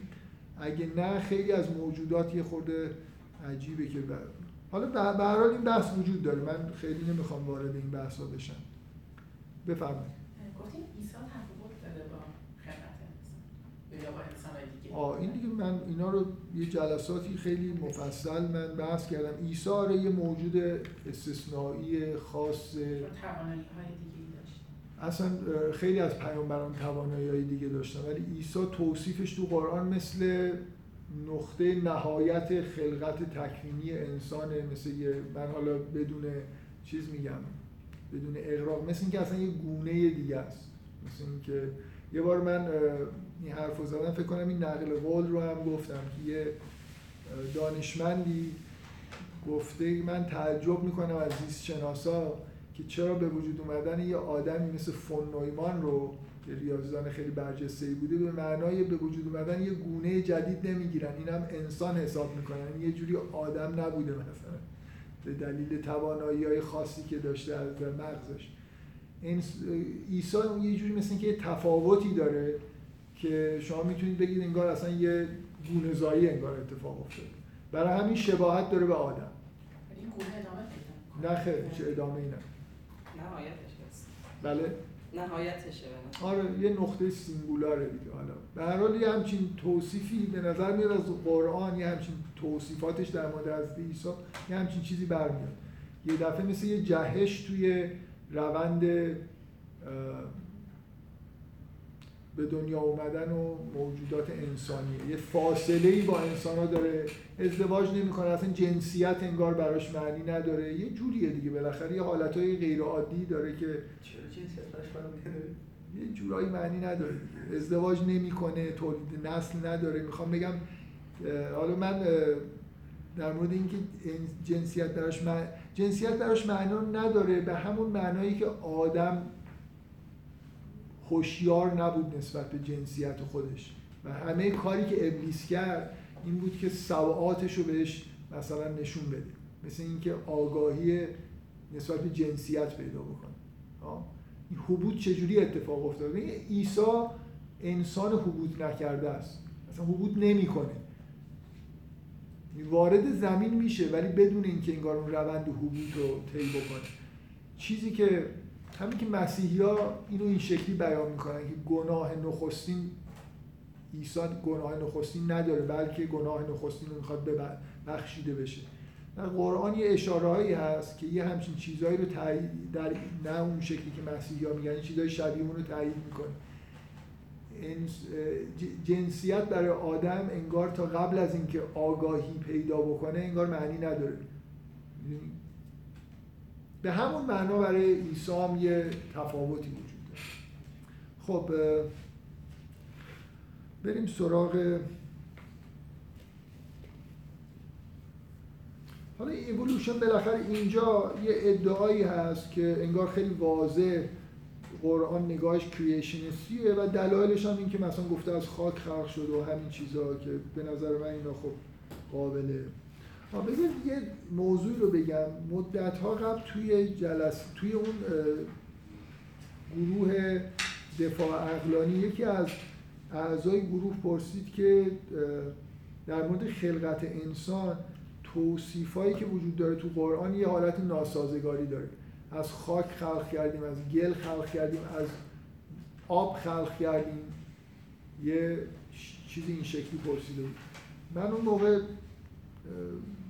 اگه نه خیلی از موجودات یه خورده عجیبه که بر... حالا به هر حال این بحث وجود داره. من خیلی نمی‌خوام وارد این بحث ها بشم. بفرمایید. گفتیم عیسی تفاوت داره با آه این دیگه من اینا رو یه جلساتی خیلی مفصل من بحث کردم. عیسی رو یه موجود استثنایی خاص. توانایی های دیگه داشت. اصلا خیلی از پیامبران توانایی های دیگه داشتن. ولی عیسی توصیفش تو قرآن مثل نقطه نهایت خلقت تکوینی انسانه. مثل یه من حالا بدون چیز میگم بدون اقراق مثل اینکه اصلا یه گونه دیگه است. مثل اینکه یه بار من این حرف رو زدم فکر کنم این نقل قول رو هم گفتم. که یه دانشمندی گفته من تعجب می‌کنم از زیست شناسا که چرا به وجود اومدن یه آدمی مثل فون نویمان رو که ریاضیدان خیلی برجسته ای بوده به معنای به وجود اومدن یه گونه جدید نمی‌گیرن. این هم انسان حساب می‌کنن. یه جوری آدم نبوده مثلا. به دلیل توانایی های خاصی که داشته از مغزش. عیسی یه جوری مثل که یه تفاوتی داره که شما می‌تونید بگید انگار اصلا یه گونه‌زایی انگار اتفاق افتاده. برای همین شباهت داره به آدم. این گونه ادامه نه چه ادامه ای نه بله. نهایتشه آره یه نقطه سینگولاره دیگه. حالا به هر حال یه همچین توصیفی به نظر میاد از قرآن یه همچین توصیفاتش در مورد حضرت عیسی یه همچین چیزی برمیاد. یه دفعه مثل یه جهش توی روند به دنیا اومدن و موجودات انسانیه یه فاصله ای با انسان ها داره. ازدواج نمی‌کنه. اصلا جنسیت انگار براش معنی نداره. یه جوریه دیگه. بالاخره یه حالتهای غیر عادی داره که چرا معنی یه جورایی معنی نداره. ازدواج نمی‌کنه. تولید نسل نداره. می‌خوام بگم حالا من در مورد اینکه جنسیت براش معنی جنسیت براش معنا نداره. به همون معنایی که آدم هوشیار نبود نسبت به جنسیت خودش. و همه کاری که ابلیس کرد این بود که سوعاتش رو بهش مثلا نشون بده. مثل اینکه آگاهی نسبت به جنسیت پیدا بکنه. این حبود چجوری اتفاق افتاده؟ عیسی انسان حبود نکرده است. مثلا حبود نمی‌کنه. وارد زمین میشه ولی بدون اینکه انگار اون روند حبود رو طی بکنه. چیزی که همین که مسیحی ها اینو این شکلی بیان می‌کنن که گناه نخستین عیسی گناه نخستین نداره بلکه گناه نخستین رو می‌خواد بخشیده بشه. در قرآن یه اشاره هایی هست که یه همچین چیزهایی رو تایید در نه اون شکلی که مسیحی ها میگن چیزهای شبیه اون رو تایید می‌کنه. جنسیت برای آدم انگار تا قبل از اینکه آگاهی پیدا بکنه انگار معنی نداره. به همون معنا برای عیسی هم یه تفاوتی وجود داره. خب بریم سراغ حالا ایولوشن بالاخره اینجا یه ادعایی هست که انگار خیلی واضح قرآن نگاهش کریشنستیه و دلایلش هم این که مثلا گفته از خاک خلق شده و همین چیزها که به نظر من اینا خب قابله. بذار یه موضوع رو بگم. مدت ها قبل توی جلس توی اون گروه دفاع عقلانی یکی از اعضای گروه پرسید که در مورد خلقت انسان توصیفایی که وجود داره تو قرآن یه حالت ناسازگاری داره. از خاک خلق کردیم از گل خلق کردیم از آب خلق کردیم. یه چیزی این شکلی پرسیده بود. من اون موقع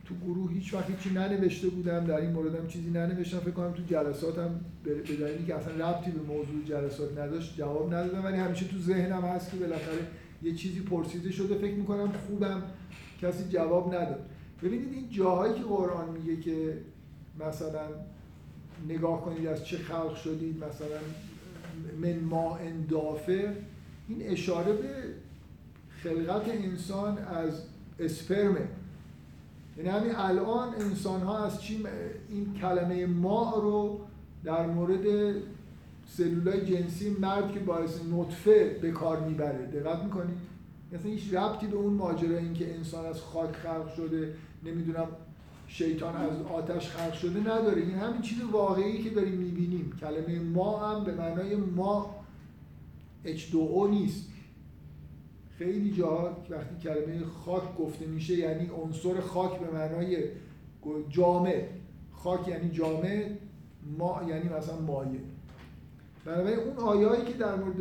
تو گروه هیچ وقت هیچی ننوشته بودم در این موردم چیزی ننوشتم. فکر کنم تو جلساتم به دلیلی که اصلا ربطی به موضوع جلسات نداشت جواب ندادم ولی همیشه تو ذهنم هست که بالاخره یه چیزی پرسیده شده. فکر می‌کنم خوبم کسی جواب نداد. ببینید این جاهایی که قرآن میگه که مثلا نگاه کنید از چه خلق شدید مثلا من ما اندافه این اشاره به خلقت انسان از اسپرمه یعنی همین الان انسان ها از چی این کلمه ما رو در مورد سلولای جنسی مرد که باعث نطفه به کار می‌بره. دقت می‌کنید؟ مثلا هیچ ربطی به اون ماجرا این که انسان از خاک خلق شده نمی‌دونم شیطان از آتش خلق شده نداره. این همین چیز واقعی که داریم می‌بینیم. کلمه ما هم به معنای ما H2O نیست. خیلی جاها وقتی کلمه خاک گفته میشه یعنی عنصر خاک به معنای جامع. خاک یعنی جامع ما یعنی مثلا مایه بنابراین اون آیایی که در مورد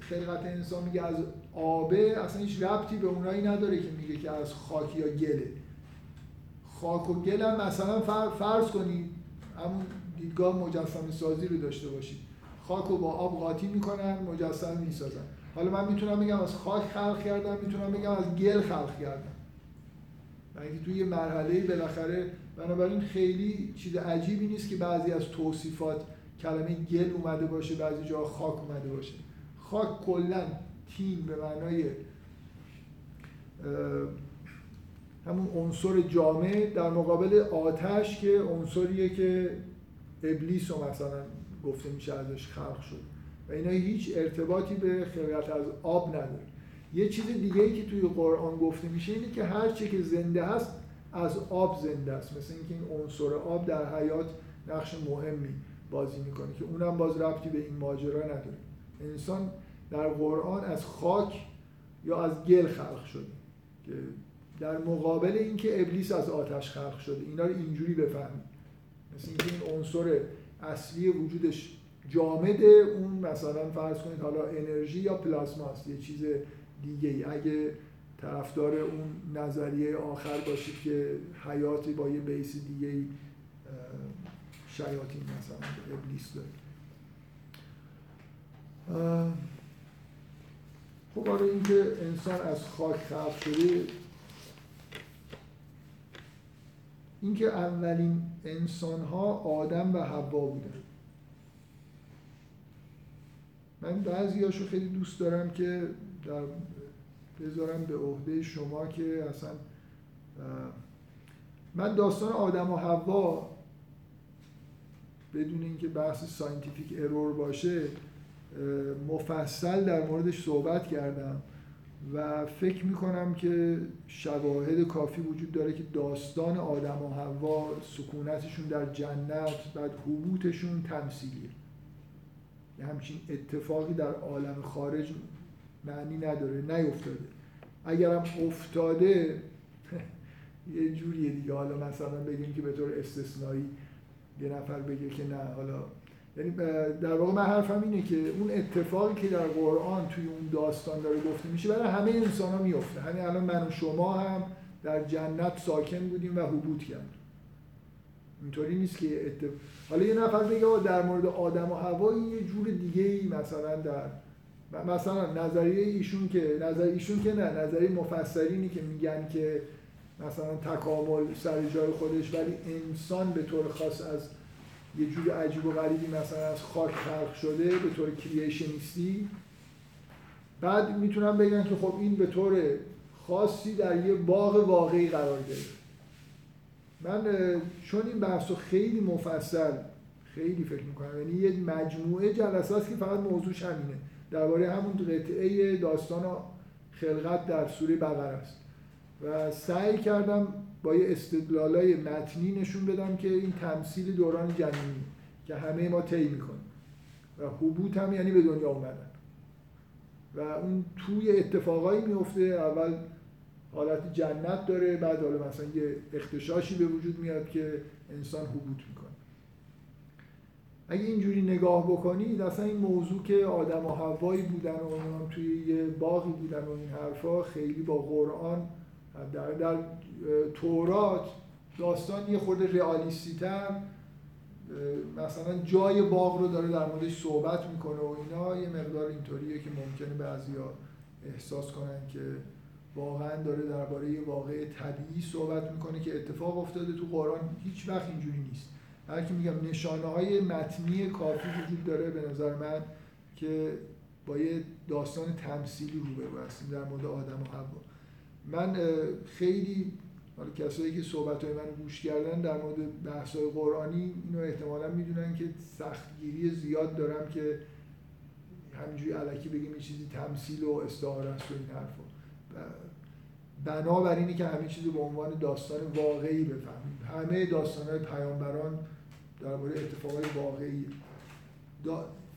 خلقت انسان میگه از آبه اصلا هیچ ربطی به اونایی نداره که میگه که از خاک یا گله خاک و گل هم مثلا فرض کنید همون دیدگاه مجسم سازی رو داشته باشید. خاک رو با آب قاطی می‌کنن مجسم می‌سازن. حالا من می‌تونم بگم از خاک خلق کردم می‌تونم بگم از گل خلق کردم. و اینکه توی یه مرحله بالاخره بنابراین خیلی چیز عجیبی نیست که بعضی از توصیفات کلمه گل اومده باشه بعضی جا خاک اومده باشه. خاک کلا تیم به معنای همون عنصر جامع در مقابل آتش که عنصریه که ابلیس رو مثلا گفته میشه ازش خلق شد. و اینا هیچ ارتباطی به خلقت از آب نداره. یه چیز دیگه ای که توی قرآن گفته میشه اینه که هر چی که زنده هست از آب زنده است. مثل اینکه این عنصر آب در حیات نقش مهمی بازی می‌کنه که اونم باز ربطی به این ماجرا نداره. انسان در قرآن از خاک یا از گل خلق شده که در مقابل اینکه ابلیس از آتش خلق شده اینا رو اینجوری بفهمید. مثل اینکه این عنصر اصلی وجودش جامده اون مثلا فرض کنید حالا انرژی یا پلاسماست یه چیز دیگه ای. اگه طرفدار اون نظریه آخر باشید که حیاتی با یه بیس دیگه ای شیاطین مثلا ابلیس داره. خب آره اینکه انسان از خاک خلق شده اینکه اولین انسان ها آدم و حوا بودن. من بعضی هاشو خیلی دوست دارم که در بذارم به عهده شما که اصلا من داستان آدم و حوا بدون اینکه بحث scientific error باشه مفصل در موردش صحبت کردم و فکر می‌کنم که شواهد کافی وجود داره که داستان آدم و حوا سکونتشون در جنت بعد حبوطشون تمثیلیه. یه همچین اتفاقی در عالم خارج معنی نداره نیفتاده. اگرم افتاده *laughs* یه جوریه دیگه. حالا مثلا بگیم که به طور استثنایی یه نفر بگه که نه حالا. یعنی در واقع من حرفم اینه که اون اتفاقی که در قرآن توی اون داستان داره گفته میشه برای همه انسان ها میفته همین الان من و شما هم در جنت ساکن بودیم و حبوط کردیم. اینطوری نیست که اتفاق حالا یه نفر بگه در مورد آدم و هوا یه جور دیگه ای مثلا در مثلا نظریه ایشون که نظر ایشون که نه نظریه مفسرینی که میگن که مثلا تکامل سر جای خودش ولی انسان به طور خاص از یه جور عجیب و غریبی مثلا از خاک خلق شده به طور کریشنیستی. بعد می‌تونم بگن که خب این به طور خاصی در یه باغ واقعی قرار گرفت. من چون این بحث خیلی مفصل خیلی فکر می‌کنم یعنی یه مجموعه جلسات که فقط موضوعش همینه. درباره همون قطعه داستان خلقت در سوره بقره است. و سعی کردم با یه استدلالای متنی نشون بدم که این تمثیل دوران جنینی که همه ما طی می‌کنیم. و حبوط هم یعنی به دنیا اومدن. و اون توی اتفاقایی میفته اول حالت جنت داره بعد حالا مثلا یه اختشاشی به وجود میاد که انسان حبوط می‌کنه. اگه اینجوری نگاه بکنید اصلا این موضوع که آدم و هوایی بودن و هم توی یه باقی بودن و این حرفا خیلی با قرآن در, در تورات داستان یه خورده رئالیستی تر مثلا جای باغ رو داره در موردش صحبت می‌کنه و اینا یه مقدار اینطوریه که ممکنه بعضیا احساس کنن که واقعا داره درباره یه واقع طبیعی صحبت می‌کنه که اتفاق افتاده تو قرآن. هیچ وقت اینجوری نیست. بلکه میگم نشانه های متنی کافی وجود داره به نظر من که با یه داستان تمثیلی روبرو هستیم در مورد آدم و حوا. من خیلی حالا کسایی که صحبت های من گوش کردن در مورد بحث های قرآنی اینو احتمالا می‌دونن که سختگیری زیاد دارم که همینجوری علکی بگیم یه چیزی تمثیل و استعاره است و این حرفا. بنابر اینه که همه چیزی به عنوان داستان واقعی بفهمیم. همه داستان های پیامبران درباره اتفاقای واقعی.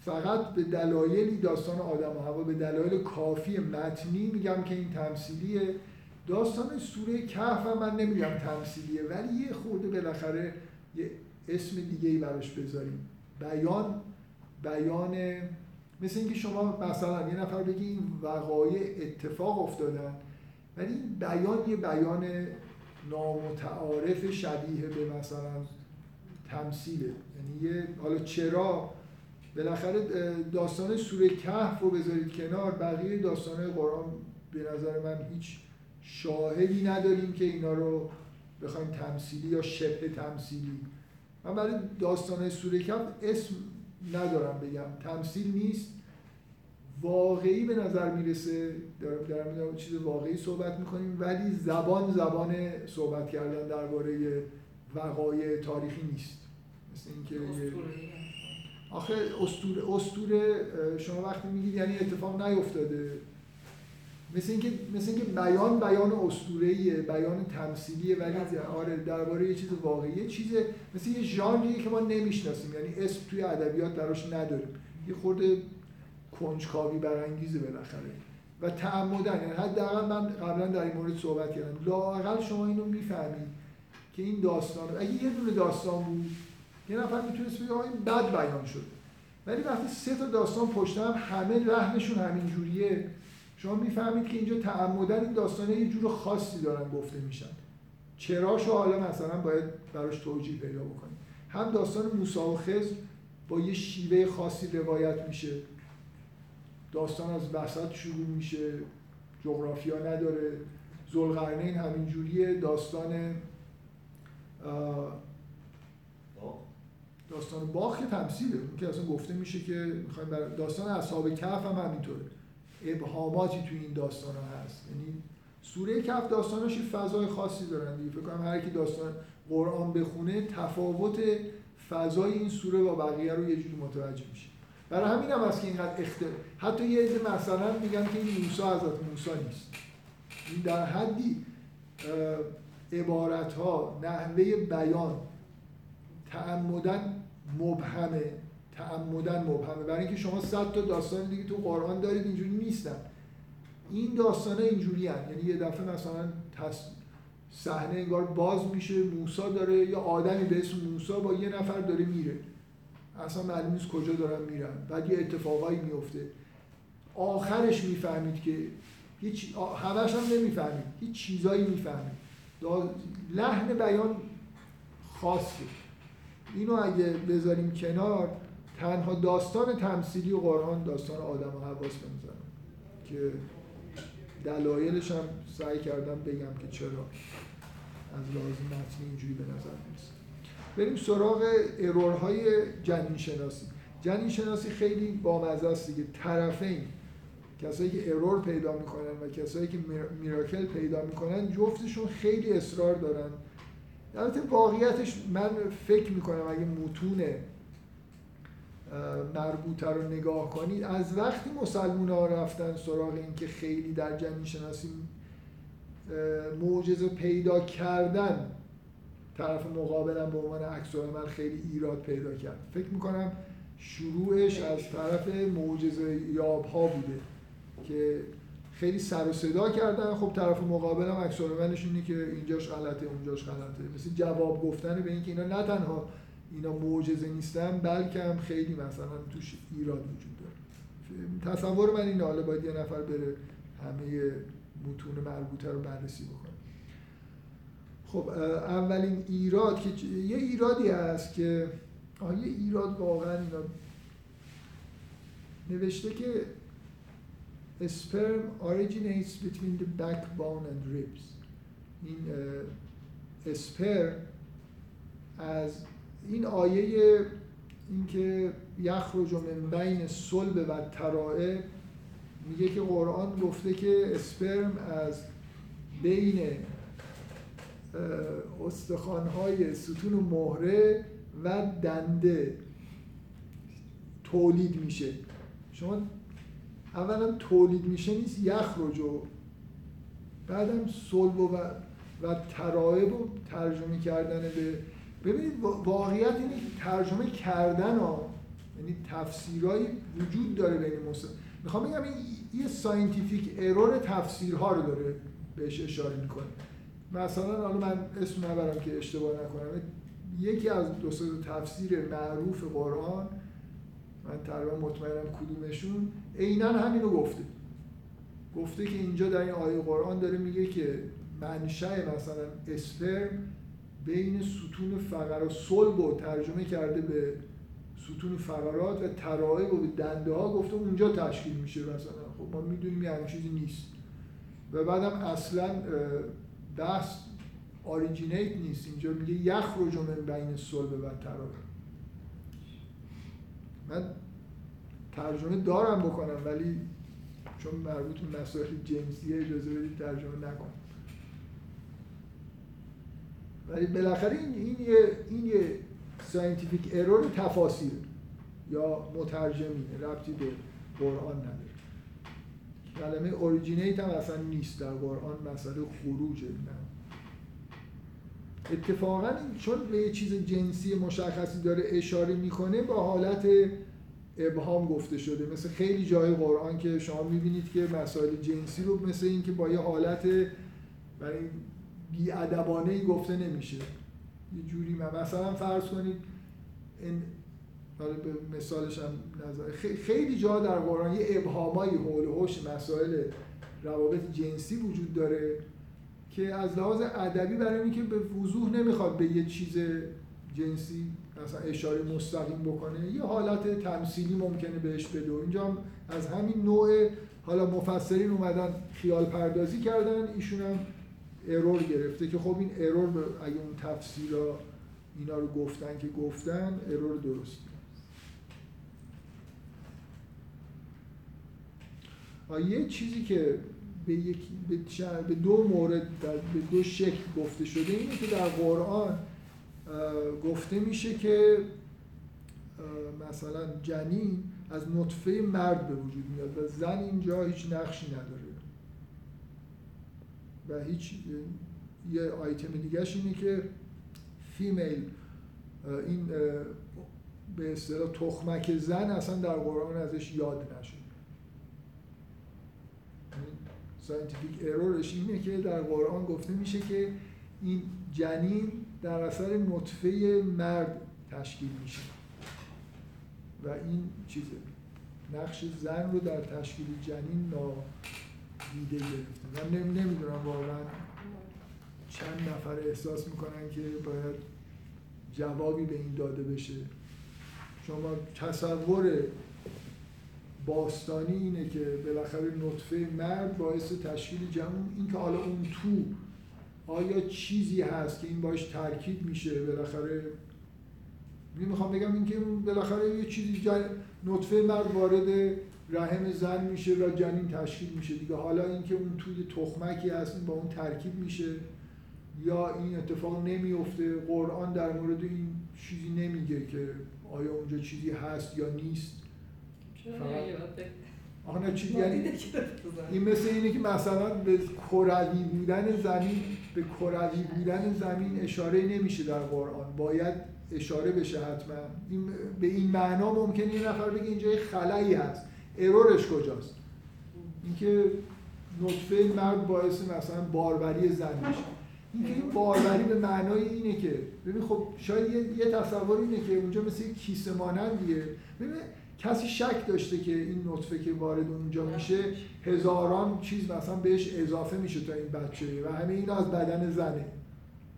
فقط به دلایلی داستان آدم و هوا به دلایل کافی متنی میگم که این تمثیلیه. داستان سوره کهف من نمیگم تمثیلیه ولی یه خورده بالاخره یه اسم دیگه ای براش بذاریم. بیان بیان مثل اینکه شما مثلا یه نفر بگی این وقایع اتفاق افتادن ولی این بیان یه بیان نامتعارف شبیه به مثلا تمثیله. یعنی یه حالا چرا؟ بالاخره داستان سوره کهف رو بذارید کنار. بقیه داستان قرآن به نظر من هیچ شاهدی نداریم که اینا رو بخوایم تمثیلی یا شبه تمثیلی. من برای داستان سوره کهف اسم ندارم بگم. تمثیل نیست. واقعی به نظر می‌رسه دارم در چیز واقعی صحبت می‌کنیم ولی زبان زبان صحبت کردن درباره وقایع تاریخی نیست. مثل اینکه. آخه اسطوره اسطوره شما وقتی میگید یعنی اتفاق نیفتاده. مثل اینکه مثل اینکه بیان بیان اسطوره‌ایه بیان تمثیلیه ولی آره درباره یه چیز واقعی یه چیز مثل یه ژانریه که ما نمی‌شناسیم یعنی اسم توی ادبیات براش نداریم. یه خورده کنجکاوی برانگیزه بالاخره. و تعمدن یعنی حداقل من قبلا در این مورد صحبت کردم. لااقل شما اینو می‌فهمید که این داستان اگه یه دونه داستان بود یه نفر می‌تونست بگه این بد بیان شده ولی وقتی سه تا داستان پشت هم همه لحنشون همین جوریه شما می‌فهمید که اینجا تعمدن این داستانه یه جور خاصی دارن گفته میشن. چراشو حالا مثلا باید براش توجیه پیدا بکنیم. هم داستان موسی و خضر با یه شیوه خاصی روایت میشه. داستان از وسط شروع میشه جغرافیا نداره. ذوالقرنین همین جوریه داستان داستان باخ که تمثیله. اون که اصلا گفته میشه که می‌خوایم داستان اصحاب کهف هم همینطوره. ابهاماتی تو این داستان ها هست. یعنی سوره کهف داستاناش یه فضای خاصی دارن دیگه. فکر کنم هر کی داستان قرآن بخونه تفاوت فضای این سوره با بقیه رو یه جوری متوجه میشه. برای همین هم هست که اینقدر اخت... حتی یه عده مثلا میگن که این موسی حضرت موسی نیست این در حدی عبارت ها نحوه بیان تعمدن مبهمه تعمدن مبهمه برای اینکه شما صد تا داستان دیگه تو قرآن دارید اینجوری نیستن این داستان اینجوری هن. یعنی یه دفعه مثلا. صحنه انگار باز میشه موسا داره یا آدمی به اسم موسا با یه نفر داره میره اصلا معلوم نیست کجا دارن میرن. بعد یه اتفاقایی میفته. آخرش می‌فهمید که هیچ همش هم نمی‌فهمید. هیچ چیزایی می‌فهمید. لحن بیان خاصه. اینو اگه بذاریم کنار تنها داستان تمثیلی و قرآن داستان آدم و حواس بنظرم که دلایلش هم سعی کردم بگم که چرا از لحاظ متنی اینجوری به نظر می‌رسه. بریم سراغ ارورهای جنین شناسی جنین شناسی خیلی بامزه است دیگه. طرفین کسایی که ارور پیدا می‌کنن و کسایی که میر- میراکل پیدا می‌کنن جفتشون خیلی اصرار دارن. البته واقعیتش من فکر می‌کنم اگه متون مربوطه رو نگاه کنید از وقتی مسلمان ها رفتن سراغ این که خیلی در جنین شناسی معجزه پیدا کردن طرف مقابلم به عنوان عکس العمل خیلی ایراد پیدا کرد. فکر می‌کنم شروعش از طرف معجزه یاب ها بوده که خیلی سر و صدا کردن. خب طرف مقابلم عکس العملش اینه که اینجاش غلطه اونجاش غلطه. مثل جواب گفتن به اینکه اینا نه تنها اینا معجزه نیستن بلکه هم خیلی مثلا توش ایراد وجود داره. تصور من اینه حالا باید یه نفر بره همه متون مربوطه رو بررسی بکنه. خب اولین ایراد که یه ایرادی هست که آه یه ایراد واقعا اینا نوشته که sperm originates between the backbone and ribs. این اسپرم از این آیه اینکه یخرج من بین صلب و ترائب میگه که قرآن گفته که اسپرم از بین استخوان‌های ستون مهره و دنده تولید میشه. شما اولا تولید میشه نیست یخرج و بعدم صلب و, و ترائب رو ترجمه کردن به ببینید وا- واقعیت اینه که ترجمه کردن ها یعنی تفسیرهایی وجود داره بین مسلم می‌خوام بگم این یه scientific error تفسیرها رو داره بهش اشاره می‌کنه. مثلا حالا من اسم نبرم که اشتباه نکنم. یکی از دو سه تفسیر معروف قرآن من تقریبا مطمئنم کدومشون عینا همینو گفته. گفته که اینجا در این آیه قرآن داره میگه که منشأ مثلا اسپرم بین ستون فقرات صلب و ترجمه کرده به ستون فقرات و ترائب و به دنده ها گفته اونجا تشکیل میشه مثلا. خب ما می‌دونیم یه چیزی نیست. و بعدم اصلا بحث originate نیست. اینجا میگه یخرج من بین صلب و ترائب من ترجمه دارم بکنم ولی چون مربوط به مسائل جنسی اجازه بدید ترجمه نکنم. ولی بالاخره این این یه این یه scientific error تفاسیر یا مترجمینه ربطی به قرآن نداره. کلمه اوریجینیت هم اصلا نیست در قرآن مسئله خروجه نه. اتفاقا چون به یه چیز جنسی مشخصی داره اشاره می‌کنه با حالت ابهام گفته شده. مثل خیلی جای قرآن که شما می‌بینید که مسائل جنسی رو مثل این که با یه حالت برای بیادبانه گفته نمیشه. یه جوری من مثلا فرض کنید حالا به مثالش هم نظر خیلی جا در قرآن یه ابهامایی حول و مسائل روابط جنسی وجود داره که از لحاظ ادبی برای اینکه به وضوح نمی‌خواد به یه چیز جنسی مثلا اشاره مستقیم بکنه یه حالت تمثیلی ممکنه بهش بده. و اینجا هم از همین نوع حالا مفسرین اومدن خیال پردازی کردن ایشون هم ارور گرفته که خب این ارور اگه اون تفسیرا اینا رو گفتن که گفتن ارور درستی یه چیزی که به, یک، به, دو مورد در به دو شکل گفته شده اینه که در قرآن گفته میشه که مثلا جنین از نطفه مرد به وجود میاد و زن اینجا هیچ نقشی نداره. و هیچ یه آیتم دیگهش اینه که female این به اصطلاح تخمک زن اصلا در قرآن ازش یاد نشد scientific error ش اینه که در قرآن گفته میشه که این جنین در اثر نطفه مرد تشکیل میشه. و این چیزه. نقش زن رو در تشکیل جنین نادیده گرفته. من نمی‌دونم واقعا چند نفر احساس می‌کنن که باید جوابی به این داده بشه. شما تصور باستانی اینه که بالاخره نطفه مرد باعث تشکیل جمع. این که حالا اون تو آیا چیزی هست که این باش ترکیب میشه؟ بالاخره می‌خوام بگم اینکه بالاخره یه چیزی جن... نطفه مرد وارد رحم زن میشه و جنین تشکیل میشه دیگه. حالا اینکه اون توی تخمکی هست این با اون ترکیب میشه یا این اتفاق نمیفته. قرآن در مورد این چیزی نمیگه که آیا اونجا چیزی هست یا نیست. آه چی؟ یعنی این مثل اینه که مثلا به کروی بودن زمین به کروی بودن زمین اشاره نمیشه در قرآن. باید اشاره بشه حتما. این به این معنا ممکنه یه نفر بگه اینجا یه خلایی هست. ارورش کجاست؟ اینکه نطفه مرد باعث مثلا باروری زن میشه اینکه این باروری به معنای اینه که ببین خب شاید یه, یه تصور اینه که اونجا مثل کیسه مانندیه. ببین کسی شک داشته که این نطفه که وارد اونجا میشه هزاران چیز مثلا بهش اضافه میشه تا این بچه. و همه این از بدن زنه.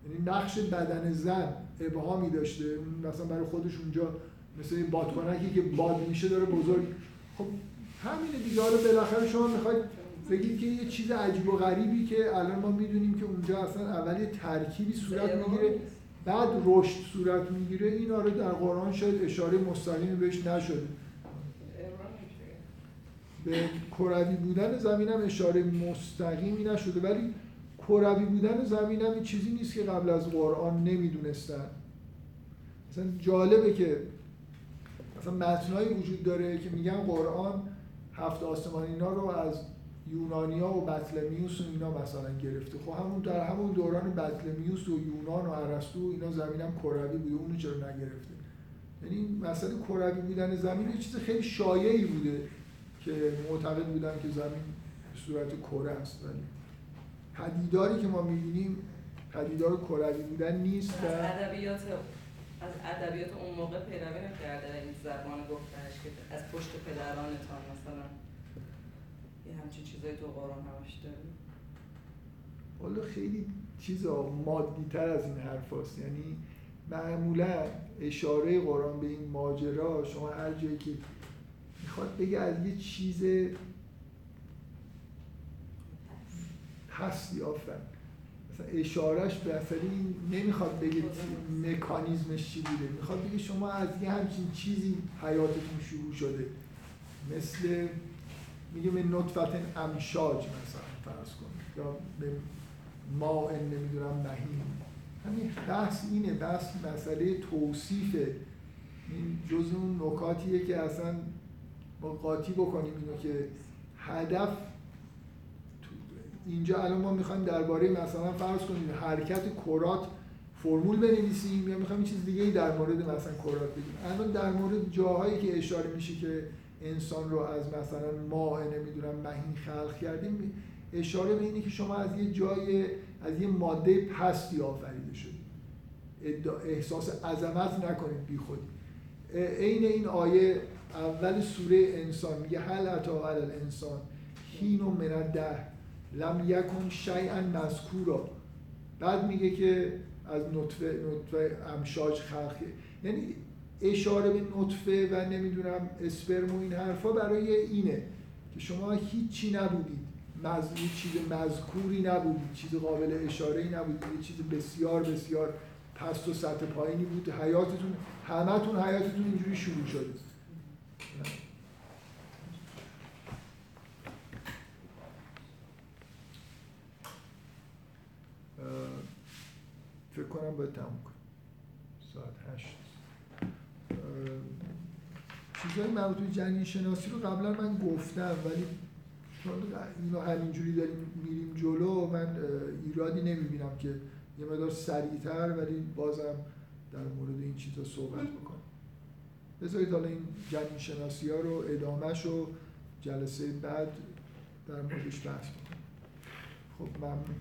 یعنی نقش بدن زن ابهامی داشته. مثلا برای خودش اونجا مثل این بادکنکی که باد میشه داره بزرگ. خب همینه دیگه. حالا بالاخره شما می‌خواید بگید که یه چیز عجیب و غریبی که الان ما می‌دونیم که اونجا اصلا اول ترکیبی صورت می‌گیره بعد رشد صورت می‌گیره. این آره در قرآن شاید اشاره مستقیمی بهش نشده. به کروی بودن زمین هم اشاره مستقیمی نشده ولی کروی بودن زمین هم چیزی نیست که قبل از قرآن نمی‌دونستن. مثلا جالبه که مثلا متنایی وجود داره که میگن قرآن هفت آسمان اینا رو از یونانیا و بطلمیوس و اینا مثلا گرفته. خب همون در همون دوران بطلمیوس و یونان و ارسطو اینا زمین هم کروی بوده اونو چرا نگرفته؟ یعنی مسئله کروی بودن زمین یه چیز خیلی شایعی بوده. که معتقد بودن که زمین به صورت کره است ولی پدیداری که ما می‌بینیم پدیدار کروی بودن نیست از ادبیات از ادبیات اون موقع پیروی نکرده این زبان گفتنش که از پشت پدرانتان مثلا یه همچین چیزایی تو قرآن همش والا خیلی چیزا مادی تر از این حرف هست. یعنی معمولا اشاره قرآن به این ماجرا شما هر جایی که می‌خواد بگه از یه چیز هستی آفرین. مثلا اشارش به این نمی‌خواد بگه مکانیزمش چی بوده. می‌خواد بگه شما از یه همچین چیزی حیاتتون شروع شده. مثل میگه به نطفت امشاج مثلا فرض کن. یا به ما نمی‌دونم مهین. همین بحث اینه. بحث مسئله توصیفه این جز اون نکاتیه که اصلا با قاطی بکنیم اینو که هدف اینجا الان ما می‌خوایم درباره مثلا فرض کنیم حرکت کرات فرمول بنویسیم یا می‌خوایم چیز دیگه ای در مورد مثلا کرات بگیم. الان در مورد جاهایی که اشاره میشه که انسان رو از مثلا ماه نمی‌دونم مهین خلق کردیم اشاره به اینه که شما از یه جای از یه ماده پستی آفریده شدید. احساس عظمت نکنید بی خودی. عین این آیه اول سوره انسان میگه هل اتا علی الانسان حین من الدهر لم یکن شیئا مذکورا. بعد میگه که از نطفه نطفه امشاج خلق. یعنی اشاره به نطفه و نمی‌دونم اسپرم و این حرفا برای اینه که شما هیچی نبودید. مز... چیز مذکوری نبودید چیز قابل اشاره ای نبودید. یه چیز بسیار بسیار پست و سطح پایینی بود. حیاتتون همتون حیاتتون اینجوری شروع شده. فکر کنم باید تموم کنم ساعت هشت. چیزهای مربوط به جنین شناسی رو قبلا من گفتم ولی چون اینو همینجوری داریم میریم جلو. من ایرادی نمی‌بینم که یه مقدار سریعتر ولی بازم در مورد این چیزا صحبت بکنم. بذارید حالا این جنین شناسی ها رو ادامهش رو جلسه بعد در موردش بحث بکنم خب ممنون.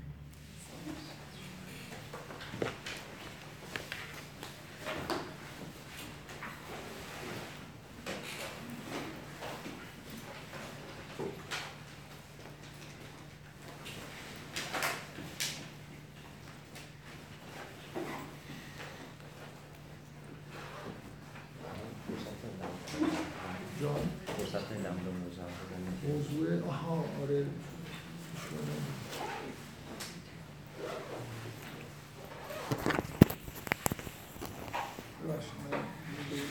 Thank you.